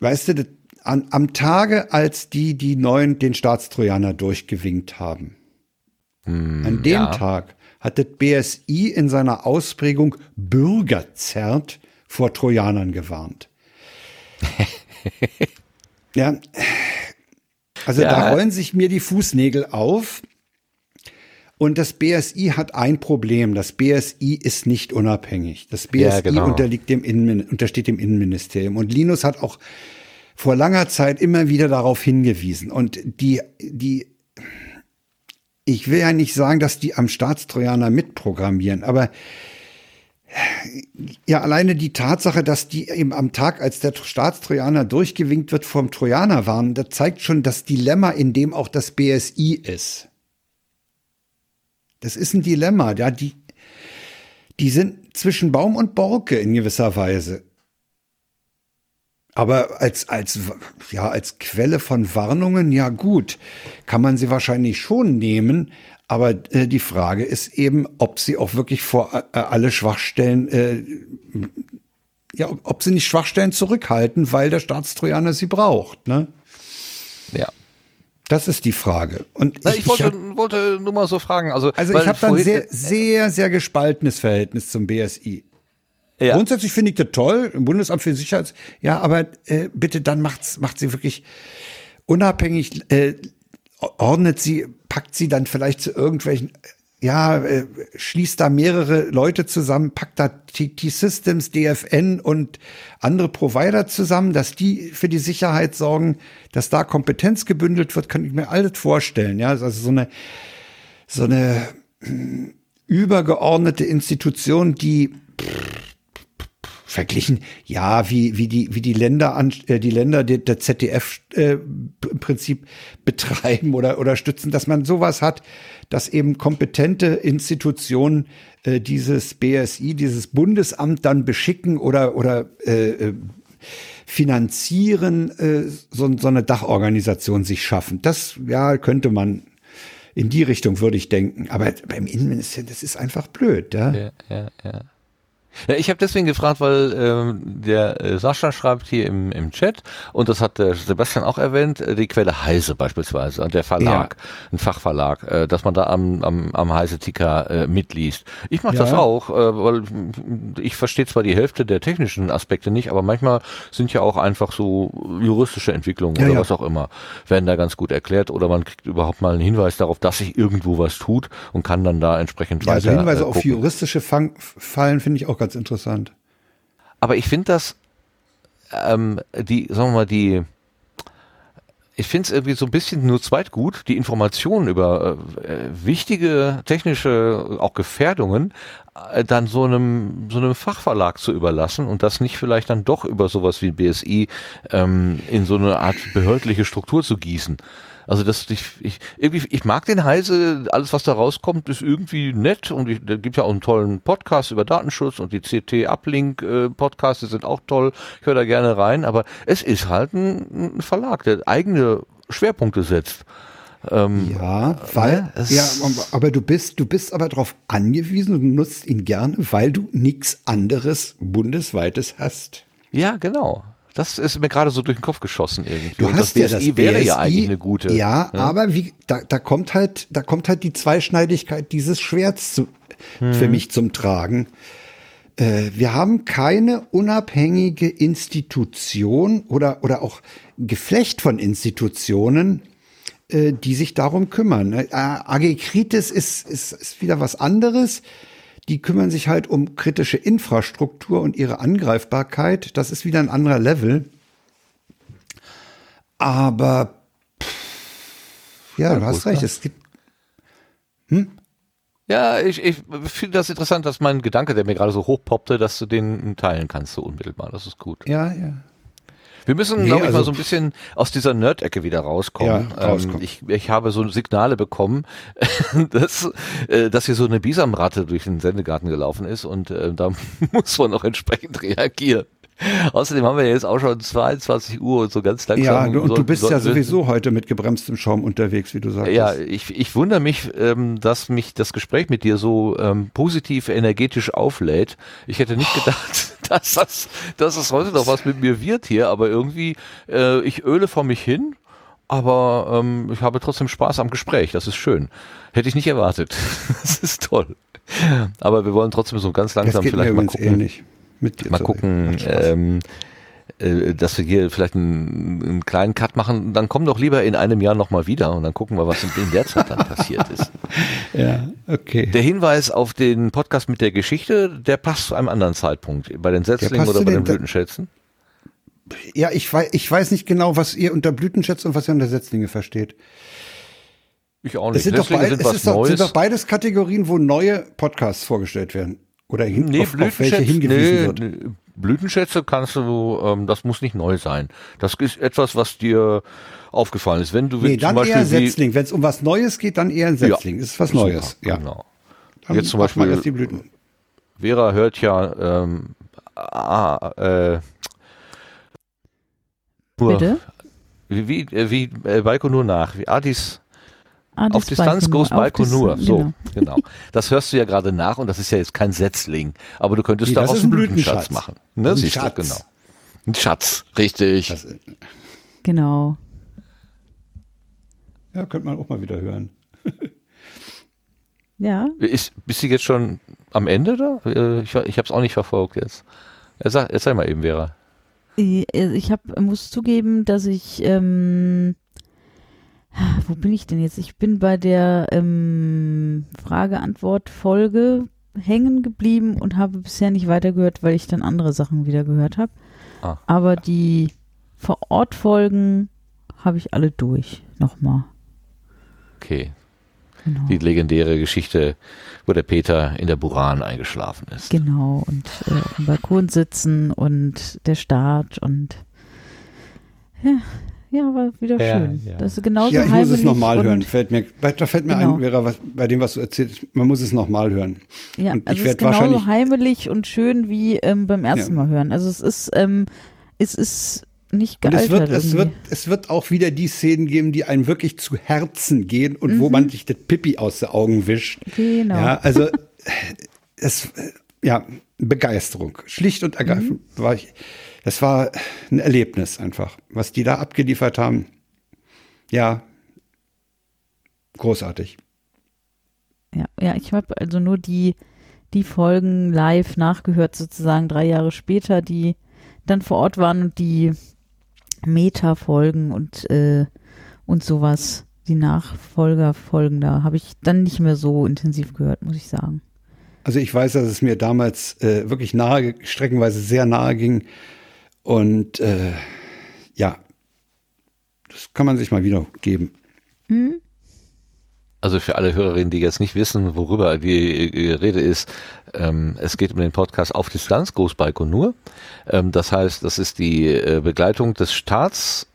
weißt du, an, am Tage, als die die neuen den Staatstrojaner durchgewinkt haben, hm, an dem ja. Tag hat das BSI in seiner Ausprägung Bürgerzert vor Trojanern gewarnt. ja, also ja. da rollen sich mir die Fußnägel auf. Und das BSI hat ein Problem. Das BSI ist nicht unabhängig. Das BSI ja, genau. unterliegt dem Innen, untersteht dem Innenministerium. Und Linus hat auch vor langer Zeit immer wieder darauf hingewiesen. Und die, die, ich will ja nicht sagen, dass die am Staatstrojaner mitprogrammieren, aber ja, alleine die Tatsache, dass die eben am Tag, als der Staatstrojaner durchgewinkt wird, vom Trojaner waren, das zeigt schon das Dilemma, in dem auch das BSI ist. Das ist ein Dilemma, ja, die, die sind zwischen Baum und Borke in gewisser Weise. Aber als, als, ja, als Quelle von Warnungen, ja gut, kann man sie wahrscheinlich schon nehmen. Aber äh, die Frage ist eben, ob sie auch wirklich vor äh, alle Schwachstellen, äh, ja, ob sie nicht Schwachstellen zurückhalten, weil der Staatstrojaner sie braucht, ne? Ja. Das ist die Frage. Und Na, ich, ich, wollte, hab, wollte nur mal so fragen. Also, also ich habe da ein vorhin- sehr, sehr, sehr gespaltenes Verhältnis zum BSI. Ja. Grundsätzlich finde ich das toll, im Bundesamt für Sicherheit, ja, aber äh, bitte dann macht's, macht sie wirklich unabhängig, äh, ordnet sie, packt sie dann vielleicht zu irgendwelchen, ja, äh, schließt da mehrere Leute zusammen, packt da T-Systems, DFN und andere Provider zusammen, dass die für die Sicherheit sorgen, dass da Kompetenz gebündelt wird, kann ich mir alles vorstellen, ja, also so eine, so eine mh, übergeordnete Institution, die verglichen, ja, wie, wie die, wie die Länder an, äh, die Länder der, der ZDF äh, im Prinzip betreiben oder, oder stützen, dass man sowas hat, dass eben kompetente Institutionen äh, dieses BSI, dieses Bundesamt dann beschicken oder, oder äh, äh, finanzieren, äh, so, so eine Dachorganisation sich schaffen. Das, ja, könnte man in die Richtung würde ich denken. Aber beim Innenministerium, das ist einfach blöd, ja. Ja, ja, ja. Ja, ich habe deswegen gefragt, weil ähm, der äh, Sascha schreibt hier im, im Chat, und das hat der Sebastian auch erwähnt, äh, die Quelle Heise beispielsweise, und der Verlag, ein Fachverlag, äh, dass man da am, am, am Heise-Ticker äh, mitliest. Ich mache das Ja. auch, äh, weil ich verstehe zwar die Hälfte der technischen Aspekte nicht, aber manchmal sind ja auch einfach so juristische Entwicklungen Ja, oder ja. was auch immer, werden da ganz gut erklärt, oder man kriegt überhaupt mal einen Hinweis darauf, dass sich irgendwo was tut und kann dann da entsprechend Ja, also weiter Hinweise äh, auf juristische Fang Fallen finde ich auch ganz interessant. Aber ich finde das, ähm, die, sagen wir mal, die, ich finde es irgendwie so ein bisschen nur zweitgut, die Informationen über äh, wichtige technische, auch Gefährdungen, äh, dann so einem, so einem Fachverlag zu überlassen und das nicht vielleicht dann doch über sowas wie BSI ähm, in so eine Art behördliche Struktur zu gießen. Also das, ich, ich, irgendwie, ich mag den Heise, alles was da rauskommt, ist irgendwie nett und ich, da gibt ja auch einen tollen Podcast über Datenschutz und die CT Uplink äh, sind auch toll. Ich höre da gerne rein, aber es ist halt ein, ein Verlag, der eigene Schwerpunkte setzt. Ähm, Ja, weil, ne, ja, aber du bist, du bist aber darauf angewiesen und nutzt ihn gerne, weil du nichts anderes bundesweites hast. ja, genau. Das ist mir gerade so durch den Kopf geschossen irgendwie. Du Und hast das ja das BSI wäre ja BSI, eigentlich eine gute. Ja, aber wie, da, da kommt halt, da kommt halt die Zweischneidigkeit dieses Schwerts zu, Mhm. für mich zum Tragen. Äh, wir haben keine unabhängige Institution oder, oder auch Geflecht von Institutionen, äh, die sich darum kümmern. Äh, AG Kritis ist, ist, ist wieder was anderes. Die kümmern sich halt um kritische Infrastruktur und ihre Angreifbarkeit. Das ist wieder ein anderer Level. Aber pff, ja, Ja, du hast recht. ja. Es gibt Ja, ich, ich finde das interessant, dass mein Gedanke, der mir gerade so hochpoppte, dass du den teilen kannst so unmittelbar. Das ist gut. ja, ja. Wir müssen, Nee, glaube ich, also- mal so ein bisschen aus dieser Nerd-Ecke wieder rauskommen. Ja, rauskommen. Ähm, ich, ich habe so Signale bekommen, dass, äh, dass hier so eine Bisamratte durch den Sendegarten gelaufen ist und äh, da muss man auch entsprechend reagieren. Außerdem haben wir jetzt auch schon 22 Uhr und so ganz langsam. Ja, du, und du sollten- bist ja sollten wir- sowieso heute mit gebremstem Schaum unterwegs, wie du sagst. Ja, ich, ich wundere mich, ähm, dass mich das Gespräch mit dir so ähm, positiv energetisch auflädt. Ich hätte nicht gedacht, dass das, dass es heute noch was mit mir wird hier, aber irgendwie, äh, ich öle vor mich hin, aber ähm, ich habe trotzdem Spaß am Gespräch. Das ist schön. Hätte ich nicht erwartet. Das ist toll. Aber wir wollen trotzdem so ganz das langsam vielleicht mal gucken. ähnlich. Mit dir Mal zu gucken, ähm, äh, dass wir hier vielleicht einen, einen kleinen Cut machen. Dann komm doch lieber in einem Jahr nochmal wieder und dann gucken wir, was in, der Zeit dann passiert ist. ja, okay. Der Hinweis auf den Podcast mit der Geschichte, der passt zu einem anderen Zeitpunkt. Bei den Setzlingen oder bei den- den Blütenschätzen? Ja, ich weiß, ich weiß nicht genau, was ihr unter Blütenschätze und was ihr unter Setzlinge versteht. Ich auch Es nicht. sind doch, beid, sind es was ist Neues. sind doch beides Kategorien, wo neue Podcasts vorgestellt werden. Oder hin, nee, auf, auf welche hingewiesen nee, wird. nee, Blütenschätze kannst du, ähm, das muss nicht neu sein. Das ist etwas, was dir aufgefallen ist. Wenn du Nee, zum dann Beispiel eher wie- Setzling. Wenn es um was Neues geht, dann eher ein Ja. Setzling. Das ist was Neues. Super, Ja. Genau. Dann Jetzt zum Beispiel- erst die Blüten. Vera hört ja ähm, ah, äh, nur, Bitte? wie, wie, äh, wie äh, Baikonur nach, wie Adis Ah, auf Distanz Baikonur. Dis- So, genau. genau. Das hörst du ja gerade nach und das ist ja jetzt kein Setzling, aber du könntest Nee, daraus einen ein Blütenschatz Blütenschatz. machen. Ne, ein siehst du, Schatz. genau. Ein Schatz, richtig. Das, Genau. Ja, könnte man auch mal wieder hören. Ja. Ist, bist du jetzt schon am Ende da? Äh, Ich, ich habe es auch nicht verfolgt jetzt. Erzähl, erzähl mal eben, Vera. Ich, ich hab, muss zugeben, dass ich, ähm, wo bin ich denn jetzt? Ich bin bei der ähm, Frage-Antwort-Folge hängen geblieben und habe bisher nicht weitergehört, weil ich dann andere Sachen wieder gehört habe. Ah. Aber die Vor-Ort-Folgen habe ich alle durch. Nochmal. Okay. Genau. Die legendäre Geschichte, wo der Peter in der Buran eingeschlafen ist. Genau, und äh, auf dem Balkon sitzen und der Start und ja, ja war wieder Ja, schön. ja. Das ist genauso ja, ich muss es nochmal hören. Fällt mir, da fällt mir Genau. ein, Vera, was, bei dem, was du erzählst, man muss es nochmal hören. Ja, Und ich also es ist genauso heimelig und schön wie ähm, beim ersten Ja. Mal hören. Also es ist, ähm, es ist nicht gealtert es wird, es, wird, es wird auch wieder die Szenen geben, die einem wirklich zu Herzen gehen und wo man sich das Pipi aus den Augen wischt. Genau. Ja, also es, äh, ja, Begeisterung. Schlicht und ergreifend war ich, das war ein Erlebnis einfach. Was die da abgeliefert haben, ja, großartig. Ja, ja, ich habe also nur die, die Folgen live nachgehört, sozusagen drei Jahre später, die dann vor Ort waren und die Meta-Folgen und, äh, und sowas, die Nachfolgerfolgen, da habe ich dann nicht mehr so intensiv gehört, muss ich sagen. Also ich weiß, dass es mir damals äh, wirklich nahe, streckenweise sehr nahe ging. Und äh, ja, das kann man sich mal wieder geben. Also für alle Hörerinnen, die jetzt nicht wissen, worüber die Rede ist, ähm, es geht um den Podcast Auf Distanz, Groß Baikonur. Ähm, das heißt, das ist die äh, Begleitung des Starts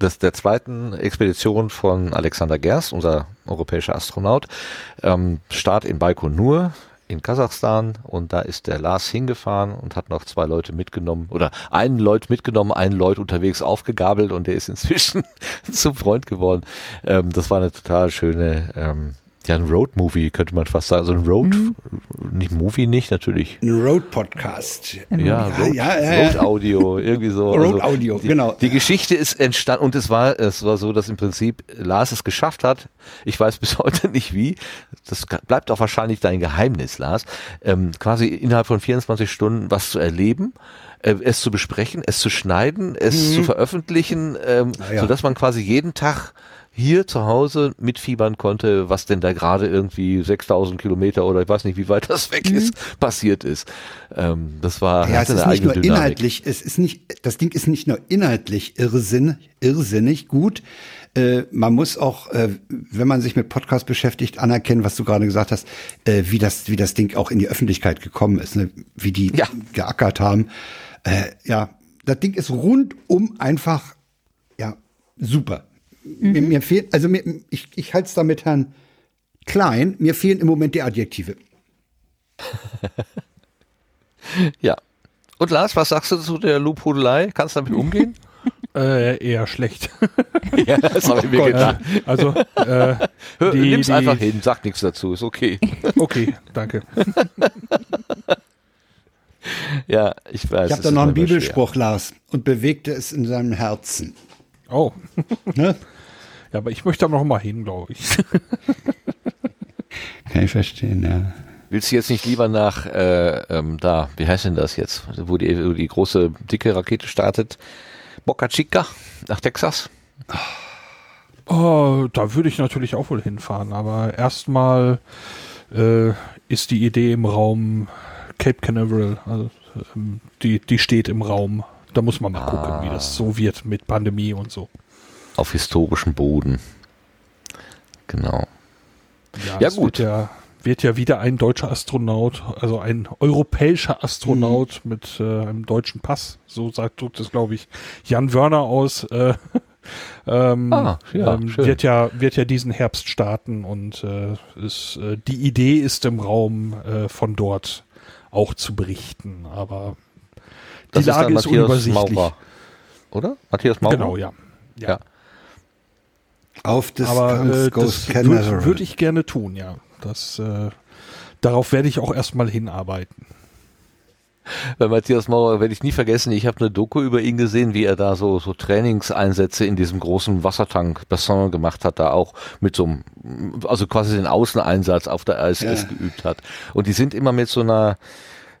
des, der zweiten Expedition von Alexander Gerst, unser europäischer Astronaut. Ähm, Start in Baikonur in Kasachstan und da ist der Lars hingefahren und hat noch zwei Leute mitgenommen oder einen Leut mitgenommen, einen Leut unterwegs aufgegabelt und der ist inzwischen zum Freund geworden. Ähm, das war eine total schöne, ähm, ja, ein Road-Movie könnte man fast sagen. So ein Road, nicht Movie nicht, natürlich. Ein Road-Podcast. Ja, Road, ja, ja, ja. Road Audio, irgendwie so. Road Audio, die, genau. Die Geschichte ist entstanden und es war, es war so, dass im Prinzip Lars es geschafft hat. Ich weiß bis heute nicht wie. Das bleibt auch wahrscheinlich dein Geheimnis, Lars. Ähm, quasi innerhalb von 24 Stunden was zu erleben. äh, Es zu besprechen, es zu schneiden, es zu veröffentlichen, ähm, Ah, ja. sodass man quasi jeden Tag hier zu Hause mitfiebern konnte, was denn da gerade irgendwie 6000 Kilometer oder ich weiß nicht, wie weit das weg ist, passiert ist. Ähm, das war Ja, es ist nicht nur Dynamik. inhaltlich, es ist nicht, das Ding ist nicht nur inhaltlich irrsinn, irrsinnig gut. Äh, man muss auch, äh, wenn man sich mit Podcast beschäftigt, anerkennen, was du gerade gesagt hast, äh, wie das, wie das Ding auch in die Öffentlichkeit gekommen ist, ne? wie die Ja. geackert haben. Äh, ja, das Ding ist rundum einfach, ja, super. Mir, mir fehlt, also mir, ich, ich halte es da mit Herrn Klein, mir fehlen im Moment die Adjektive. Ja. Und Lars, was sagst du zu der Lobhudelei? Kannst du damit umgehen? Äh, eher schlecht. ja, das habe ich mir gedacht. Also, äh, Hör, die- nimm's die- einfach hin, sag nichts dazu, ist okay. okay, danke. Ja, ich weiß. Ich habe da noch einen Bibelspruch, Lars, und bewegte es in seinem Herzen. Oh, Ne? Ja, aber ich möchte da noch mal hin, glaube ich. Kann ich verstehen, ja. Willst du jetzt nicht lieber nach äh, ähm, da, wie heißt denn das jetzt, wo die, wo die große dicke Rakete startet? Boca Chica nach Texas? Oh, da würde ich natürlich auch wohl hinfahren, aber erstmal äh, ist die Idee im Raum Cape Canaveral, also ähm, die, die steht im Raum. Da muss man mal gucken, wie das so wird mit Pandemie und so. Auf historischem Boden. Genau. Ja, es gut. Wird ja, wird ja wieder ein deutscher Astronaut, also ein europäischer Astronaut Mhm. mit äh, einem deutschen Pass, so sagt drückt es, glaube ich, Jan Wörner aus. Äh, ähm, Ah, ja, ähm, wird ja wird ja diesen Herbst starten und äh, ist, äh, die Idee ist im Raum äh, von dort auch zu berichten, aber die Das Lage ist, ist, unübersichtlich. Maurer. Oder? Matthias Maurer? Genau, ja. ja. Ja. Auf Distanz Aber äh, goes das würde würd ich gerne tun, ja. Das, äh, darauf werde ich auch erstmal hinarbeiten. Bei Matthias Maurer werde ich nie vergessen, ich habe eine Doku über ihn gesehen, wie er da so, so Trainingseinsätze in diesem großen Wassertank Bassin gemacht hat, da auch mit so einem, also quasi den Außeneinsatz auf der ISS ja. geübt hat. Und die sind immer mit so einer,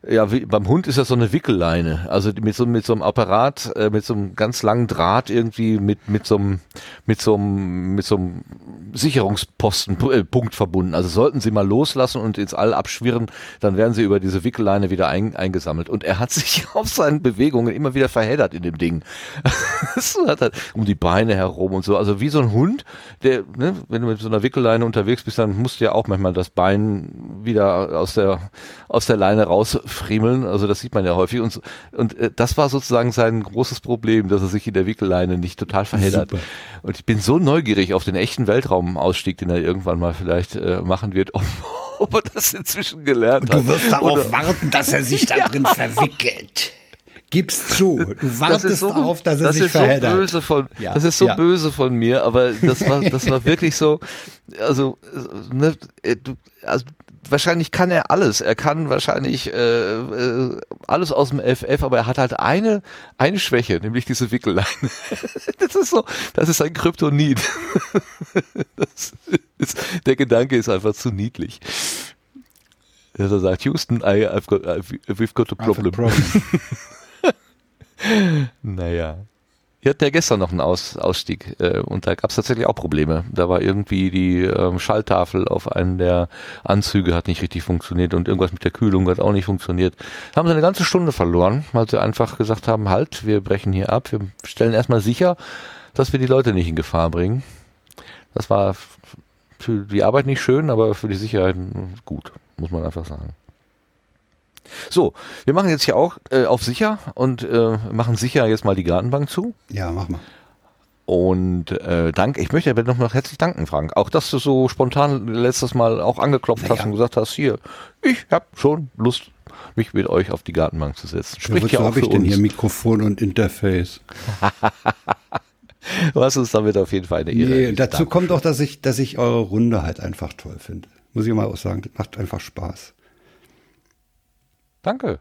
ja, wie, beim Hund ist das so eine Wickelleine, also mit so mit so einem Apparat, äh, mit so einem ganz langen Draht irgendwie mit mit so einem mit so einem mit so einem Sicherungspostenpunkt äh, verbunden. Also sollten sie mal loslassen und ins All abschwirren, dann werden sie über diese Wickelleine wieder ein, eingesammelt. Und er hat sich auf seinen Bewegungen immer wieder verheddert in dem Ding. so hat er um die Beine herum und so. Also wie so ein Hund, der, ne, wenn du mit so einer Wickelleine unterwegs bist, dann musst du ja auch manchmal das Bein wieder aus der aus der Leine raus friemeln. Also das sieht man ja häufig. Und, und äh, das war sozusagen sein großes Problem, dass er sich in der Wickelleine nicht total verheddert. Super. Und ich bin so neugierig auf den echten Weltraumausstieg, den er irgendwann mal vielleicht äh, machen wird, ob, ob er das inzwischen gelernt hat. Du wirst darauf Oder, warten, dass er sich da ja. drin verwickelt. Gib's zu. Du wartest das so, darauf, dass er das sich ist verheddert. So böse von, ja, das ist so ja. böse von mir, aber das war, das war wirklich so, also, ne, äh, du, also wahrscheinlich kann er alles. Er kann wahrscheinlich äh, äh, alles aus dem FF, aber er hat halt eine eine Schwäche, nämlich diese Wickelleine. das ist so, das ist ein Kryptonit. das ist, der Gedanke ist einfach zu niedlich. Dass er sagt, Houston, I, I've got, I've, we've got a problem. A problem. naja. Wir hatten ja gestern noch einen Aus, Ausstieg äh, und da gab es tatsächlich auch Probleme. Da war irgendwie die ähm, Schalltafel auf einen der Anzüge hat nicht richtig funktioniert und irgendwas mit der Kühlung hat auch nicht funktioniert. Haben sie eine ganze Stunde verloren, weil sie einfach gesagt haben, halt, wir brechen hier ab, wir stellen erstmal sicher, dass wir die Leute nicht in Gefahr bringen. Das war für die Arbeit nicht schön, aber für die Sicherheit gut, muss man einfach sagen. So, wir machen jetzt hier auch äh, auf sicher und äh, machen sicher jetzt mal die Gartenbank zu. Ja, mach mal. Und äh, dank, ich möchte aber noch herzlich danken, Frank. Auch dass du so spontan letztes Mal auch angeklopft naja. hast und gesagt hast, hier, ich habe schon Lust, mich mit euch auf die Gartenbank zu setzen. Spricht ja, auch habe ich denn hier Mikrofon und Interface? du hast uns damit auf jeden Fall eine Ehre. Nee, dazu Dankeschön. kommt auch, dass ich, dass ich eure Runde halt einfach toll finde. Muss ich mal auch sagen, das macht einfach Spaß. Danke.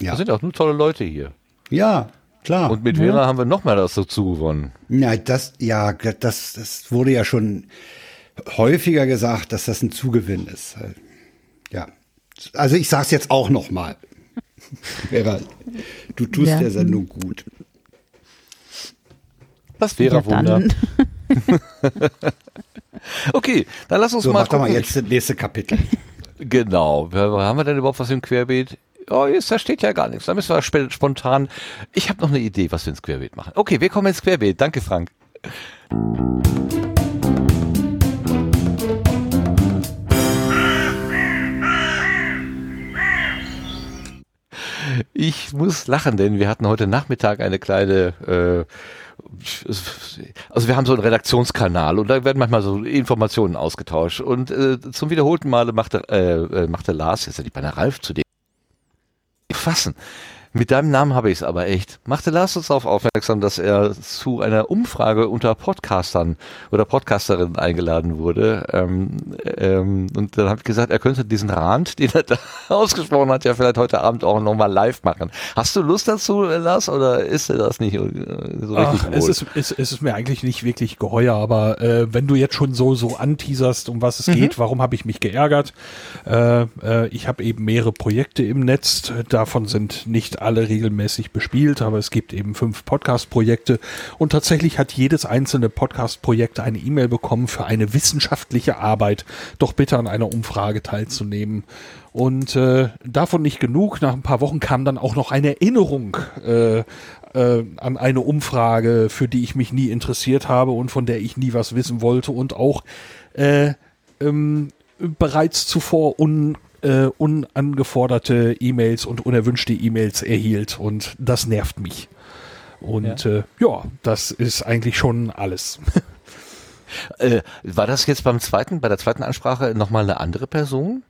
Ja. Da sind auch nur tolle Leute hier. Ja, klar. Und mit Vera ja. haben wir noch mal das dazu gewonnen. Ja, das, ja, das, das wurde ja schon häufiger gesagt, dass das ein Zugewinn ist. Ja. Also ich sag's jetzt auch noch mal. Vera, du tust ja. der Sendung gut. Das wäre ja, Wunder. okay, dann lass uns so, mal. Mach doch mal jetzt das nächste Kapitel. Genau. Haben wir denn überhaupt was im Querbeet? Oh, jetzt, da steht ja gar nichts. Da müssen wir spontan. Ich habe noch eine Idee, was wir ins Querbeet machen. Okay, wir kommen ins Querbeet. Danke, Frank. Ich muss lachen, denn wir hatten heute Nachmittag eine kleine äh, also wir haben so einen Redaktionskanal und da werden manchmal so Informationen ausgetauscht und äh, zum wiederholten Male machte, äh, äh machte Lars, jetzt hätte ich bei Ralf zu dem fassen. Mit deinem Namen habe ich es aber echt. Machte Lars uns darauf aufmerksam, dass er zu einer Umfrage unter Podcastern oder Podcasterinnen eingeladen wurde. Ähm, ähm, und dann habe ich gesagt, er könnte diesen Rand, den er da ausgesprochen hat, ja vielleicht heute Abend auch nochmal live machen. Hast du Lust dazu, Lars, oder ist er das nicht äh, so richtig Ach, es, ist, es, es ist mir eigentlich nicht wirklich geheuer, aber äh, wenn du jetzt schon so, so anteaserst, um was es mhm. geht, warum habe ich mich geärgert? Äh, äh, ich habe eben mehrere Projekte im Netz, davon sind nicht alle regelmäßig bespielt, aber es gibt eben fünf Podcast-Projekte und tatsächlich hat jedes einzelne Podcast-Projekt eine E-Mail bekommen für eine wissenschaftliche Arbeit, doch bitte an einer Umfrage teilzunehmen. Und äh, davon nicht genug. Nach ein paar Wochen kam dann auch noch eine Erinnerung äh, äh, an eine Umfrage, für die ich mich nie interessiert habe und von der ich nie was wissen wollte und auch äh, ähm, bereits zuvor un äh, unangeforderte E-Mails und unerwünschte E-Mails erhielt und das nervt mich. Und ja, äh, ja das ist eigentlich schon alles. äh, war das jetzt beim zweiten, bei der zweiten Ansprache nochmal eine andere Person?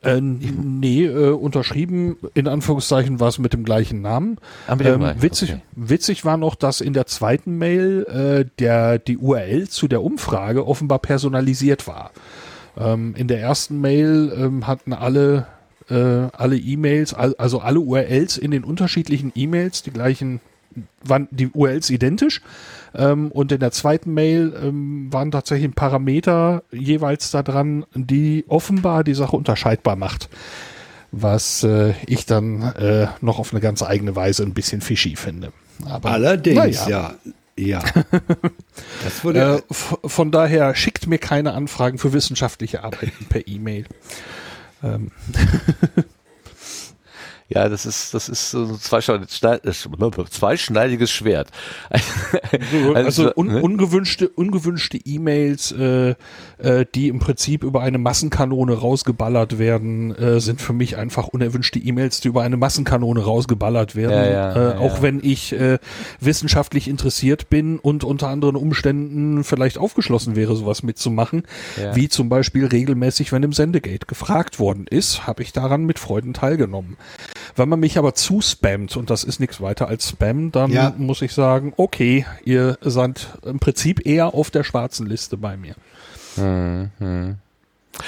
Äh, nee, äh, unterschrieben, in Anführungszeichen war es mit dem gleichen Namen. Ah, ähm, witzig, okay. witzig war noch, dass in der zweiten Mail äh, der, die URL zu der Umfrage offenbar personalisiert war. Ähm, in der ersten Mail ähm, hatten alle äh, alle E-Mails, al also alle URLs in den unterschiedlichen E-Mails, die gleichen, waren die URLs identisch. Ähm, und in der zweiten Mail ähm, waren tatsächlich Parameter jeweils da dran, die offenbar die Sache unterscheidbar macht. Was äh, ich dann äh, noch auf eine ganz eigene Weise ein bisschen fishy finde. Aber, Allerdings, ja. Ja. Das wurde äh, von daher schickt mir keine Anfragen für wissenschaftliche Arbeiten per E-Mail. Ähm. Ja, das ist, das ist so ein zweischneidiges Schwert. also, also un, ne? ungewünschte, ungewünschte E-Mails, äh, äh, die im Prinzip über eine Massenkanone rausgeballert werden, äh, sind für mich einfach unerwünschte E-Mails, die über eine Massenkanone rausgeballert werden. Ja, ja, äh, ja, auch wenn ich äh, wissenschaftlich interessiert bin und unter anderen Umständen vielleicht aufgeschlossen wäre, sowas mitzumachen, wie zum Beispiel regelmäßig, wenn im Sendegate gefragt worden ist, habe ich daran mit Freuden teilgenommen. Wenn man mich aber zuspammt, und das ist nichts weiter als Spam, dann ja. muss ich sagen, okay, ihr seid im Prinzip eher auf der schwarzen Liste bei mir. Hm, hm.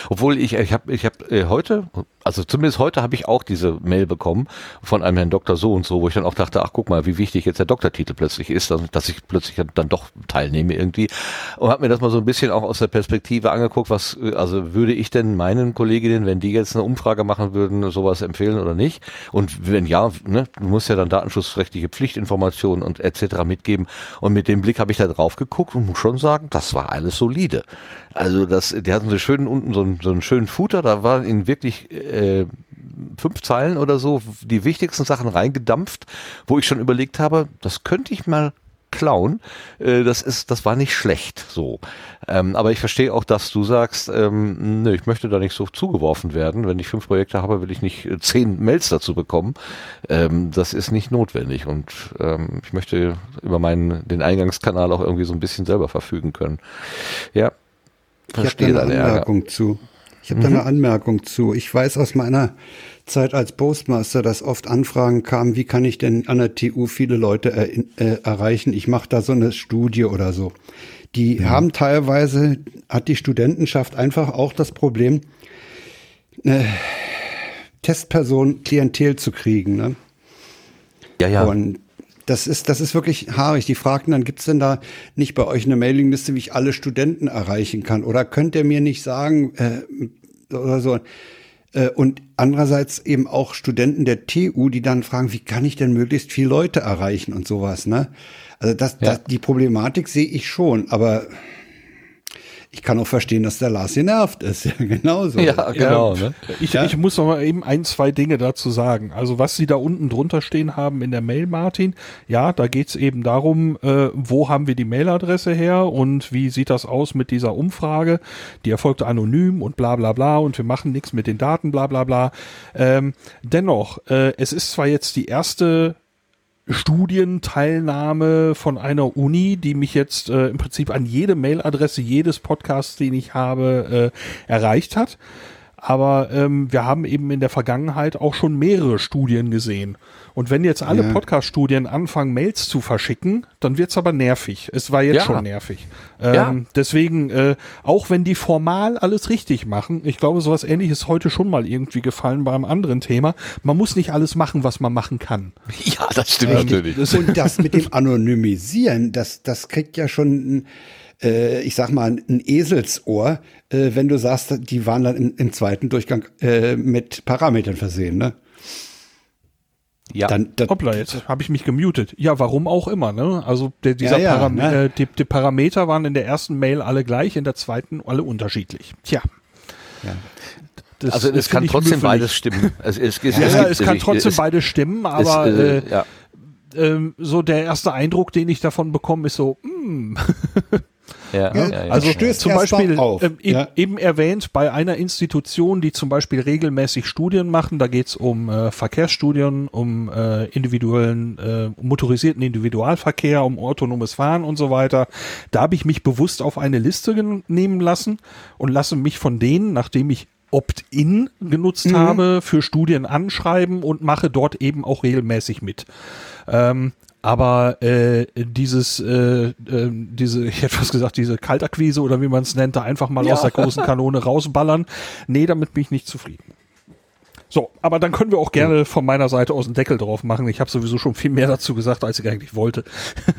Obwohl ich, ich habe ich hab, äh, heute, also zumindest heute habe ich auch diese Mail bekommen von einem Herrn Doktor so und so, wo ich dann auch dachte, ach guck mal, wie wichtig jetzt der Doktortitel plötzlich ist, dass, ich plötzlich dann doch teilnehme irgendwie. Und habe mir das mal so ein bisschen auch aus der Perspektive angeguckt, was, also würde ich denn meinen Kolleginnen, wenn die jetzt eine Umfrage machen würden, sowas empfehlen oder nicht? Und wenn ja, ne, du musst ja dann datenschutzrechtliche Pflichtinformationen und etc. mitgeben. Und mit dem Blick habe ich da drauf geguckt und muss schon sagen, das war alles solide. Also das, die hatten so schön unten so einen, so einen schönen Footer, da waren in wirklich äh, fünf Zeilen oder so die wichtigsten Sachen reingedampft, wo ich schon überlegt habe, das könnte ich mal klauen. Äh, das ist, das war nicht schlecht so. Ähm, aber ich verstehe auch, dass du sagst, ähm, nö, ich möchte da nicht so zugeworfen werden. Wenn ich fünf Projekte habe, will ich nicht äh, zehn Mails dazu bekommen. Ähm, das ist nicht notwendig und ähm, ich möchte über meinen den Eingangskanal auch irgendwie so ein bisschen selber verfügen können. Ja, Verstehe ich habe da eine Anmerkung Ärger. zu. Ich habe mhm. da eine Anmerkung zu. Ich weiß aus meiner Zeit als Postmaster, dass oft Anfragen kamen, wie kann ich denn an der TU viele Leute er, äh, erreichen? Ich mache da so eine Studie oder so. Die ja. haben teilweise, hat die Studentenschaft einfach auch das Problem, eine Testperson Klientel zu kriegen. Ne? Ja, ja. Und das ist, das ist wirklich haarig. Die fragten dann, gibt's denn da nicht bei euch eine Mailingliste, wie ich alle Studenten erreichen kann? Oder könnt ihr mir nicht sagen, äh, oder so. Äh, und andererseits eben auch Studenten der TU, die dann fragen, wie kann ich denn möglichst viele Leute erreichen und sowas, ne? Also das, ja. das die Problematik sehe ich schon, aber ich kann auch verstehen, dass der Lars genervt ist. Ja, genauso. Ja, genau. Ja. Ne? Ich, ja. ich muss noch mal eben ein, zwei Dinge dazu sagen. Also was Sie da unten drunter stehen haben in der Mail, Martin, ja, da geht's eben darum, äh, wo haben wir die Mailadresse her und wie sieht das aus mit dieser Umfrage? Die erfolgte anonym und bla bla bla und wir machen nichts mit den Daten, bla bla bla. Ähm, dennoch, äh, es ist zwar jetzt die erste Studienteilnahme von einer Uni, die mich jetzt äh, im Prinzip an jede Mailadresse jedes Podcasts, den ich habe, äh, erreicht hat. Aber ähm, wir haben eben in der Vergangenheit auch schon mehrere Studien gesehen. Und wenn jetzt alle ja. Podcast-Studien anfangen, Mails zu verschicken, dann wird's aber nervig. Es war jetzt ja. schon nervig. Ähm, ja. Deswegen, äh, auch wenn die formal alles richtig machen, ich glaube, sowas ähnliches heute schon mal irgendwie gefallen bei einem anderen Thema. Man muss nicht alles machen, was man machen kann. Ja, das stimmt ähm, natürlich. Und das mit dem Anonymisieren, das, das kriegt ja schon äh, ich sag mal, ein Eselsohr, äh, wenn du sagst, die waren dann im, im zweiten Durchgang äh, mit Parametern versehen, ne? Ja. Dann, dann, Hoppla, jetzt habe ich mich gemutet. Ja, warum auch immer, ne? Also der, dieser ja, ja, Param ne? äh, die, die, Parameter waren in der ersten Mail alle gleich, in der zweiten alle unterschiedlich. Tja. Ja. Das, also es kann trotzdem beides stimmen. Es, es, es, ja, es, es kann trotzdem beides stimmen, aber äh, äh, ja. ähm, so der erste Eindruck, den ich davon bekomme, ist so, mh. Ja, ja, ja, also zum Beispiel ähm, ja. eben erwähnt bei einer Institution, die zum Beispiel regelmäßig Studien machen, da geht's um äh, Verkehrsstudien, um äh, individuellen äh, motorisierten Individualverkehr, um autonomes Fahren und so weiter. Da habe ich mich bewusst auf eine Liste nehmen lassen und lasse mich von denen, nachdem ich Opt-in genutzt mhm. habe, für Studien anschreiben und mache dort eben auch regelmäßig mit. Ähm, aber äh, dieses, äh, äh, diese, ich hätte fast gesagt, diese Kaltakquise oder wie man es nennt, da einfach mal ja. aus der großen Kanone rausballern, nee, damit bin ich nicht zufrieden. So, aber dann können wir auch gerne von meiner Seite aus einen Deckel drauf machen. Ich habe sowieso schon viel mehr dazu gesagt, als ich eigentlich wollte.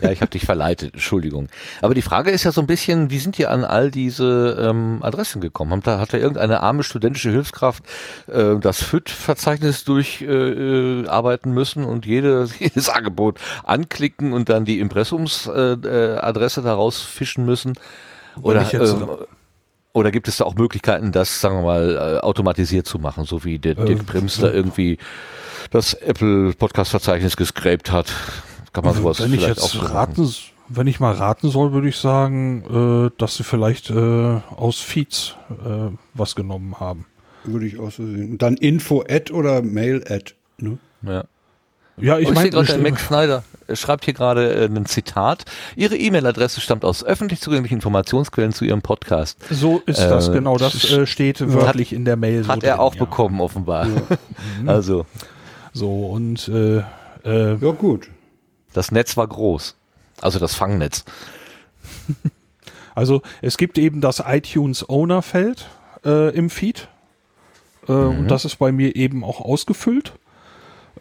Ja, ich habe dich verleitet, Entschuldigung. Aber die Frage ist ja so ein bisschen, wie sind ihr an all diese ähm, Adressen gekommen? Hat da, hat da irgendeine arme studentische Hilfskraft äh, das FIT-Verzeichnis durcharbeiten äh, arbeiten müssen und jede, jedes Angebot anklicken und dann die Impressumsadresse äh, Adresse daraus fischen müssen? Oder, ich jetzt- ähm, oder gibt es da auch Möglichkeiten, das, sagen wir mal, äh, automatisiert zu machen, so wie der Dirk Ähm, Prims da irgendwie das Apple-Podcast-Verzeichnis gescrapt hat? Kann man sowas wenn ich vielleicht jetzt auch machen? raten, wenn ich mal raten soll, würde ich sagen, äh, dass sie vielleicht äh, aus Feeds äh, was genommen haben. Würde ich auch so sehen. Und dann Info at oder Mail at. Ne? Ja. Ja, Ich, oh, ich sehe meine, gerade, Max Snyder äh, schreibt hier gerade äh, ein Zitat. Ihre E-Mail-Adresse stammt aus öffentlich zugänglichen Informationsquellen zu Ihrem Podcast. so ist das, Äh, genau, das äh, steht wörtlich in der Mail. so Hat er drin, auch ja. bekommen, offenbar. Also, So, und äh, äh, Ja, gut. das Netz war groß. Also das Fangnetz. Also es gibt eben das iTunes Owner Feld äh, im Feed äh, und das ist bei mir eben auch ausgefüllt.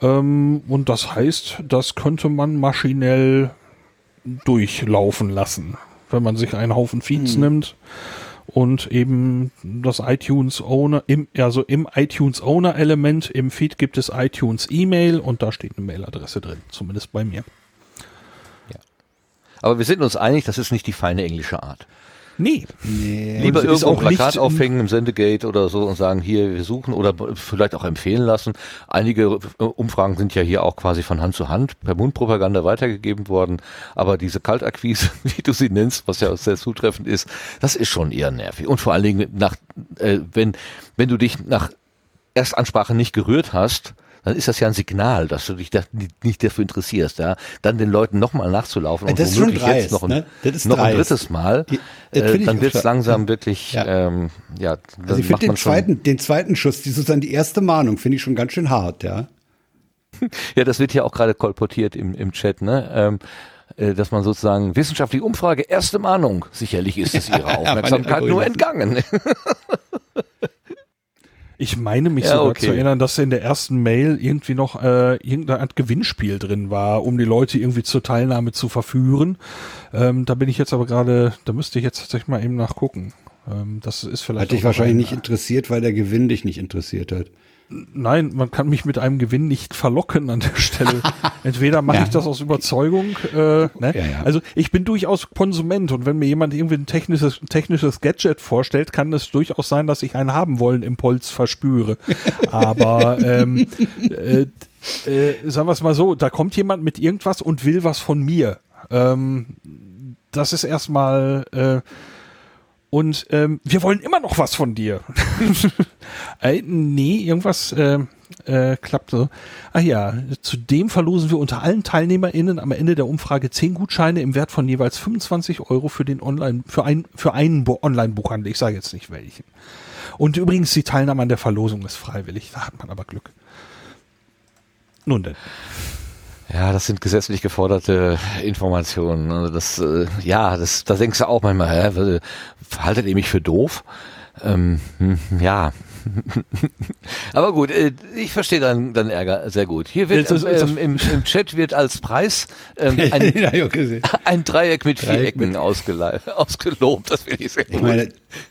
Ähm, und das heißt, das könnte man maschinell durchlaufen lassen, wenn man sich einen Haufen Feeds nimmt und eben das iTunes Owner im also im iTunes Owner Element im Feed gibt es iTunes E-Mail und da steht eine Mailadresse drin, zumindest bei mir. Aber wir sind uns einig, das ist nicht die feine englische Art. Nee, Lieber es ist irgendwo ein Plakat aufhängen im Sendegate oder so und sagen, hier, wir suchen oder vielleicht auch empfehlen lassen. Einige äh, Umfragen sind ja hier auch quasi von Hand zu Hand per Mundpropaganda weitergegeben worden. Aber diese Kaltakquise, wie du sie nennst, was ja sehr zutreffend ist, das ist schon eher nervig. Und vor allen Dingen nach, äh, wenn, wenn du dich nach Erstansprache nicht gerührt hast, dann ist das ja ein Signal, dass du dich da nicht, dafür interessierst, ja. Dann den Leuten nochmal nachzulaufen und Das ist schon womöglich jetzt dreist, noch ein, ne? Noch ein drittes Mal, Die- äh, dann wird's klar. langsam wirklich, Ja. ähm, ja, dann Also ich finde den zweiten, den zweiten Schuss, die sozusagen die erste Mahnung, finde ich schon ganz schön hart, ja. ja, das wird ja auch gerade kolportiert im, im Chat, ne, ähm, äh, dass man sozusagen wissenschaftliche Umfrage, erste Mahnung, sicherlich ist es ihrer Aufmerksamkeit nur entgangen. Ich meine mich Ja, sogar okay. zu erinnern, dass in der ersten Mail irgendwie noch äh, irgendeine Art Gewinnspiel drin war, um die Leute irgendwie zur Teilnahme zu verführen. Ähm, da bin ich jetzt aber gerade, da müsste ich jetzt tatsächlich mal eben nachgucken. Ähm, das ist vielleicht. Hat dich wahrscheinlich ein- nicht interessiert, weil der Gewinn dich nicht interessiert hat. Nein, man kann mich mit einem Gewinn nicht verlocken an der Stelle. Entweder mache Ja. ich das aus Überzeugung, äh, ne? Ja, ja. also ich bin durchaus Konsument und wenn mir jemand irgendwie ein technisches, technisches Gadget vorstellt, kann es durchaus sein, dass ich einen haben wollen Impuls verspüre. Aber ähm, äh, äh, sagen wir es mal so, da kommt jemand mit irgendwas und will was von mir. Ähm, das ist erstmal äh, und ähm, wir wollen immer noch was von dir. äh, nee, irgendwas äh, äh, klappt so. Ach ja, zudem verlosen wir unter allen TeilnehmerInnen am Ende der Umfrage 10 Gutscheine im Wert von jeweils 25 Euro für den Online, für, ein, für einen Online-Buchhandel. Ich sage jetzt nicht welchen. Und übrigens, die Teilnahme an der Verlosung ist freiwillig. Da hat man aber Glück. Nun denn. Ja, das sind gesetzlich geforderte Informationen. Also das, äh, ja, das, da denkst du auch manchmal, hä, w- haltet ihr mich für doof? Ähm, hm, ja. Aber gut, äh, ich verstehe deinen deinen Ärger sehr gut. Hier wird ähm, im, im Chat wird als Preis ähm, ein, ein Dreieck mit vier Dreieck Ecken mit- ausgelei- ausgelobt. Das finde ich sehr Ich gut. meine,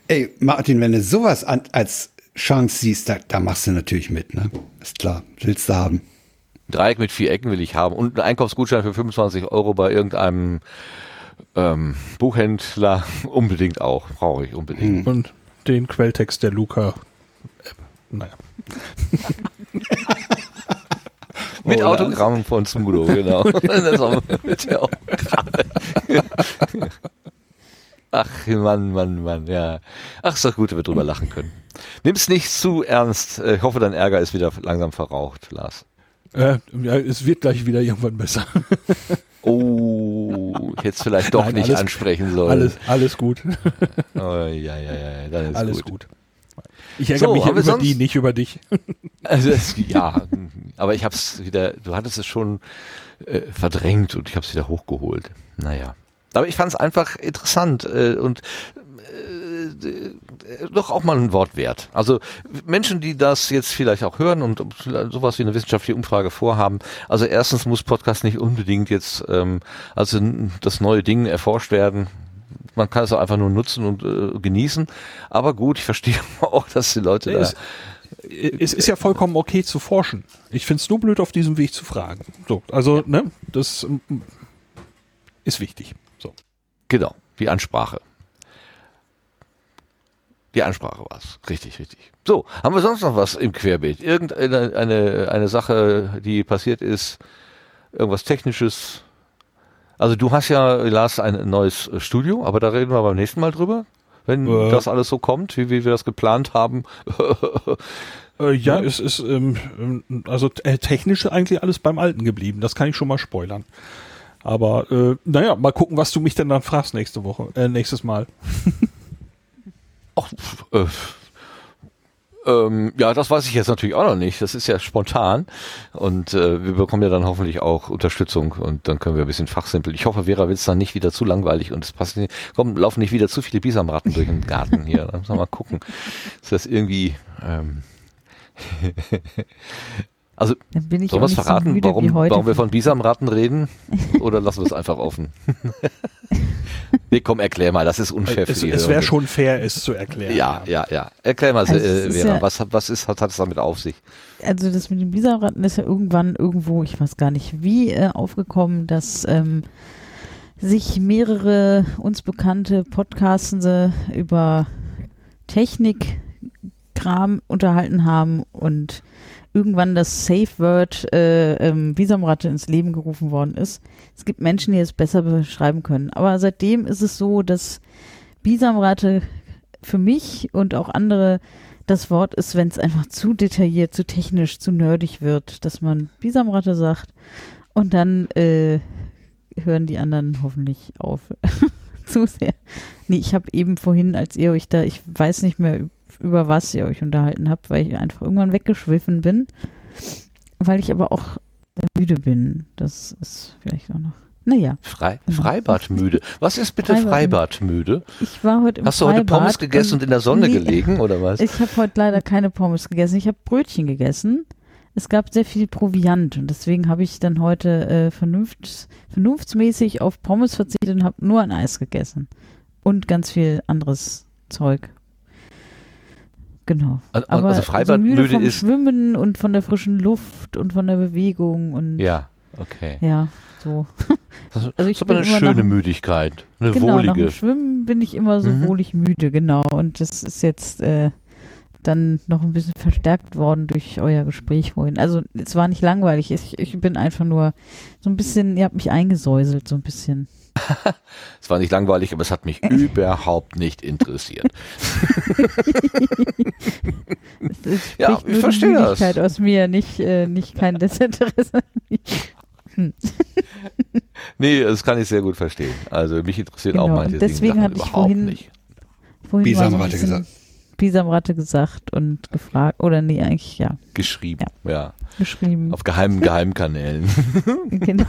ey, Martin, wenn du sowas an, als Chance siehst, da, da machst du natürlich mit, ne? Ist klar, willst du haben. Dreieck mit vier Ecken will ich haben und einen Einkaufsgutschein für 25 Euro bei irgendeinem ähm, Buchhändler unbedingt auch. Brauche ich unbedingt. Und den Quelltext der Luca. App. Naja. Mit Oh, Autogramm von Smudo, genau. mit der. Ach, Mann, Mann, Mann, ja. Ach, ist doch gut, dass wir drüber lachen können. Nimm's nicht zu ernst. Ich hoffe, dein Ärger ist wieder langsam verraucht, Lars. Äh, ja, es wird gleich wieder irgendwann besser. Oh, ich hätte es vielleicht doch Nein, nicht alles- ansprechen sollen. Alles, alles gut. Oh, ja, ja, ja, dann ist alles gut. gut. Ich ärgere So, mich ja über sonst- die, nicht über dich. Also es, ja, aber ich habe es wieder, du hattest es schon äh, verdrängt und ich habe es wieder hochgeholt. Naja. Aber ich fand es einfach interessant äh, und doch auch mal ein Wort wert. Also Menschen, die das jetzt vielleicht auch hören und sowas wie eine wissenschaftliche Umfrage vorhaben. Also erstens muss Podcast nicht unbedingt jetzt ähm, also das neue Ding erforscht werden. Man kann es auch einfach nur nutzen und äh, genießen. Aber gut, ich verstehe auch, dass die Leute es, es ist ja vollkommen okay zu forschen. Ich finde es nur blöd, auf diesem Weg zu fragen. So, also, ja. ne, das ähm, ist wichtig. So. Genau, die Ansprache. Die Ansprache war es. Richtig, richtig. So, haben wir sonst noch was im Querbeet? Irgendeine eine, eine Sache, die passiert ist, irgendwas Technisches? Also du hast ja, Lars, ein neues Studio, aber da reden wir beim nächsten Mal drüber, wenn äh. das alles so kommt, wie, wie wir das geplant haben. äh, ja, ja, es ist ähm, ähm, also äh, technisch eigentlich alles beim Alten geblieben. Das kann ich schon mal spoilern. Aber äh, naja, mal gucken, was du mich denn dann fragst nächste Woche, äh, nächstes Mal. Ach, äh, ähm, ja, das weiß ich jetzt natürlich auch noch nicht. Das ist ja spontan und äh, wir bekommen ja dann hoffentlich auch Unterstützung und dann können wir ein bisschen fachsimpeln. Ich hoffe, Vera wird es dann nicht wieder zu langweilig und es passt nicht. Komm, laufen nicht wieder zu viele Bisamratten durch den Garten hier. Dann müssen wir mal gucken, dass das irgendwie ähm, Also, Dann bin ich es verraten, so warum, warum wir von Bisamratten reden? Oder lassen wir es einfach offen? nee, komm, erklär mal, das ist unfair es, für Es wäre schon fair, es zu erklären. Ja, ja, ja. Erklär mal, also äh, Vera, ja, was, was ist, was hat es damit auf sich? Also das mit den Bisamratten ist ja irgendwann irgendwo, ich weiß gar nicht wie, äh, aufgekommen, dass ähm, sich mehrere uns bekannte Podcastende über Technikkram unterhalten haben und irgendwann das Safe Word äh, ähm, Bisamratte ins Leben gerufen worden ist. Es gibt Menschen, die es besser beschreiben können. Aber seitdem ist es so, dass Bisamratte für mich und auch andere das Wort ist, wenn es einfach zu detailliert, zu technisch, zu nerdig wird, dass man Bisamratte sagt und dann äh, hören die anderen hoffentlich auf. zu sehr. Nee, ich habe eben vorhin, als ihr euch da, ich weiß nicht mehr, über was ihr euch unterhalten habt, weil ich einfach irgendwann weggeschwiffen bin. Weil ich aber auch müde bin. Das ist vielleicht auch noch. Naja. Frei, genau. Freibadmüde. Was ist bitte Freibadmüde? Ich war heute im Hast du heute Pommes gegessen und in der Sonne nee, gelegen oder was? Ich habe heute leider keine Pommes gegessen. Ich habe Brötchen gegessen. Es gab sehr viel Proviant und deswegen habe ich dann heute äh, vernunfts, vernunftsmäßig auf Pommes verzichtet und habe nur ein Eis gegessen. Und ganz viel anderes Zeug. Genau. Also, Aber also Freibadmüde so vom ist Schwimmen und von der frischen Luft und von der Bewegung und ja, okay. Ja, so. Das also ich ist aber eine schöne nach, Müdigkeit, eine genau, wohlige. Nach dem Schwimmen bin ich immer so mhm. wohlig müde, genau. Und das ist jetzt äh, dann noch ein bisschen verstärkt worden durch euer Gespräch vorhin. Also es war nicht langweilig. Ich, ich bin einfach nur so ein bisschen, ihr habt mich eingesäuselt, so ein bisschen. Es war nicht langweilig, aber es hat mich überhaupt nicht interessiert. ja, ich verstehe das. aus mir, nicht, äh, nicht kein Desinteresse. hm. nee, das kann ich sehr gut verstehen. Also mich interessiert genau, auch manche deswegen Dinge hatte ich vorhin, nicht. vorhin Bisamratte so gesagt. Bisamratte gesagt und gefragt, oder nee, eigentlich ja. Geschrieben, ja. ja. Geschrieben. Auf geheimen Geheimkanälen. genau.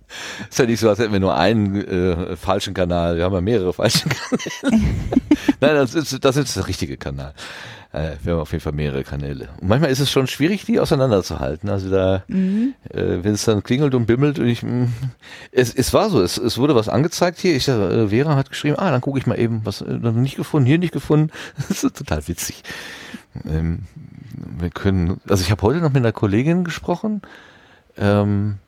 ist ja nicht so, als hätten wir nur einen äh, falschen Kanal. Wir haben ja mehrere falsche Kanäle. Nein, das ist, das ist der richtige Kanal. Äh, wir haben auf jeden Fall mehrere Kanäle. Und manchmal ist es schon schwierig, die auseinanderzuhalten. Also da, mhm. äh, wenn es dann klingelt und bimmelt und ich, mh, mm, es, es war so, es, es wurde was angezeigt hier. Ich, äh, Vera hat geschrieben, ah, dann gucke ich mal eben, was äh, nicht gefunden, hier nicht gefunden. Das ist total witzig. Ähm, wir können, also ich habe heute noch mit einer Kollegin gesprochen. Ähm,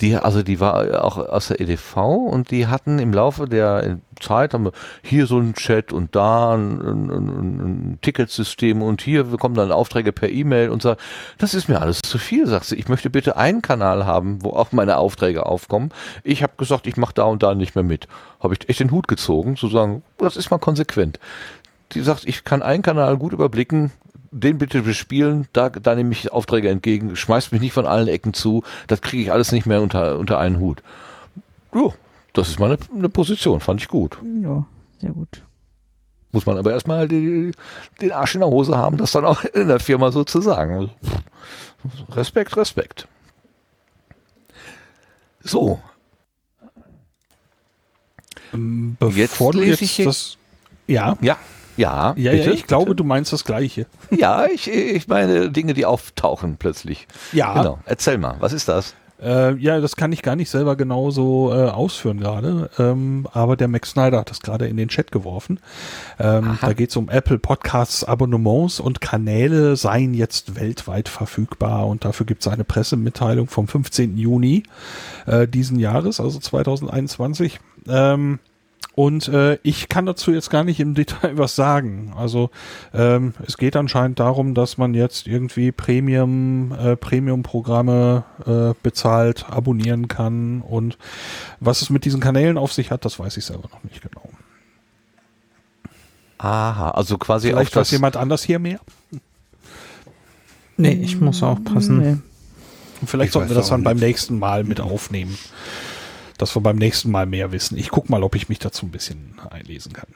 die, also die war auch aus der EDV und die hatten im Laufe der Zeit haben wir hier so einen Chat und da ein, ein, ein, ein Ticketsystem und hier bekommen dann Aufträge per E-Mail und sagt, das ist mir alles zu viel, sagt sie. Ich möchte bitte einen Kanal haben, wo auch meine Aufträge aufkommen. Ich habe gesagt, ich mache da und da nicht mehr mit. Habe ich echt den Hut gezogen, zu sagen, das ist mal konsequent. Die sagt, ich kann einen Kanal gut überblicken, den bitte bespielen, da, da nehme ich Aufträge entgegen, schmeißt mich nicht von allen Ecken zu, das kriege ich alles nicht mehr unter, unter einen Hut. Jo, das ist mal eine, Position, fand ich gut. Ja, sehr gut. Muss man aber erstmal die, den Arsch in der Hose haben, das dann auch in der Firma so zu sagen. Also, Respekt, Respekt. So. Ähm, bevor jetzt du jetzt das Ja, Ja, ja, ja, bitte, ja ich glaube, bitte. du meinst das Gleiche. Ja, ich, ich meine Dinge, die auftauchen plötzlich. Ja, Genau. Erzähl mal, was ist das? Äh, ja, das kann ich gar nicht selber genauso äh, ausführen gerade. Ähm, aber der Max Snyder hat das gerade in den Chat geworfen. Ähm, da geht es um Apple Podcasts Abonnements und Kanäle seien jetzt weltweit verfügbar. Und dafür gibt es eine Pressemitteilung vom 15. Juni äh, diesen Jahres, also 2021. Ähm, und äh, ich kann dazu jetzt gar nicht im Detail was sagen. Also ähm, es geht anscheinend darum, dass man jetzt irgendwie Premium äh, Premium-Programme äh, bezahlt, abonnieren kann und was es mit diesen Kanälen auf sich hat, das weiß ich selber noch nicht genau. Aha, also quasi Vielleicht auf weiß das, jemand anders hier mehr. Nee, ich muss aufpassen. Nee. Und vielleicht Ich sollten wir weiß das auch dann beim nächsten Mal mit aufnehmen. Dass wir beim nächsten Mal mehr wissen. Ich guck mal, ob ich mich dazu ein bisschen einlesen kann.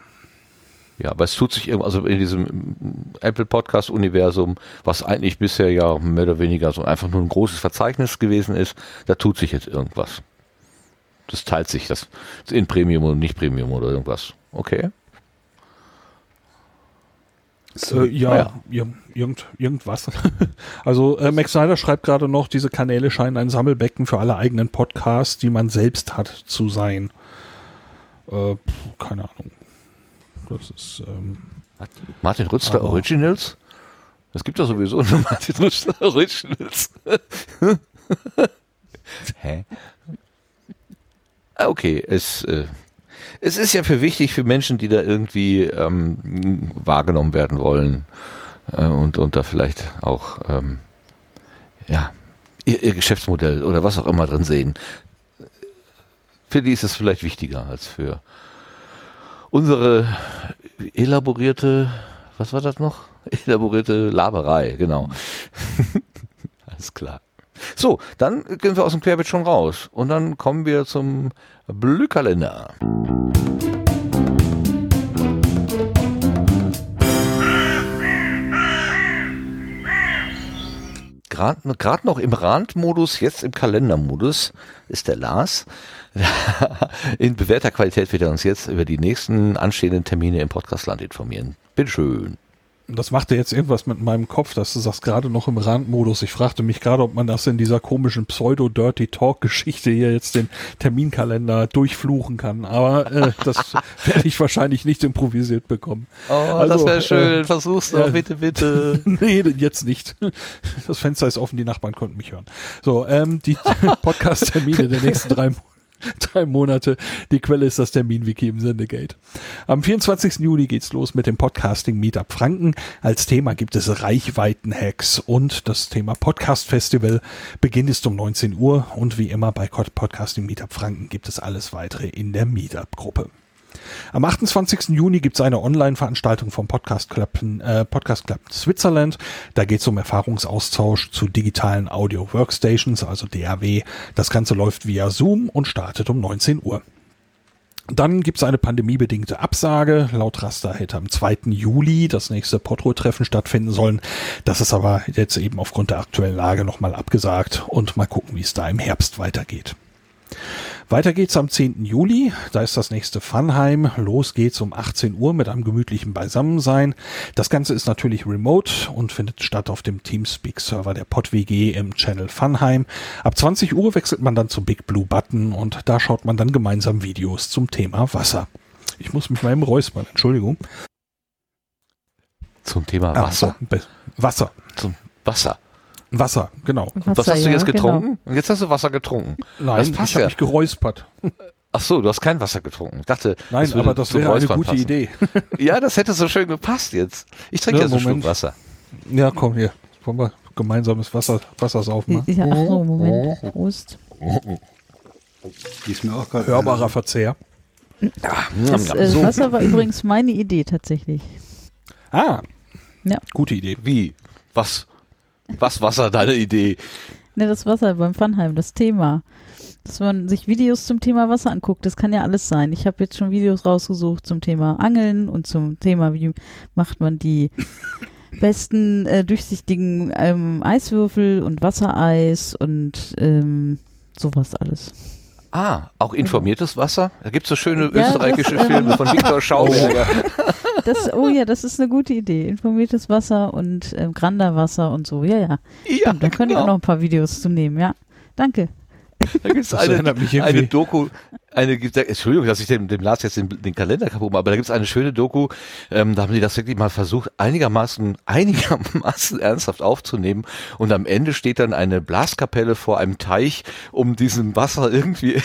ja, aber es tut sich irgendwas, also in diesem Apple Podcast Universum, was eigentlich bisher ja mehr oder weniger so einfach nur ein großes Verzeichnis gewesen ist, da tut sich jetzt irgendwas. Das teilt sich das in Premium und nicht Premium oder irgendwas. Okay. Äh, ja, Naja. ir irgend, irgendwas. also äh, Max Snyder schreibt gerade noch, diese Kanäle scheinen ein Sammelbecken für alle eigenen Podcasts, die man selbst hat, zu sein. Äh, keine Ahnung. Das ist ähm, Martin Rützler Aber- Originals? Es gibt ja sowieso nur Martin Rützler Originals. Hä? Ah, Okay, es, äh, es ist ja für wichtig für Menschen, die da irgendwie ähm, wahrgenommen werden wollen äh, und, und da vielleicht auch ähm, ja, ihr, ihr Geschäftsmodell oder was auch immer drin sehen. Für die ist es vielleicht wichtiger als für unsere elaborierte, was war das noch? Elaborierte Laberei, genau. Alles klar. So, dann gehen wir aus dem Querbeet schon raus und dann kommen wir zum Blühkalender. Gerade noch im Randmodus, jetzt im Kalendermodus ist der Lars. In bewährter Qualität wird er uns jetzt über die nächsten anstehenden Termine im Podcastland informieren. Bitteschön. Das machte jetzt irgendwas mit meinem Kopf, dass du sagst gerade noch im Randmodus. Ich fragte mich gerade, ob man das in dieser komischen Pseudo-Dirty-Talk-Geschichte hier jetzt den Terminkalender durchfluchen kann. Aber äh, das werde ich wahrscheinlich nicht improvisiert bekommen. Oh, Also, das wäre äh, schön. Versuch's doch, ja. bitte, bitte. nee, jetzt nicht. Das Fenster ist offen, die Nachbarn konnten mich hören. So, ähm, die Podcast-Termine der nächsten drei, Mo- drei Monate. Die Quelle ist das Terminwiki im Sendegate. Am 24. Juni geht's los mit dem Podcasting Meetup Franken. Als Thema gibt es Reichweiten-Hacks und das Thema Podcast Festival. Beginn ist um 19 Uhr und wie immer bei Podcasting Meetup Franken gibt es alles weitere in der Meetup-Gruppe. Am 28. Juni gibt es eine Online-Veranstaltung vom Podcast Club, äh, Podcast Club Switzerland. Da geht es um Erfahrungsaustausch zu digitalen Audio Workstations, also DAW. Das Ganze läuft via Zoom und startet um 19 Uhr. Dann gibt es eine pandemiebedingte Absage. Laut Raster hätte am 2. Juli das nächste Potro-Treffen stattfinden sollen. Das ist aber jetzt eben aufgrund der aktuellen Lage nochmal abgesagt und mal gucken, wie es da im Herbst weitergeht. Weiter geht's am 10. Juli. Da ist das nächste Funheim. Los geht's um 18 Uhr mit einem gemütlichen Beisammensein. Das Ganze ist natürlich remote und findet statt auf dem Teamspeak-Server der PodWG im Channel Funheim. Ab 20 Uhr wechselt man dann zu Big Blue Button und da schaut man dann gemeinsam Videos zum Thema Wasser. Ich muss mich mal eben räuspern, Entschuldigung. Zum Thema Wasser. be- Wasser. Zum Wasser. Wasser, genau. Was Wasser, hast du ja, jetzt genau. getrunken? Und jetzt hast du Wasser getrunken. Nein, Das passt ich habe ja. mich geräuspert. Ach so, du hast kein Wasser getrunken. Ich dachte, Nein, würde aber das wäre eine gute passen. Idee. Ja, das hätte so schön gepasst jetzt. Ich trinke Ja, jetzt einen Schluck Moment. Wasser. Ja, komm hier. Wollen wir gemeinsames Wasser, Wasser saufen? ne? Ja, ach so, Moment. Prost. Die ist mir auch gerade. Hörbarer Verzehr. Das äh, so. Wasser war übrigens meine Idee tatsächlich. Ah. Ja. Gute Idee. Wie? Was? Was Wasser, deine Idee? Ne, das Wasser beim Funheim, das Thema. Dass man sich Videos zum Thema Wasser anguckt, das kann ja alles sein. Ich habe jetzt schon Videos rausgesucht zum Thema Angeln und zum Thema, wie macht man die besten äh, durchsichtigen ähm, Eiswürfel und Wassereis und ähm, sowas alles. Ah, auch informiertes Wasser? Da gibt's so schöne Ja, österreichische das, ähm, Filme von Viktor Schauberger. Das, oh ja, das ist eine gute Idee. Informiertes Wasser und ähm, Granderwasser und so. Ja, ja. Ja, da können wir auch noch ein paar Videos zu nehmen, ja. Danke. Da gibt's Das eine, erinnert mich irgendwie- eine Doku, eine, Entschuldigung, dass ich dem, dem Lars jetzt den, den Kalender kaputt mache, aber da gibt's eine schöne Doku, ähm, da haben die das wirklich mal versucht, einigermaßen, einigermaßen ernsthaft aufzunehmen und am Ende steht dann eine Blaskapelle vor einem Teich, um diesem Wasser irgendwie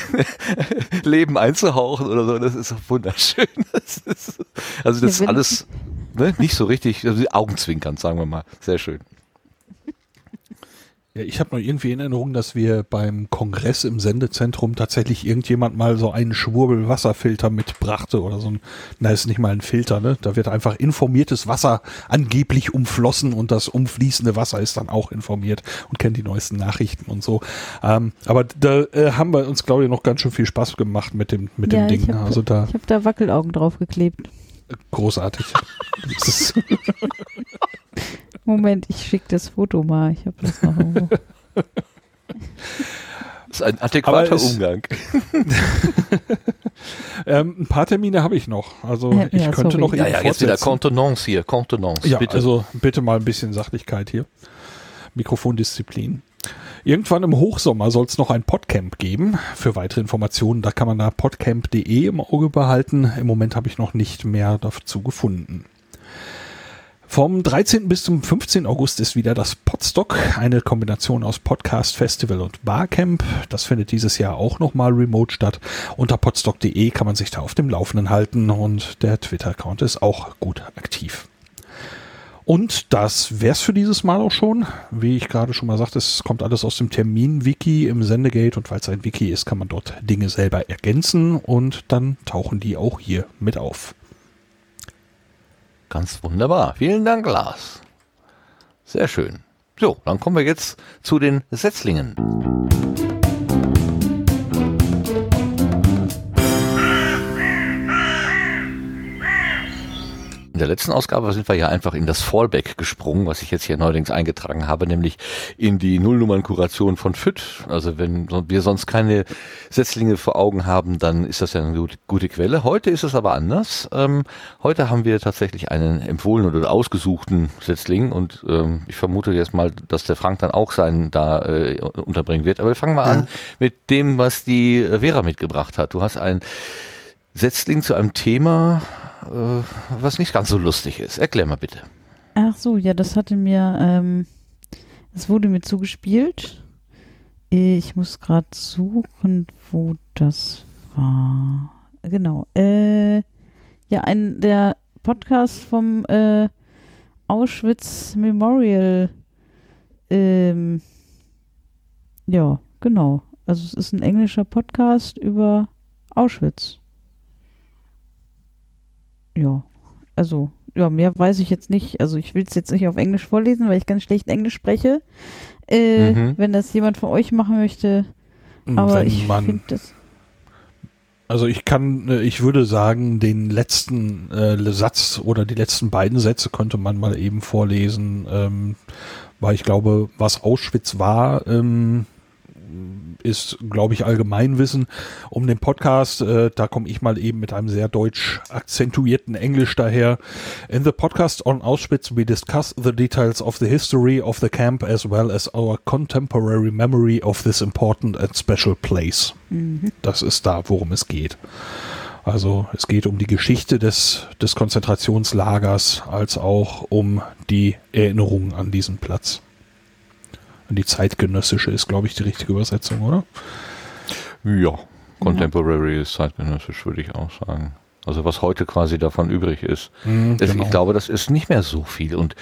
Leben einzuhauchen oder so, das ist wunderschön. Das ist, also das ist alles ne, nicht so richtig, also Augenzwinkern, sagen wir mal, sehr schön. Ja, ich habe noch irgendwie in Erinnerung, dass wir beim Kongress im Sendezentrum tatsächlich irgendjemand mal so einen Schwurbel Wasserfilter mitbrachte oder so ein, na ist nicht mal ein Filter, ne? Da wird einfach informiertes Wasser angeblich umflossen und das umfließende Wasser ist dann auch informiert und kennt die neuesten Nachrichten und so. Ähm, aber da äh, haben wir uns, glaube ich, noch ganz schön viel Spaß gemacht mit dem, mit ja, dem Ding. ich habe also da hab da Wackelaugen draufgeklebt. großartig. Das ist, Moment, ich schicke das Foto mal. Ich habe das noch irgendwo. Das ist ein adäquater es- Umgang. ähm, ein paar Termine habe ich noch. Also Ja, ich ja, könnte sorry. noch Ja, eben ja, jetzt wieder. Kontenance hier, Kontenance, Ja, bitte. also bitte mal ein bisschen Sachlichkeit hier. Mikrofondisziplin. Irgendwann im Hochsommer soll es noch ein Podcamp geben. Für weitere Informationen, da kann man da podcamp.de im Auge behalten. Im Moment habe ich noch nicht mehr dazu gefunden. Vom 13. bis zum 15. August ist wieder das Podstock, eine Kombination aus Podcast, Festival und Barcamp. Das findet dieses Jahr auch nochmal remote statt. Unter podstock.de kann man sich da auf dem Laufenden halten und der Twitter-Account ist auch gut aktiv. Und das wär's für dieses Mal auch schon. Wie ich gerade schon mal sagte, es kommt alles aus dem Termin-Wiki im Sendegate und es ein Wiki ist, kann man dort Dinge selber ergänzen und dann tauchen die auch hier mit auf. Ganz wunderbar. Vielen Dank, Lars. Sehr schön. So, dann kommen wir jetzt zu den Setzlingen. In der letzten Ausgabe sind wir ja einfach in das Fallback gesprungen, was ich jetzt hier neuerdings eingetragen habe, nämlich in die Nullnummernkuration von FIT. Also wenn wir sonst keine Setzlinge vor Augen haben, dann ist das ja eine gute, gute Quelle. Heute ist es aber anders. Ähm, heute haben wir tatsächlich einen empfohlenen oder ausgesuchten Setzling und ähm, ich vermute jetzt mal, dass der Frank dann auch seinen da äh, unterbringen wird. Aber wir fangen mal an mit dem, was die Vera mitgebracht hat. Du hast ein Setzling zu einem Thema, äh, was nicht ganz so lustig ist. Erklär mal bitte. Ach so, ja, das hatte mir, ähm, das wurde mir zugespielt. Ich muss gerade suchen, wo das war. Genau. Äh, ja, ein der Podcast vom äh, Auschwitz Memorial. Ähm, ja, genau. Also es ist ein englischer Podcast über Auschwitz. Ja, also ja, mehr weiß ich jetzt nicht. Also ich will es jetzt nicht auf Englisch vorlesen, weil ich ganz schlecht Englisch spreche. Äh, Mhm. Wenn das jemand von euch machen möchte, aber Wenn ich finde das. Also ich kann, äh, ich würde sagen, den letzten äh, Satz oder die letzten beiden Sätze könnte man mal eben vorlesen, ähm, weil ich glaube, was Auschwitz war, ähm, ist, glaube ich, Allgemeinwissen. Um den Podcast, äh, da komme ich mal eben mit einem sehr deutsch akzentuierten Englisch daher. In the podcast on Auschwitz, we discuss the details of the history of the camp as well as our contemporary memory of this important and special place. Mhm. Das ist da, worum es geht. Also es geht um die Geschichte des, des Konzentrationslagers als auch um die Erinnerung an diesen Platz. Und die zeitgenössische ist, glaube ich, die richtige Übersetzung, oder? Ja, Contemporary ist zeitgenössisch, würde ich auch sagen. Also was heute quasi davon übrig ist. Mhm, Es- genau. Ich glaube, das ist nicht mehr so viel. Und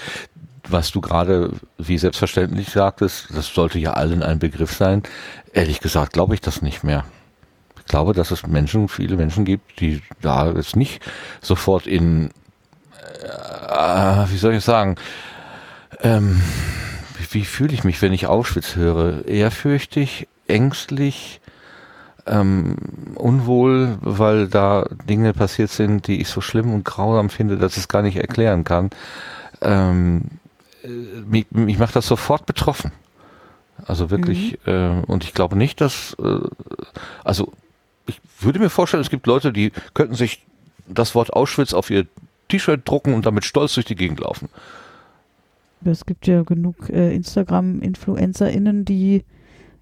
was du gerade wie selbstverständlich sagtest, das sollte ja allen ein Begriff sein. Ehrlich gesagt, glaube ich das nicht mehr. Ich glaube, dass es Menschen, viele Menschen gibt, die da jetzt nicht sofort in, äh, wie soll ich sagen, ähm, wie, fühle ich mich, wenn ich Auschwitz höre? Ehrfürchtig, ängstlich, ähm, unwohl, weil da Dinge passiert sind, die ich so schlimm und grausam finde, dass ich es gar nicht erklären kann. Ähm, äh, mich, mich macht das sofort betroffen. Also wirklich, äh, und ich glaube nicht, dass, äh, also ich würde mir vorstellen, es gibt Leute, die könnten sich das Wort Auschwitz auf ihr T-Shirt drucken und damit stolz durch die Gegend laufen. Es gibt ja genug äh, Instagram-InfluencerInnen, die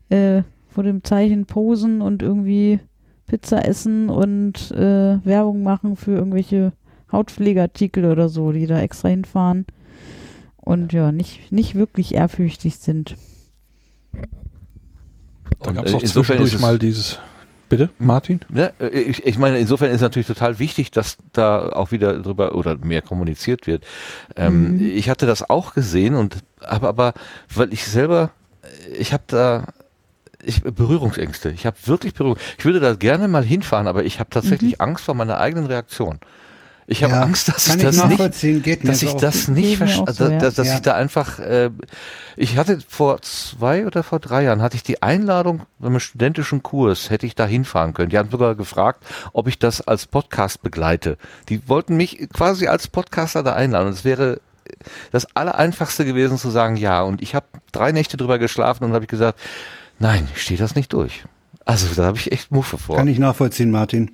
äh, vor dem Zeichen posen und irgendwie Pizza essen und äh, Werbung machen für irgendwelche Hautpflegeartikel oder so, die da extra hinfahren und ja, nicht, nicht wirklich ehrfürchtig sind. Da gab es äh, auch insofern ist zwischendurch es- mal dieses. Bitte, Martin? Ja, äh, ich, ich meine, insofern ist natürlich total wichtig, dass da auch wieder drüber oder mehr kommuniziert wird. Ähm, Mhm. Ich hatte das auch gesehen und aber aber weil ich selber, ich habe da ich, Berührungsängste. Ich habe wirklich Berührung. Ich würde da gerne mal hinfahren, aber ich habe tatsächlich Angst vor meiner eigenen Reaktion. Ich habe Ja, Angst, dass ich ich das nicht, geht dass ich das nicht, Geht mir versch- auch so, ja. dass, dass Ja. ich da einfach, äh, ich hatte vor zwei oder vor drei Jahren hatte ich die Einladung bei einem studentischen Kurs, hätte ich da hinfahren können. Die haben sogar gefragt, ob ich das als Podcast begleite. Die wollten mich quasi als Podcaster da einladen. Es wäre das Allereinfachste gewesen zu sagen, ja. Und ich habe drei Nächte drüber geschlafen und habe ich gesagt, nein, ich stehe das nicht durch. Also da habe ich echt Muffe vor. Kann ich nachvollziehen, Martin.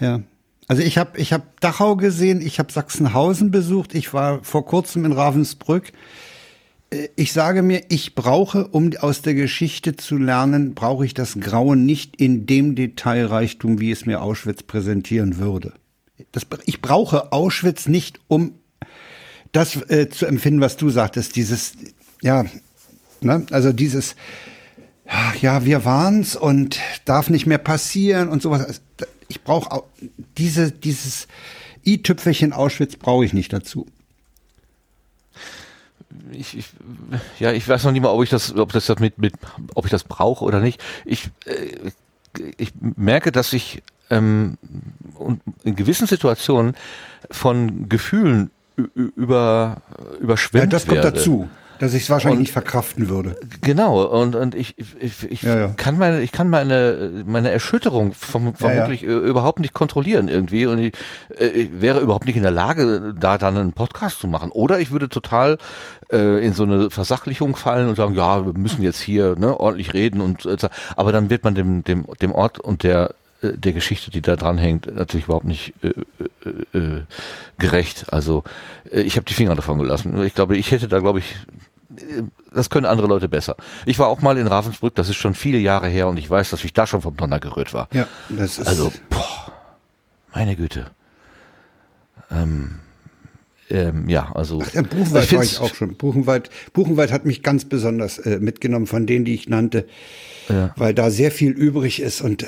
Ja. Also ich habe ich hab Dachau gesehen, ich habe Sachsenhausen besucht, ich war vor kurzem in Ravensbrück. Äh, Ich sage mir, ich brauche, um aus der Geschichte zu lernen, brauche ich das Grauen nicht in dem Detailreichtum, wie es mir Auschwitz präsentieren würde. Das, ich brauche Auschwitz nicht, um das äh, zu empfinden, was du sagtest, dieses, ja, ne, also dieses, ja, wir waren's und darf nicht mehr passieren und sowas. Ich brauche diese, dieses i-Tüpfelchen Auschwitz brauche ich nicht dazu. ich, ich, ja, ich weiß noch nicht mal, ob ich das, ob das mit, mit, ob ich das brauche oder nicht. Ich, äh, ich merke, dass ich ähm, in gewissen Situationen von Gefühlen über überschwemmt Ja, das kommt werde. dazu, dass ich es wahrscheinlich Und- nicht verkraften würde. Genau, und, und ich, ich, ich Ja, ja. kann meine, ich kann meine, meine Erschütterung vom, vermutlich äh, überhaupt nicht kontrollieren irgendwie und ich, äh, ich wäre überhaupt nicht in der Lage, da dann einen Podcast zu machen. Oder ich würde total äh, in so eine Versachlichung fallen und sagen, ja, wir müssen jetzt hier ne, ordentlich reden und aber dann wird man dem, dem, dem Ort und der der Geschichte, die da dran hängt, natürlich überhaupt nicht äh, äh, äh, gerecht. Also äh, ich habe die Finger davon gelassen. Ich glaube, ich hätte da, glaube ich, äh, das können andere Leute besser. Ich war auch mal in Ravensbrück, das ist schon viele Jahre her und ich weiß, dass ich da schon vom Donner gerührt war. Ja, das ist Also, boah, meine Güte. Ähm, ähm, ja, also. Ach, Buchenwald ich war ich auch schon. Buchenwald, Buchenwald hat mich ganz besonders äh, mitgenommen von denen, die ich nannte, Ja. weil da sehr viel übrig ist und äh,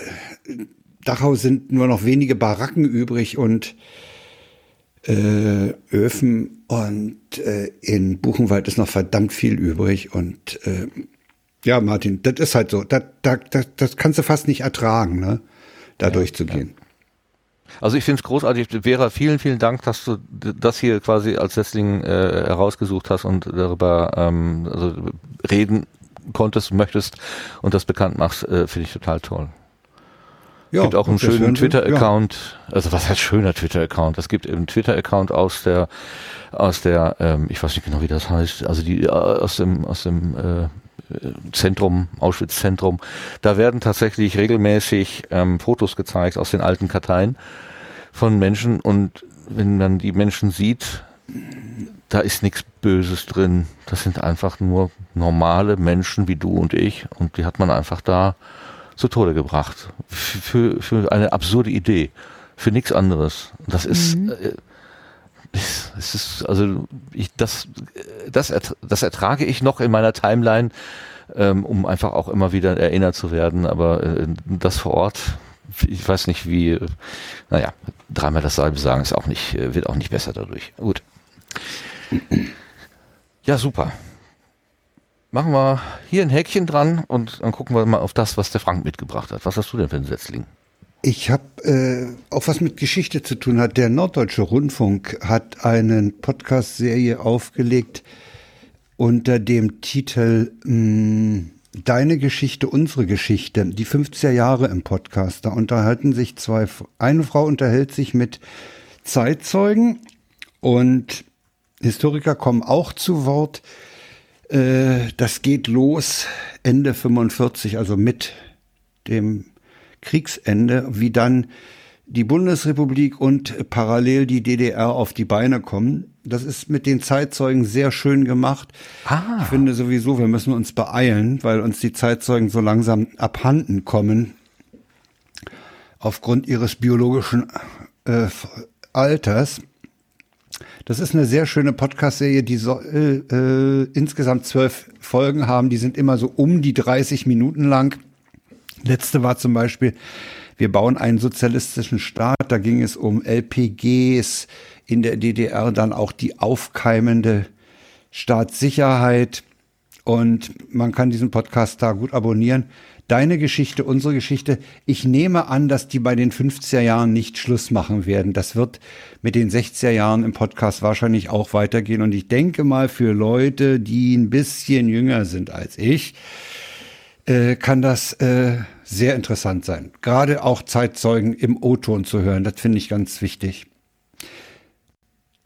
Dachau sind nur noch wenige Baracken übrig und äh, Öfen und äh, in Buchenwald ist noch verdammt viel übrig und äh, ja, Martin, das ist halt so. Das, das, das, das kannst du fast nicht ertragen, ne? Da durchzugehen. Also ich finde es großartig. Vera, vielen, vielen Dank, dass du das hier quasi als Setzling äh, herausgesucht hast und darüber ähm, also reden konntest, möchtest und das bekannt machst, äh, finde ich total toll. Ja, gibt auch einen schönen Twitter-Account. Also was heißt schöner Twitter-Account? Es gibt einen Twitter-Account aus der, aus der, ähm, ich weiß nicht genau, wie das heißt, also die äh, aus dem, aus dem äh, Zentrum, Auschwitz-Zentrum. Da werden tatsächlich regelmäßig ähm, Fotos gezeigt aus den alten Karteien von Menschen und wenn man die Menschen sieht, da ist nichts Böses drin. Das sind einfach nur normale Menschen wie du und ich und die hat man einfach da zu Tode gebracht. Für, für eine absurde Idee. Für nichts anderes. Das ist, äh, es ist, also ich, das, das, das ertrage ich noch in meiner Timeline, ähm, um einfach auch immer wieder erinnert zu werden. Aber äh, das vor Ort, ich weiß nicht wie, äh, naja, dreimal dasselbe sagen, ist auch nicht, äh, wird auch nicht besser dadurch. Gut. Ja, super. Machen wir hier ein Häkchen dran und dann gucken wir mal auf das, was der Frank mitgebracht hat. Was hast du denn für ein Setzling? Ich habe äh, auch was mit Geschichte zu tun hat. Der Norddeutsche Rundfunk hat einen Podcast-Serie aufgelegt unter dem Titel mh, Deine Geschichte, unsere Geschichte, die 50er Jahre im Podcast. Da unterhalten sich zwei, eine Frau unterhält sich mit Zeitzeugen und Historiker kommen auch zu Wort. Äh, das geht los Ende 45, also mit dem Kriegsende, wie dann die Bundesrepublik und parallel die DDR auf die Beine kommen. Das ist mit den Zeitzeugen sehr schön gemacht. Ah. Ich finde sowieso, wir müssen uns beeilen, weil uns die Zeitzeugen so langsam abhanden kommen aufgrund ihres biologischen äh, Alters. Das ist eine sehr schöne Podcast-Serie, die so, äh, äh, insgesamt zwölf Folgen haben. Die sind immer so um die 30 Minuten lang. Letzte war zum Beispiel, wir bauen einen sozialistischen Staat. Da ging es um LPGs in der DDR, dann auch die aufkeimende Staatssicherheit. Und man kann diesen Podcast da gut abonnieren. Deine Geschichte, unsere Geschichte. Ich nehme an, dass die bei den 50er Jahren nicht Schluss machen werden. Das wird mit den 60er Jahren im Podcast wahrscheinlich auch weitergehen. Und ich denke mal, für Leute, die ein bisschen jünger sind als ich, äh, kann das äh, sehr interessant sein. Gerade auch Zeitzeugen im O-Ton zu hören, das finde ich ganz wichtig.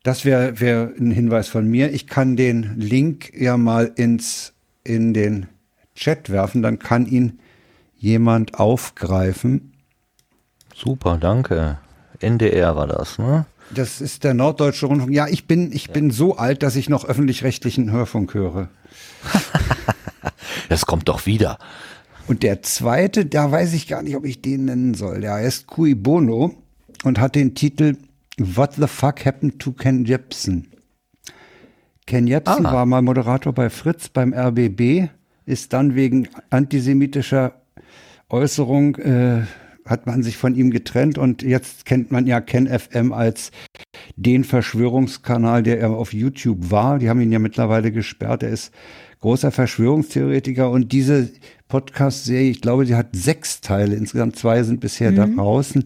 Das wäre wär ein Hinweis von mir. Ich kann den Link ja mal ins, in den Chat werfen, dann kann ihn jemand aufgreifen. Super, danke. NDR war das, ne? Das ist der Norddeutsche Rundfunk. Ja, ich bin, ich bin so alt, dass ich noch öffentlich-rechtlichen Hörfunk höre. Das kommt doch wieder. Und der zweite, da weiß ich gar nicht, ob ich den nennen soll. Der heißt Cui Bono und hat den Titel What the fuck happened to Ken Jebsen? Ken Jebsen Ah. war mal Moderator bei Fritz beim RBB, ist dann wegen antisemitischer Äußerung, äh, hat man sich von ihm getrennt und jetzt kennt man ja Ken FM als den Verschwörungskanal, der er auf YouTube war. Die haben ihn ja mittlerweile gesperrt. Er ist großer Verschwörungstheoretiker und diese Podcast-Serie, ich glaube, die hat sechs Teile, insgesamt zwei sind bisher da draußen.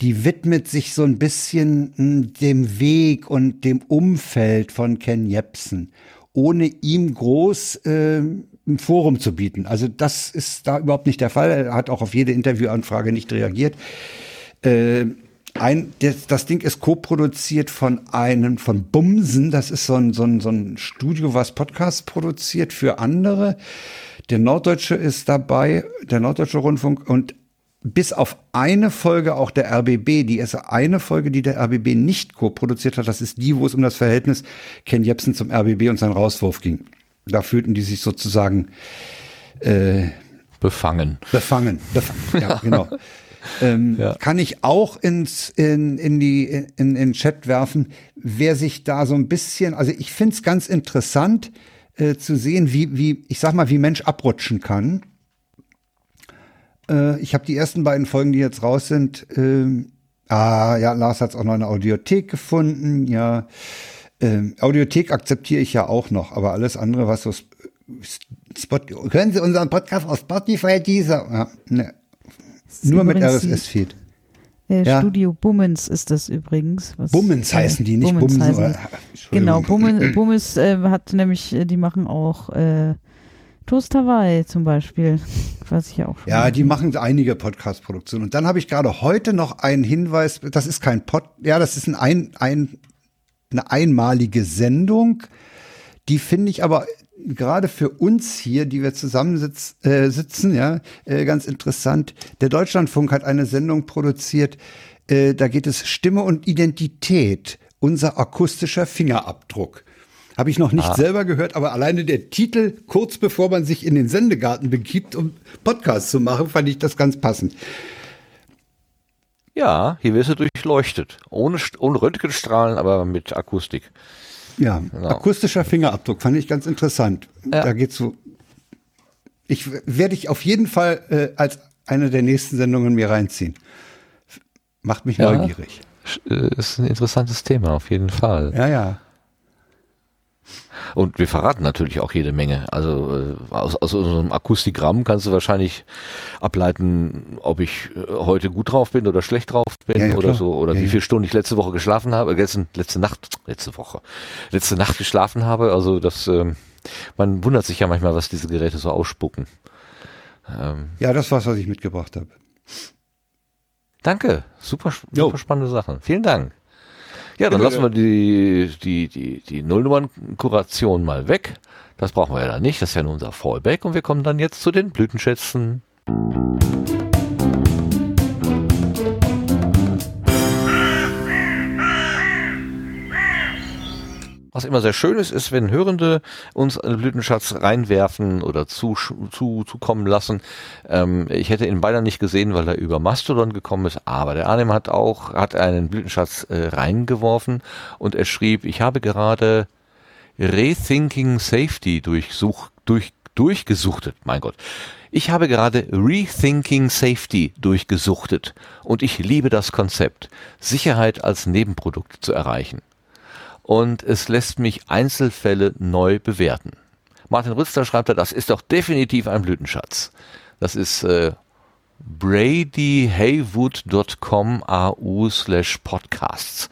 Die widmet sich so ein bisschen mh, dem Weg und dem Umfeld von Ken Jebsen, ohne ihm groß äh, ein Forum zu bieten. Also das ist da überhaupt nicht der Fall. Er hat auch auf jede Interviewanfrage nicht reagiert. Äh, ein, das, das Ding ist co-produziert von einem, von Bumsen. Das ist so ein, so ein, so ein Studio, was Podcasts produziert für andere. Der Norddeutsche ist dabei, der Norddeutsche Rundfunk und bis auf eine Folge auch der RBB, die ist eine Folge, die der RBB nicht co-produziert hat, das ist die, wo es um das Verhältnis Ken Jebsen zum RBB und seinen Rauswurf ging. Da fühlten die sich sozusagen äh, Befangen. Befangen. Befangen. Ja, genau. Ähm, Ja. Kann ich auch ins, in, in die, in, in den Chat werfen, wer sich da so ein bisschen, also ich finde es ganz interessant äh, zu sehen, wie, wie, ich sag mal, wie Mensch abrutschen kann. Äh, ich habe die ersten beiden Folgen, die jetzt raus sind, ähm, ah, ja, Lars hat auch noch eine Audiothek gefunden, ja. Ähm, Audiothek akzeptiere ich ja auch noch, aber alles andere, was so Sp- Spot, hören Sie unseren Podcast auf Spotify, dieser, ja, ne, nur mit RSS-Feed. Äh, Ja. Studio Bummens ist das übrigens. Was, Bummens äh, heißen die, nicht Bummens Bumsen. Oder. Genau, Bummens, Bummens äh, hat nämlich, äh, die machen auch äh, Toast Hawaii zum Beispiel, was ich ja auch schon Ja, die machen einige Podcast-Produktionen. Und dann habe ich gerade heute noch einen Hinweis, das ist kein Pod, ja, das ist ein, ein, ein, eine einmalige Sendung. Die finde ich aber gerade für uns hier, die wir zusammen sitz, äh, sitzen, ja, äh, ganz interessant. Der Deutschlandfunk hat eine Sendung produziert, äh, da geht es Stimme und Identität, unser akustischer Fingerabdruck. Habe ich noch nicht selber gehört, aber alleine der Titel, kurz bevor man sich in den Sendegarten begibt, um Podcast zu machen, fand ich das ganz passend. Ja, hier wirst du durchleuchtet. Ohne, ohne Röntgenstrahlen, aber mit Akustik. Ja, Genau. akustischer Fingerabdruck fand ich ganz interessant. Ja. Da geht's so. Ich werde ich auf jeden Fall äh, als eine der nächsten Sendungen mir reinziehen. Macht mich Ja. neugierig. Äh, Ist ein interessantes Thema, auf jeden Fall. Ja, ja. Und wir verraten natürlich auch jede Menge. Also äh, aus, aus unserem Akustigramm kannst du wahrscheinlich ableiten, ob ich äh, heute gut drauf bin oder schlecht drauf bin Ja, ja, oder so. Oder Ja, wie viele Stunden ich letzte Woche geschlafen habe, äh, letzte, letzte Nacht, letzte Woche, letzte Nacht geschlafen habe. Also das, ähm, man wundert sich ja manchmal, was diese Geräte so ausspucken. Ähm, Ja, das war's, was ich mitgebracht habe. danke, super, Jo. super spannende Sachen. Vielen Dank. Ja, dann lassen wir die, die, die, die Nullnummern-Kuration mal weg. Das brauchen wir ja dann nicht. Das ist ja nur unser Fallback. Und wir kommen dann jetzt zu den Blütenschätzen. Was immer sehr schön ist, ist, wenn Hörende uns einen Blütenschatz reinwerfen oder zu, zu, zukommen lassen. Ähm, ich hätte ihn beinahe nicht gesehen, weil er über Mastodon gekommen ist, aber der Arnim hat auch, hat einen Blütenschatz äh, reingeworfen und er schrieb, ich habe gerade Rethinking Safety durchsuch, durch, durchgesuchtet, mein Gott. Ich habe gerade Rethinking Safety durchgesuchtet und ich liebe das Konzept, Sicherheit als Nebenprodukt zu erreichen und es lässt mich Einzelfälle neu bewerten. Martin Rützler schreibt da, das ist doch definitiv ein Blütenschatz. Das ist äh, bradyhaywood.com au slash podcasts.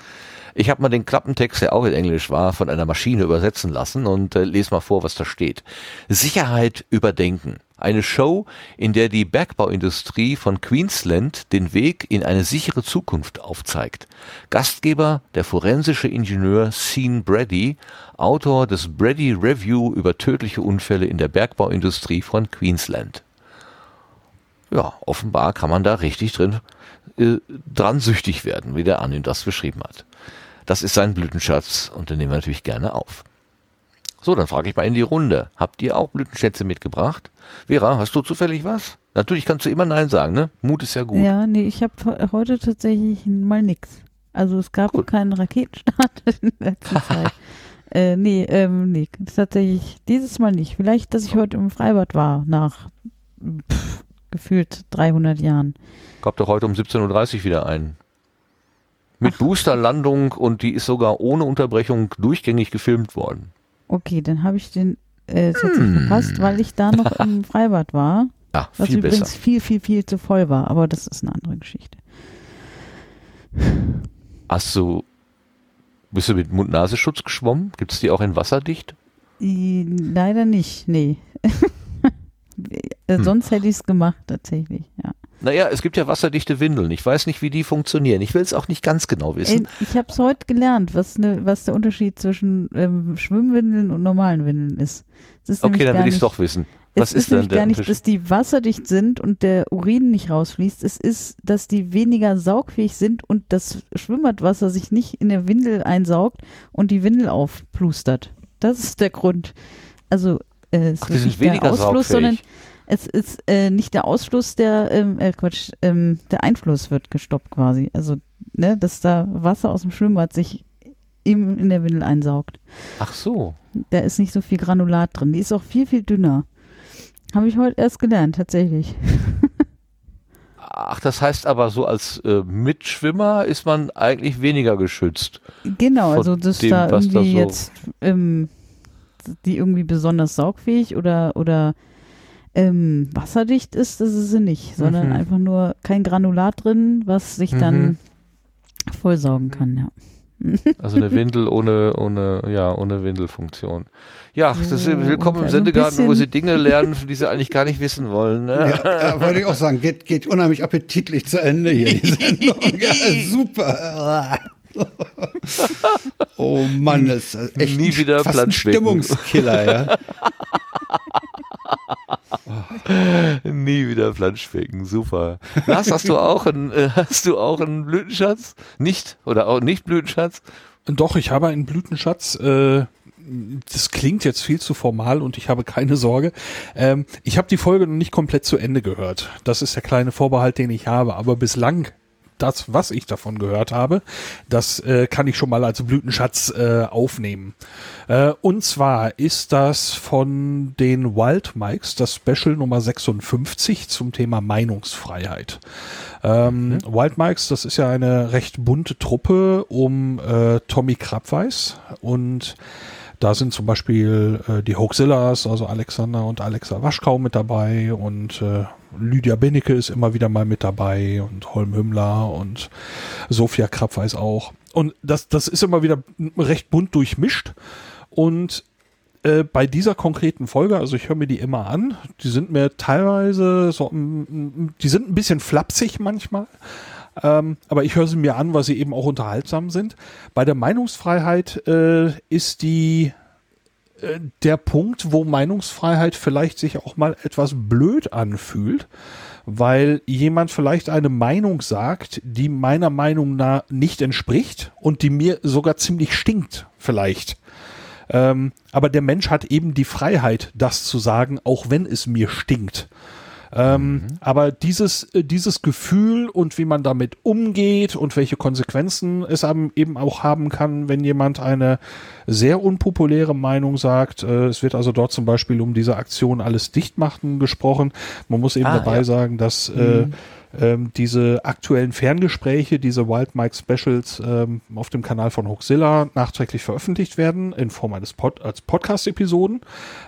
Ich habe mal den Klappentext, der auch in Englisch war, von einer Maschine übersetzen lassen und äh, lese mal vor, was da steht. Sicherheit überdenken. Eine Show, in der die Bergbauindustrie von Queensland den Weg in eine sichere Zukunft aufzeigt. Gastgeber der forensische Ingenieur Sean Brady, Autor des Brady Review über tödliche Unfälle in der Bergbauindustrie von Queensland. Ja, offenbar kann man da richtig drin äh, dran süchtig werden, wie der Anim das beschrieben hat. Das ist sein Blütenschatz und den nehmen wir natürlich gerne auf. So, dann frage ich mal in die Runde. Habt ihr auch Blütenschätze mitgebracht? Vera, hast du zufällig was? Natürlich kannst du immer Nein sagen, ne? Mut ist ja gut. Ja, nee, ich habe heute tatsächlich mal nix. Also es gab Gut. keinen Raketenstart in letzter Zeit. Äh, nee, ähm, nee, tatsächlich dieses Mal nicht. Vielleicht, dass ich heute im Freibad war, nach pff, gefühlt 300 Jahren. Gab doch heute um 17.30 Uhr wieder einen. Mit Boosterlandung und die ist sogar ohne Unterbrechung durchgängig gefilmt worden. Okay, dann habe ich den äh, tatsächlich Hm. verpasst, weil ich da noch im Freibad war. Ja, Was übrigens besser. viel, viel, viel zu voll war. Aber das ist eine andere Geschichte. Hast du, bist du mit Mund-Nasenschutz geschwommen? Gibt es die auch in wasserdicht? Leider nicht, nee. Äh, Hm. Sonst hätte ich es gemacht, tatsächlich, ja. Naja, es gibt ja wasserdichte Windeln. Ich weiß nicht, wie die funktionieren. Ich will es auch nicht ganz genau wissen. Ey, ich habe es heute gelernt, was, ne, was der Unterschied zwischen ähm, Schwimmwindeln und normalen Windeln ist. Ist okay, dann will ich es doch wissen. Was es ist, ist denn nämlich der gar nicht, dass die wasserdicht sind und der Urin nicht rausfließt. Es ist, dass die weniger saugfähig sind und das Schwimmbadwasser sich nicht in der Windel einsaugt und die Windel aufplustert. Das ist der Grund. Also äh, es Ach, sind nicht der weniger Ausfluss, sondern. Es ist äh, nicht der Ausfluss, der ähm, äh, Quatsch, ähm, der Einfluss wird gestoppt quasi. Also ne, dass da Wasser aus dem Schwimmbad sich im, in der Windel einsaugt. Ach so. Da ist nicht so viel Granulat drin. Die ist auch viel, viel dünner. Habe ich heute erst gelernt, tatsächlich. Ach, das heißt aber so als äh, Mitschwimmer ist man eigentlich weniger geschützt. Genau, also dass dem, da was da irgendwie so- jetzt ähm, die irgendwie besonders saugfähig oder oder ähm, wasserdicht ist, das ist sie nicht, sondern Mhm. einfach nur kein Granulat drin, was sich Mhm. dann vollsaugen kann, ja. Also eine Windel ohne, ohne, ja, ohne Windelfunktion. Ja, das ist willkommen im Sendegarten, wo sie Dinge lernen, die sie eigentlich gar nicht wissen wollen. Ne? Ja, ja, wollte ich auch sagen, geht, geht unheimlich appetitlich zu Ende hier, die Sendung. Ja, super. Oh Mann, das ist echt Nie ein- wieder fast ein. Stimmungskiller, ja. Nie wieder Planschbecken, super. Lars, hast du auch einen, äh, hast du auch einen Blütenschatz? Nicht? Oder auch nicht Blütenschatz? Doch, ich habe einen Blütenschatz. Äh, das klingt jetzt viel zu formal und ich habe keine Sorge. Ähm, ich habe die Folge noch nicht komplett zu Ende gehört. Das ist der kleine Vorbehalt, den ich habe. Aber bislang das, was ich davon gehört habe, das äh, kann ich schon mal als Blütenschatz äh, aufnehmen. Äh, und zwar ist das von den Wild Mikes, das Special Nummer 56 zum Thema Meinungsfreiheit. Ähm, Wild Mikes, das ist ja eine recht bunte Truppe um äh, Tommy Krabweis und da sind zum Beispiel äh, die Hoaxillas, also Alexander und Alexa Waschkau mit dabei und äh, Lydia Benecke ist immer wieder mal mit dabei und Holm Hümmler und Sophia Krabweis auch. Und das, das ist immer wieder recht bunt durchmischt und äh, bei dieser konkreten Folge, also ich höre mir die immer an, die sind mir teilweise so, mm, mm, die sind ein bisschen flapsig manchmal, Ähm, aber ich höre sie mir an, weil sie eben auch unterhaltsam sind. Bei der Meinungsfreiheit äh, ist die äh, der Punkt, wo Meinungsfreiheit vielleicht sich auch mal etwas blöd anfühlt, weil jemand vielleicht eine Meinung sagt, die meiner Meinung nach nicht entspricht und die mir sogar ziemlich stinkt, vielleicht. Ähm, aber der Mensch hat eben die Freiheit, das zu sagen, auch wenn es mir stinkt. Ähm, mhm. Aber dieses, äh, dieses Gefühl und wie man damit umgeht und welche Konsequenzen es eben auch haben kann, wenn jemand eine sehr unpopuläre Meinung sagt. Äh, es wird also dort zum Beispiel um diese Aktion alles dicht machen gesprochen. Man muss eben ah, dabei ja. sagen, dass äh, mhm. äh, ähm, diese aktuellen Ferngespräche, diese Wild Mike Specials ähm, auf dem Kanal von Hoaxilla nachträglich veröffentlicht werden in Form eines Pod als Podcast-Episoden.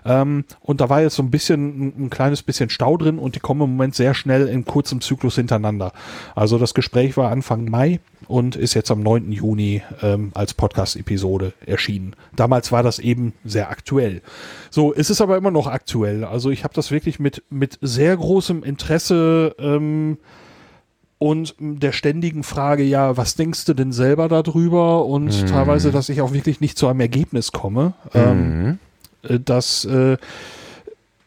Ähm, und da war jetzt so ein bisschen, ein, ein, kleines bisschen Stau drin und die kommen im Moment sehr schnell in kurzem Zyklus hintereinander. Also das Gespräch war Anfang Mai und ist jetzt am 9. Juni ähm, als Podcast-Episode erschienen. Damals war das eben sehr aktuell. So, es ist aber immer noch aktuell. Also ich habe das wirklich mit, mit sehr großem Interesse ähm, und der ständigen Frage, ja, was denkst du denn selber darüber? Und mhm. teilweise, dass ich auch wirklich nicht zu einem Ergebnis komme. Ähm, mhm. Ähm, dass äh,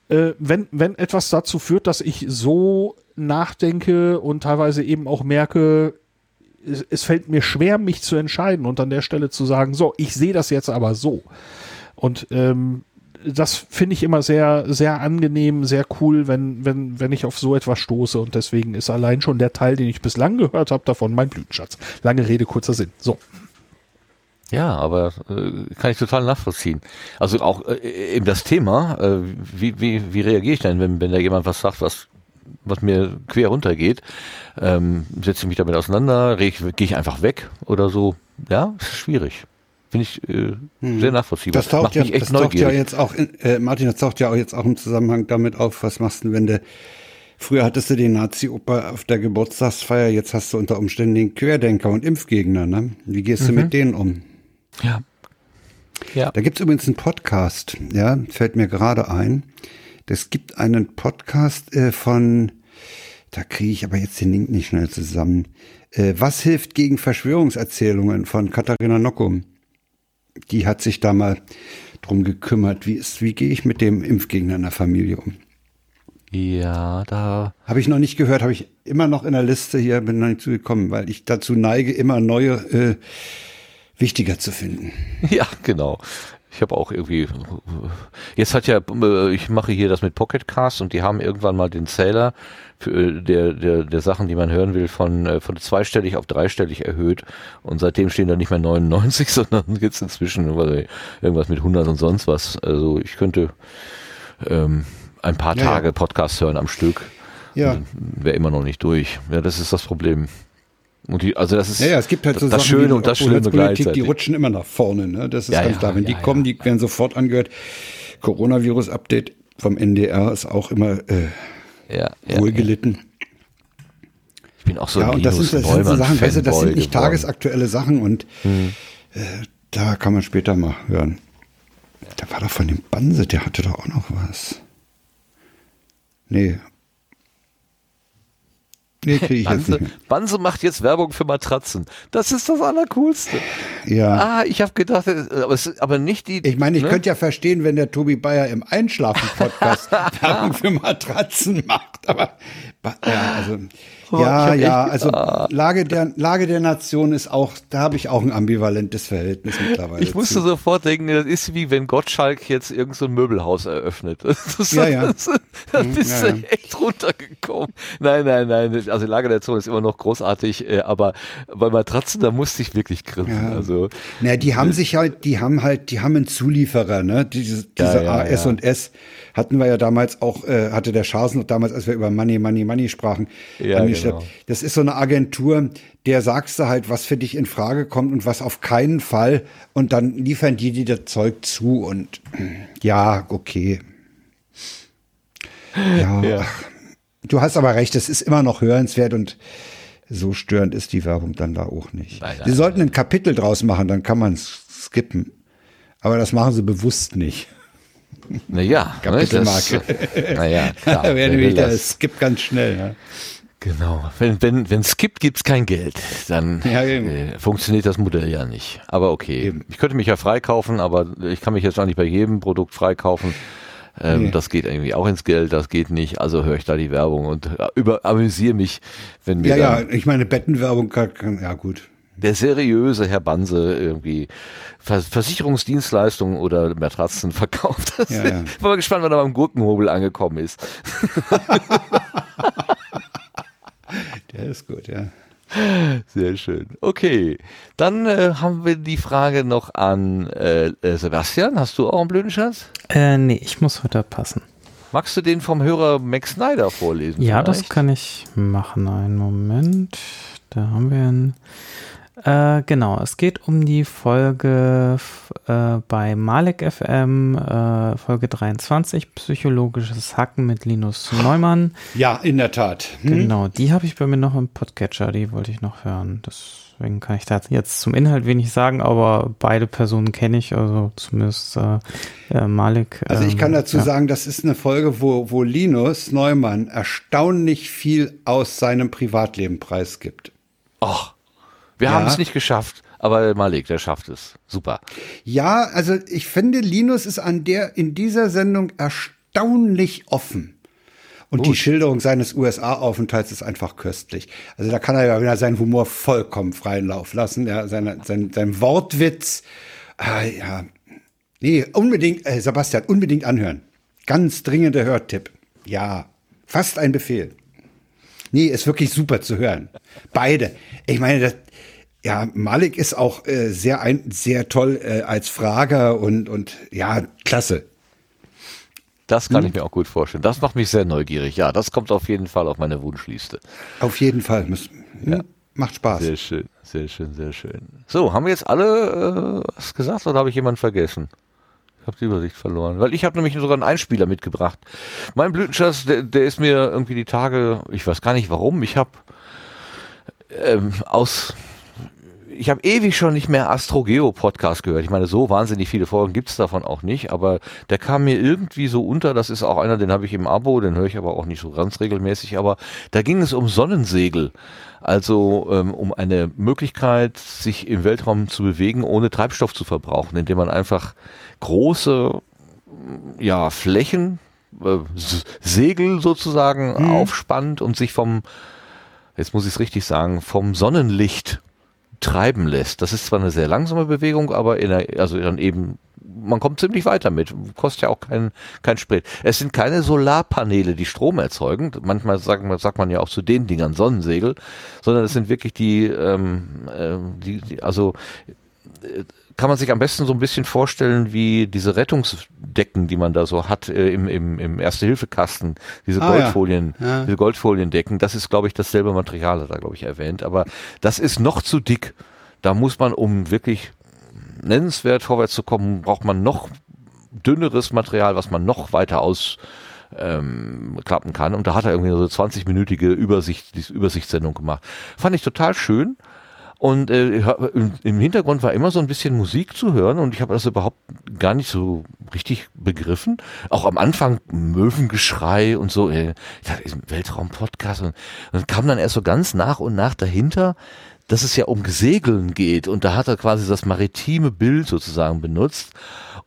äh, wenn, wenn etwas dazu führt, dass ich so nachdenke und teilweise eben auch merke, es, es fällt mir schwer, mich zu entscheiden und an der Stelle zu sagen, so, ich sehe das jetzt aber so. Und ähm, das finde ich immer sehr, sehr angenehm, sehr cool, wenn, wenn, wenn ich auf so etwas stoße. Und deswegen ist allein schon der Teil, den ich bislang gehört habe, davon mein Blütenschatz. Lange Rede, kurzer Sinn. So. Ja, aber äh, kann ich total nachvollziehen. Also auch äh, eben das Thema, äh, wie, wie, wie reagiere ich denn, wenn, wenn da jemand was sagt, was was mir quer runtergeht, ähm, setze ich mich damit auseinander, gehe ich einfach weg oder so. Ja, ist schwierig. Finde ich äh, hm. sehr nachvollziehbar. Das taucht, ja, das taucht ja jetzt auch, in, äh, Martin, das taucht ja auch jetzt auch im Zusammenhang damit auf, was machst du, wenn du, früher hattest du den Nazi-Oper auf der Geburtstagsfeier, jetzt hast du unter Umständen den Querdenker und Impfgegner, ne? Wie gehst mhm. du mit denen um? Ja. Ja. Da gibt's übrigens einen Podcast, ja, fällt mir gerade ein. Es gibt einen Podcast äh, von, da kriege ich aber jetzt den Link nicht schnell zusammen. Äh, Was hilft gegen Verschwörungserzählungen von Katharina Nockum? Die hat sich da mal drum gekümmert, wie ist, wie gehe ich mit dem Impfgegner in der Familie um? Ja, da. Habe ich noch nicht gehört, habe ich immer noch in der Liste hier, bin noch nicht zugekommen, weil ich dazu neige, immer neue äh, wichtiger zu finden. Ja, genau. Ich habe auch irgendwie, jetzt hat ja, ich mache hier das mit Pocket Cast und die haben irgendwann mal den Zähler für, äh, der, der, der Sachen, die man hören will, von, äh, von zweistellig auf dreistellig erhöht und seitdem stehen da nicht mehr 99, sondern jetzt inzwischen irgendwas mit 100 und sonst was. Also ich könnte ähm, ein paar ja, Tage ja. Podcast hören am Stück. Ja. Wäre immer noch nicht durch. Ja, das ist das Problem. Und die, also das ist ja, ja, es gibt halt so das Sachen, Schöne und das Schlimme gleichzeitig. Die rutschen immer nach vorne, ne? Das ist ja, ganz ja, klar. Wenn die kommen, die werden sofort angehört. Coronavirus-Update vom NDR ist auch immer äh, wohlgelitten. Ich bin auch so Ja, und das sind, das sind so Sachen, weißt du, das sind nicht geworden. tagesaktuelle Sachen und hm. äh, da kann man später mal hören. Da war doch von dem Banse, der hatte doch auch noch was. Nee, Nee, krieg ich Banse, jetzt nicht Banse macht jetzt Werbung für Matratzen. Das ist das Allercoolste. Ja. Ah, ich habe gedacht, äh, aber, es, aber nicht die. Ich meine, ich ne? könnte ja verstehen, wenn der Tobi Bayer im Einschlafen-Podcast Werbung für Matratzen macht. Aber ja, also Oh, ja, ja, also. Lage der, Lage der Nation ist auch, da habe ich auch ein ambivalentes Verhältnis mittlerweile. Ich musste zu. sofort denken, das ist wie wenn Gottschalk jetzt irgendein so Möbelhaus eröffnet. Das, ja, ja. Das, da mhm, bist ja, du echt runtergekommen. Nein, nein, nein, also Lage der Nation ist immer noch großartig, äh, aber bei Matratzen, da musste ich wirklich grinsen. Ja. Also, naja, die haben sich halt, die haben halt, die haben einen Zulieferer, ne, diese, diese ja, AS und S hatten wir ja damals auch, äh, hatte der Schasen noch damals, als wir über Money, Money, Money sprachen, ja, genau. Das ist so eine Agentur, der sagst du halt, was für dich in Frage kommt und was auf keinen Fall. Und dann liefern die dir das Zeug zu und ja, okay. Ja, ja. du hast aber recht, es ist immer noch hörenswert und so störend ist die Werbung dann da auch nicht. Nein, sie sollten ein Kapitel draus machen, dann kann man es skippen. Aber das machen sie bewusst nicht. Naja, Kapitelmarke. naja, klar. da werden wir das skip ganz schnell. Ja. Genau. Wenn wenn wenn es gibt, gibt's kein Geld. Dann Ja, äh, funktioniert das Modell ja nicht. Aber okay. Eben. Ich könnte mich ja freikaufen, aber ich kann mich jetzt auch nicht bei jedem Produkt freikaufen. Ähm, Nee. Das geht irgendwie auch ins Geld, das geht nicht. Also höre ich da die Werbung und äh, über amüsiere mich, wenn mir Ja, ja, ich meine, Bettenwerbung kann, kann ja gut. Der seriöse Herr Banse irgendwie Vers Versicherungsdienstleistungen oder Matratzen verkauft. Das Ja, ja. Ich bin mal gespannt, wann er beim Gurkenhobel angekommen ist. Der ist gut, ja. Sehr schön. Okay, dann äh, haben wir die Frage noch an äh, Sebastian. Hast du auch einen blöden Schatz? Äh, nee, ich muss heute passen. Magst du den vom Hörer Max Snyder vorlesen? Ja, das vielleicht? kann ich machen. Einen Moment. Da haben wir einen. Äh, genau, es geht um die Folge äh, bei Malek FM, äh, Folge 23, Psychologisches Hacken mit Linus Neumann. Ja, in der Tat. Hm? Genau, die habe ich bei mir noch im Podcatcher, die wollte ich noch hören. Deswegen kann ich da jetzt zum Inhalt wenig sagen, aber beide Personen kenne ich, also zumindest äh, äh, Malik. Also ich ähm, kann dazu ja. sagen, das ist eine Folge, wo, wo Linus Neumann erstaunlich viel aus seinem Privatleben preisgibt. Ach, wir Ja. haben es nicht geschafft, aber Malik, der schafft es. Super. Ja, also ich finde, Linus ist an der, in dieser Sendung erstaunlich offen. Und die Schilderung seines USA-Aufenthalts ist einfach köstlich. Also da kann er ja wieder seinen Humor vollkommen freien Lauf lassen. Ja, seine, sein, sein Wortwitz. Ah, ja. Nee, unbedingt, äh, Sebastian, unbedingt anhören. Ganz dringender Hörtipp. Ja, fast ein Befehl. Nee, ist wirklich super zu hören. Beide. Ich meine, das, ja, Malik ist auch äh, sehr ein, sehr toll äh, als Frager und und ja, klasse. Das Hm? kann ich mir auch gut vorstellen. Das macht mich sehr neugierig. Ja, das kommt auf jeden Fall auf meine Wunschliste. Auf jeden Fall. Muss, hm, Macht Spaß. Sehr schön, sehr schön, sehr schön. So, haben wir jetzt alle äh, was gesagt oder habe ich jemanden vergessen? Ich habe die Übersicht verloren. Weil ich habe nämlich sogar einen Einspieler mitgebracht. Mein Blütenschatz, der, der ist mir irgendwie die Tage, ich weiß gar nicht warum, ich habe ähm, aus ich habe ewig schon nicht mehr Astrogeo Podcast gehört. Ich meine, so wahnsinnig viele Folgen gibt's davon auch nicht, aber der kam mir irgendwie so unter. Das ist auch einer, den habe ich im Abo, den höre ich aber auch nicht so ganz regelmäßig. Aber da ging es um Sonnensegel. Also ähm, um eine Möglichkeit, sich im Weltraum zu bewegen, ohne Treibstoff zu verbrauchen, indem man einfach große ja, Flächen, äh, Segel sozusagen aufspannt und sich vom, jetzt muss ich es richtig sagen, vom Sonnenlicht treiben lässt. Das ist zwar eine sehr langsame Bewegung, aber in der, also dann eben, man kommt ziemlich weiter mit. Kostet ja auch kein, kein Sprit. Es sind keine Solarpaneele, die Strom erzeugen. Manchmal sagt man, sagt man ja auch zu den Dingern Sonnensegel, sondern es sind wirklich die, ähm, ähm, die, die also äh, kann man sich am besten so ein bisschen vorstellen wie diese Rettungsdecken, die man da so hat äh, im, im, im Erste-Hilfe-Kasten, diese Ah, ja. Goldfolien, Ja. diese Goldfoliendecken. Das ist, glaube ich, dasselbe Material, hat er, glaube ich, erwähnt. Aber das ist noch zu dick. Da muss man, um wirklich nennenswert vorwärts zu kommen, braucht man noch dünneres Material, was man noch weiter aus ähm, klappen kann. Und da hat er irgendwie so 20-minütige Übersicht, Übersichtssendung gemacht. Fand ich total schön. Und äh, im- im Hintergrund war immer so ein bisschen Musik zu hören und ich habe das überhaupt gar nicht so richtig begriffen. Auch am Anfang Möwengeschrei und so. Äh, ein Weltraum-Podcast. Und, und kam dann erst so ganz nach und nach dahinter, dass es ja um Segeln geht. Und da hat er quasi das maritime Bild sozusagen benutzt.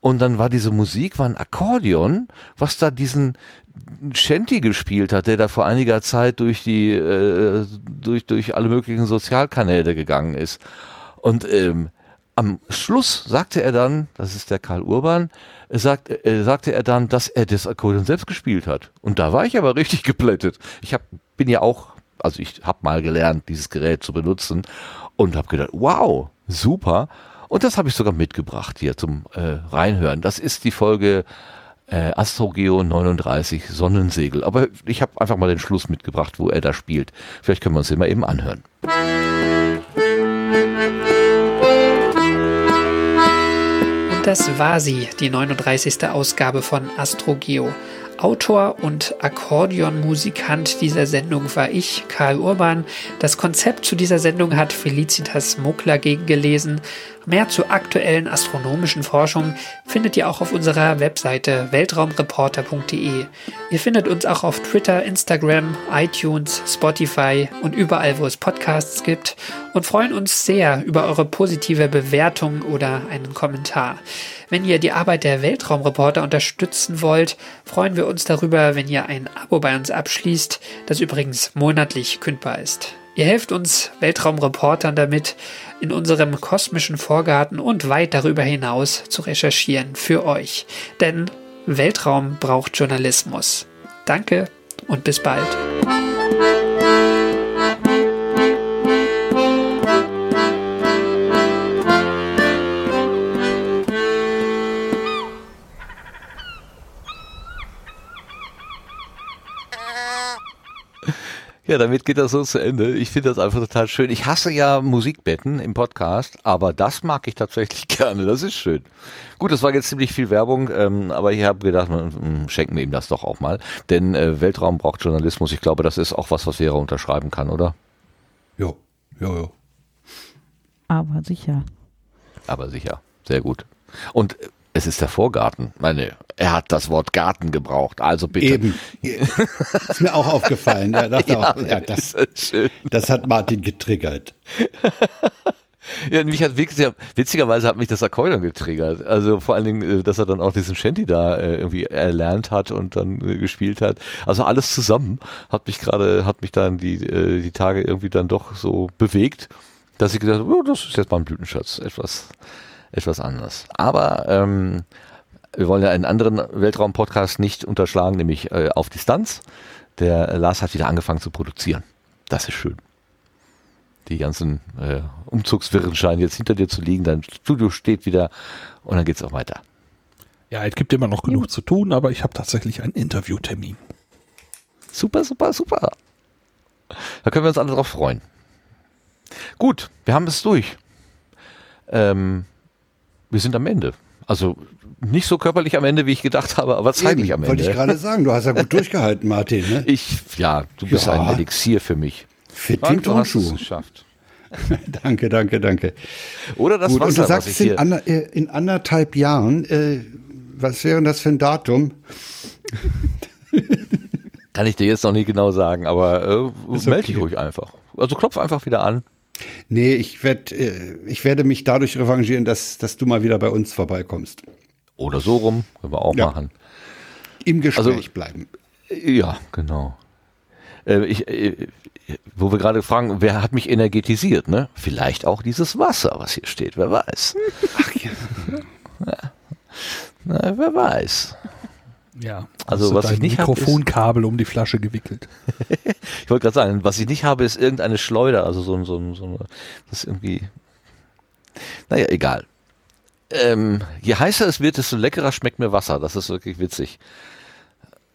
Und dann war diese Musik, war ein Akkordeon, was da diesen Shanty gespielt hat, der da vor einiger Zeit durch die, äh, durch, durch alle möglichen Sozialkanäle gegangen ist. Und ähm, am Schluss sagte er dann, das ist der Karl Urban, sagt, äh, sagte er dann, dass er das Akkordeon selbst gespielt hat. Und da war ich aber richtig geplättet. Ich hab, bin ja auch, also ich habe mal gelernt, dieses Gerät zu benutzen und habe gedacht, wow, super. Und das habe ich sogar mitgebracht hier zum äh, Reinhören. Das ist die Folge äh, Astrogeo 39 Sonnensegel. Aber ich habe einfach mal den Schluss mitgebracht, wo er da spielt. Vielleicht können wir uns den mal eben anhören. Und das war sie, die 39. Ausgabe von AstroGeo. Autor und Akkordeonmusikant dieser Sendung war ich, Karl Urban. Das Konzept zu dieser Sendung hat Felicitas Muckler gegengelesen. Mehr zur aktuellen astronomischen Forschung findet ihr auch auf unserer Webseite weltraumreporter.de. Ihr findet uns auch auf Twitter, Instagram, iTunes, Spotify und überall, wo es Podcasts gibt und freuen uns sehr über eure positive Bewertung oder einen Kommentar. Wenn ihr die Arbeit der Weltraumreporter unterstützen wollt, freuen wir uns darüber, wenn ihr ein Abo bei uns abschließt, das übrigens monatlich kündbar ist. Ihr helft uns Weltraumreportern damit, in unserem kosmischen Vorgarten und weit darüber hinaus zu recherchieren für euch. Denn Weltraum braucht Journalismus. Danke und bis bald. Ja, damit geht das so zu Ende. Ich finde das einfach total schön. Ich hasse ja Musikbetten im Podcast, aber das mag ich tatsächlich gerne. Das ist schön. Gut, das war jetzt ziemlich viel Werbung, ähm, aber ich habe gedacht, man, schenken wir ihm das doch auch mal. Denn äh, Weltraum braucht Journalismus. Ich glaube, das ist auch was, was Vera unterschreiben kann, oder? Jo, jo, jo. Aber sicher. Aber sicher. Sehr gut. Und es ist der Vorgarten. Meine, er hat das Wort Garten gebraucht. Also bitte. Eben. Ist mir auch aufgefallen. Ja, dachte Ja, auch, ja, das, das das hat Martin getriggert. Ja, mich hat witziger, witzigerweise hat mich das Akkordeon getriggert. Also vor allen Dingen, äh, dass er dann auch diesen Shanty da äh, irgendwie erlernt hat und dann äh, gespielt hat. Also alles zusammen hat mich gerade, hat mich dann die, äh, die Tage irgendwie dann doch so bewegt, dass ich gedacht habe, oh, das ist jetzt mal ein Blütenschatz. Etwas, etwas anders. Aber ähm, wir wollen ja einen anderen Weltraum-Podcast nicht unterschlagen, nämlich äh, auf Distanz. Der Lars hat wieder angefangen zu produzieren. Das ist schön. Die ganzen äh, Umzugswirren scheinen jetzt hinter dir zu liegen. Dein Studio steht wieder und dann geht's auch weiter. Ja, es gibt immer noch genug zu tun, aber ich habe tatsächlich einen Interviewtermin. Super, super, super. Da können wir uns alle drauf freuen. Gut, wir haben es durch. Ähm, wir sind am Ende. Also nicht so körperlich am Ende, wie ich gedacht habe, aber zeitlich Eben, am Wollte ich Ende. gerade sagen, du hast ja gut durchgehalten, Martin. Ne? Ich, ja, du bist Ja. ein Elixier für mich. Fit hast es Turnschuh. geschafft. Danke, danke, danke. Oder das Gut, und Wasser, du sagst, was hier... ander, äh, in anderthalb Jahren, äh, was wäre das für ein Datum? Kann ich dir jetzt noch nicht genau sagen, aber äh, Ist melde dich okay. ruhig einfach. Also klopf einfach wieder an. Nee, ich, werd, äh, ich werde mich dadurch revanchieren, dass, dass du mal wieder bei uns vorbeikommst. Oder so rum, können wir auch Ja. machen. Im Gespräch Also- bleiben. Ja, genau. Äh, ich, wo wir gerade fragen, wer hat mich energetisiert, ne? Vielleicht auch dieses Wasser, was hier steht, wer weiß. Ach ja. Na, wer weiß. Ja. Also, was ich nicht hab, Mikrofonkabel um die Flasche gewickelt. Ich wollte gerade sagen, was ich nicht habe, ist irgendeine Schleuder, also so, ein- so, ein- so eine, das ist irgendwie, naja, egal. Ähm, je heißer es wird, desto leckerer schmeckt mir Wasser. Das ist wirklich witzig.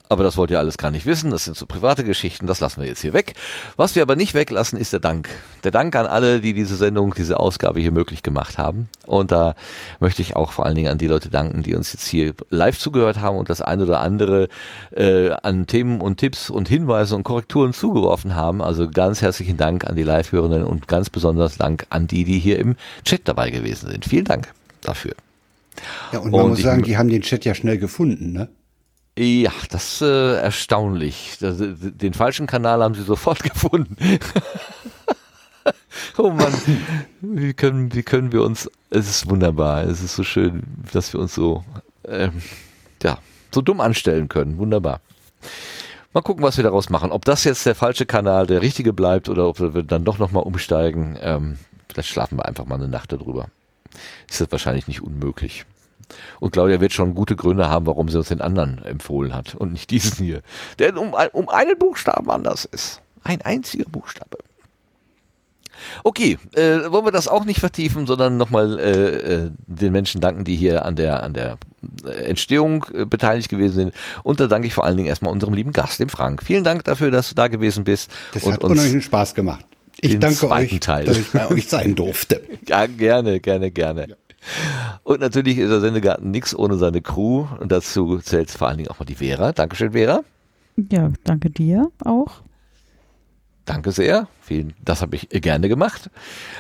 Aber das wollt ihr alles gar nicht wissen. Das sind so private Geschichten. Das lassen wir jetzt hier weg. Was wir aber nicht weglassen, ist der Dank. Der Dank an alle, die diese Sendung, diese Ausgabe hier möglich gemacht haben. Und da möchte ich auch vor allen Dingen an die Leute danken, die uns jetzt hier live zugehört haben und das eine oder andere äh, an Themen und Tipps und Hinweise und Korrekturen zugeworfen haben. Also ganz herzlichen Dank an die Live-Hörenden und ganz besonders Dank an die, die hier im Chat dabei gewesen sind. Vielen Dank dafür. Ja, und man Und muss sagen, die haben den Chat ja schnell gefunden, ne? Ja, das ist äh, erstaunlich. Den falschen Kanal haben sie sofort gefunden. oh Mann, wie können, wie können wir uns, es ist wunderbar, es ist so schön, dass wir uns so, ähm, ja, so dumm anstellen können. Wunderbar. Mal gucken, was wir daraus machen. Ob das jetzt der falsche Kanal der richtige bleibt oder ob wir dann doch nochmal umsteigen. Ähm, vielleicht schlafen wir einfach mal eine Nacht darüber. Ist das wahrscheinlich nicht unmöglich. Und Claudia wird schon gute Gründe haben, warum sie uns den anderen empfohlen hat und nicht diesen hier. Der um, um einen Buchstaben anders ist. Ein einziger Buchstabe. Okay, äh, wollen wir das auch nicht vertiefen, sondern nochmal äh, äh, den Menschen danken, die hier an der, an der äh, Entstehung äh, beteiligt gewesen sind. Und da danke ich vor allen Dingen erstmal unserem lieben Gast, dem Frank. Vielen Dank dafür, dass du da gewesen bist. Das und hat unheimlichen Spaß gemacht. Ich danke euch, Teil. dass ich bei euch sein durfte. Ja, gerne, gerne, gerne. Und natürlich ist der Sendegarten nichts ohne seine Crew. Und dazu zählt vor allen Dingen auch mal die Vera. Dankeschön, Vera. Ja, danke dir auch. Danke sehr. Vielen, das habe ich gerne gemacht.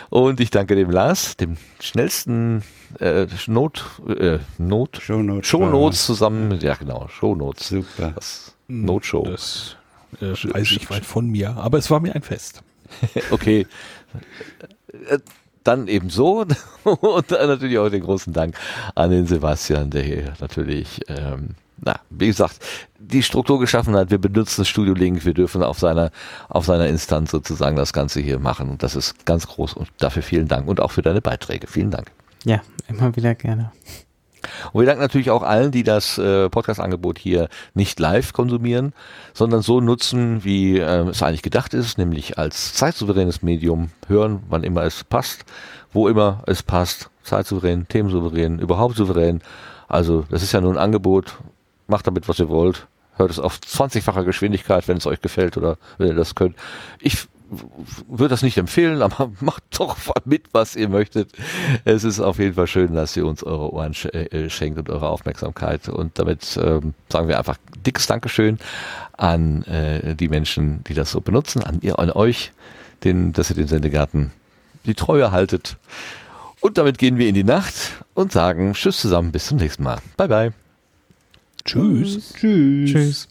Und ich danke dem Lars, dem schnellsten äh, Not, äh, Not, Shownotes. Shownotes zusammen. Ja, genau, Shownotes. Super. Das Notshow. Das äh, weiß ich weit von mir, aber es war mir ein Fest. Okay. Dann eben so und natürlich auch den großen Dank an den Sebastian, der hier natürlich, ähm, na, wie gesagt, die Struktur geschaffen hat. Wir benutzen Studio Link, wir dürfen auf seiner, auf seiner Instanz sozusagen das Ganze hier machen. Und das ist ganz groß und dafür vielen Dank und auch für deine Beiträge. Vielen Dank. Ja, immer wieder gerne. Und wir danken natürlich auch allen, die das äh, Podcast-Angebot hier nicht live konsumieren, sondern so nutzen, wie äh, es eigentlich gedacht ist, nämlich als zeitsouveränes Medium hören, wann immer es passt, wo immer es passt, zeitsouverän, themensouverän, überhaupt souverän. Also das ist ja nur ein Angebot, macht damit, was ihr wollt. Hört es auf 20-facher Geschwindigkeit, wenn es euch gefällt oder wenn ihr das könnt. Ich würde das nicht empfehlen, aber macht doch mit, was ihr möchtet. Es ist auf jeden Fall schön, dass ihr uns eure Ohren sch äh, schenkt und eure Aufmerksamkeit. Und damit ähm, sagen wir einfach dickes Dankeschön an äh, die Menschen, die das so benutzen, an ihr, an euch, den, dass ihr den Sendegarten die Treue haltet. Und damit gehen wir in die Nacht und sagen Tschüss zusammen, bis zum nächsten Mal. Bye bye. Tschüss. Tschüss. Tschüss.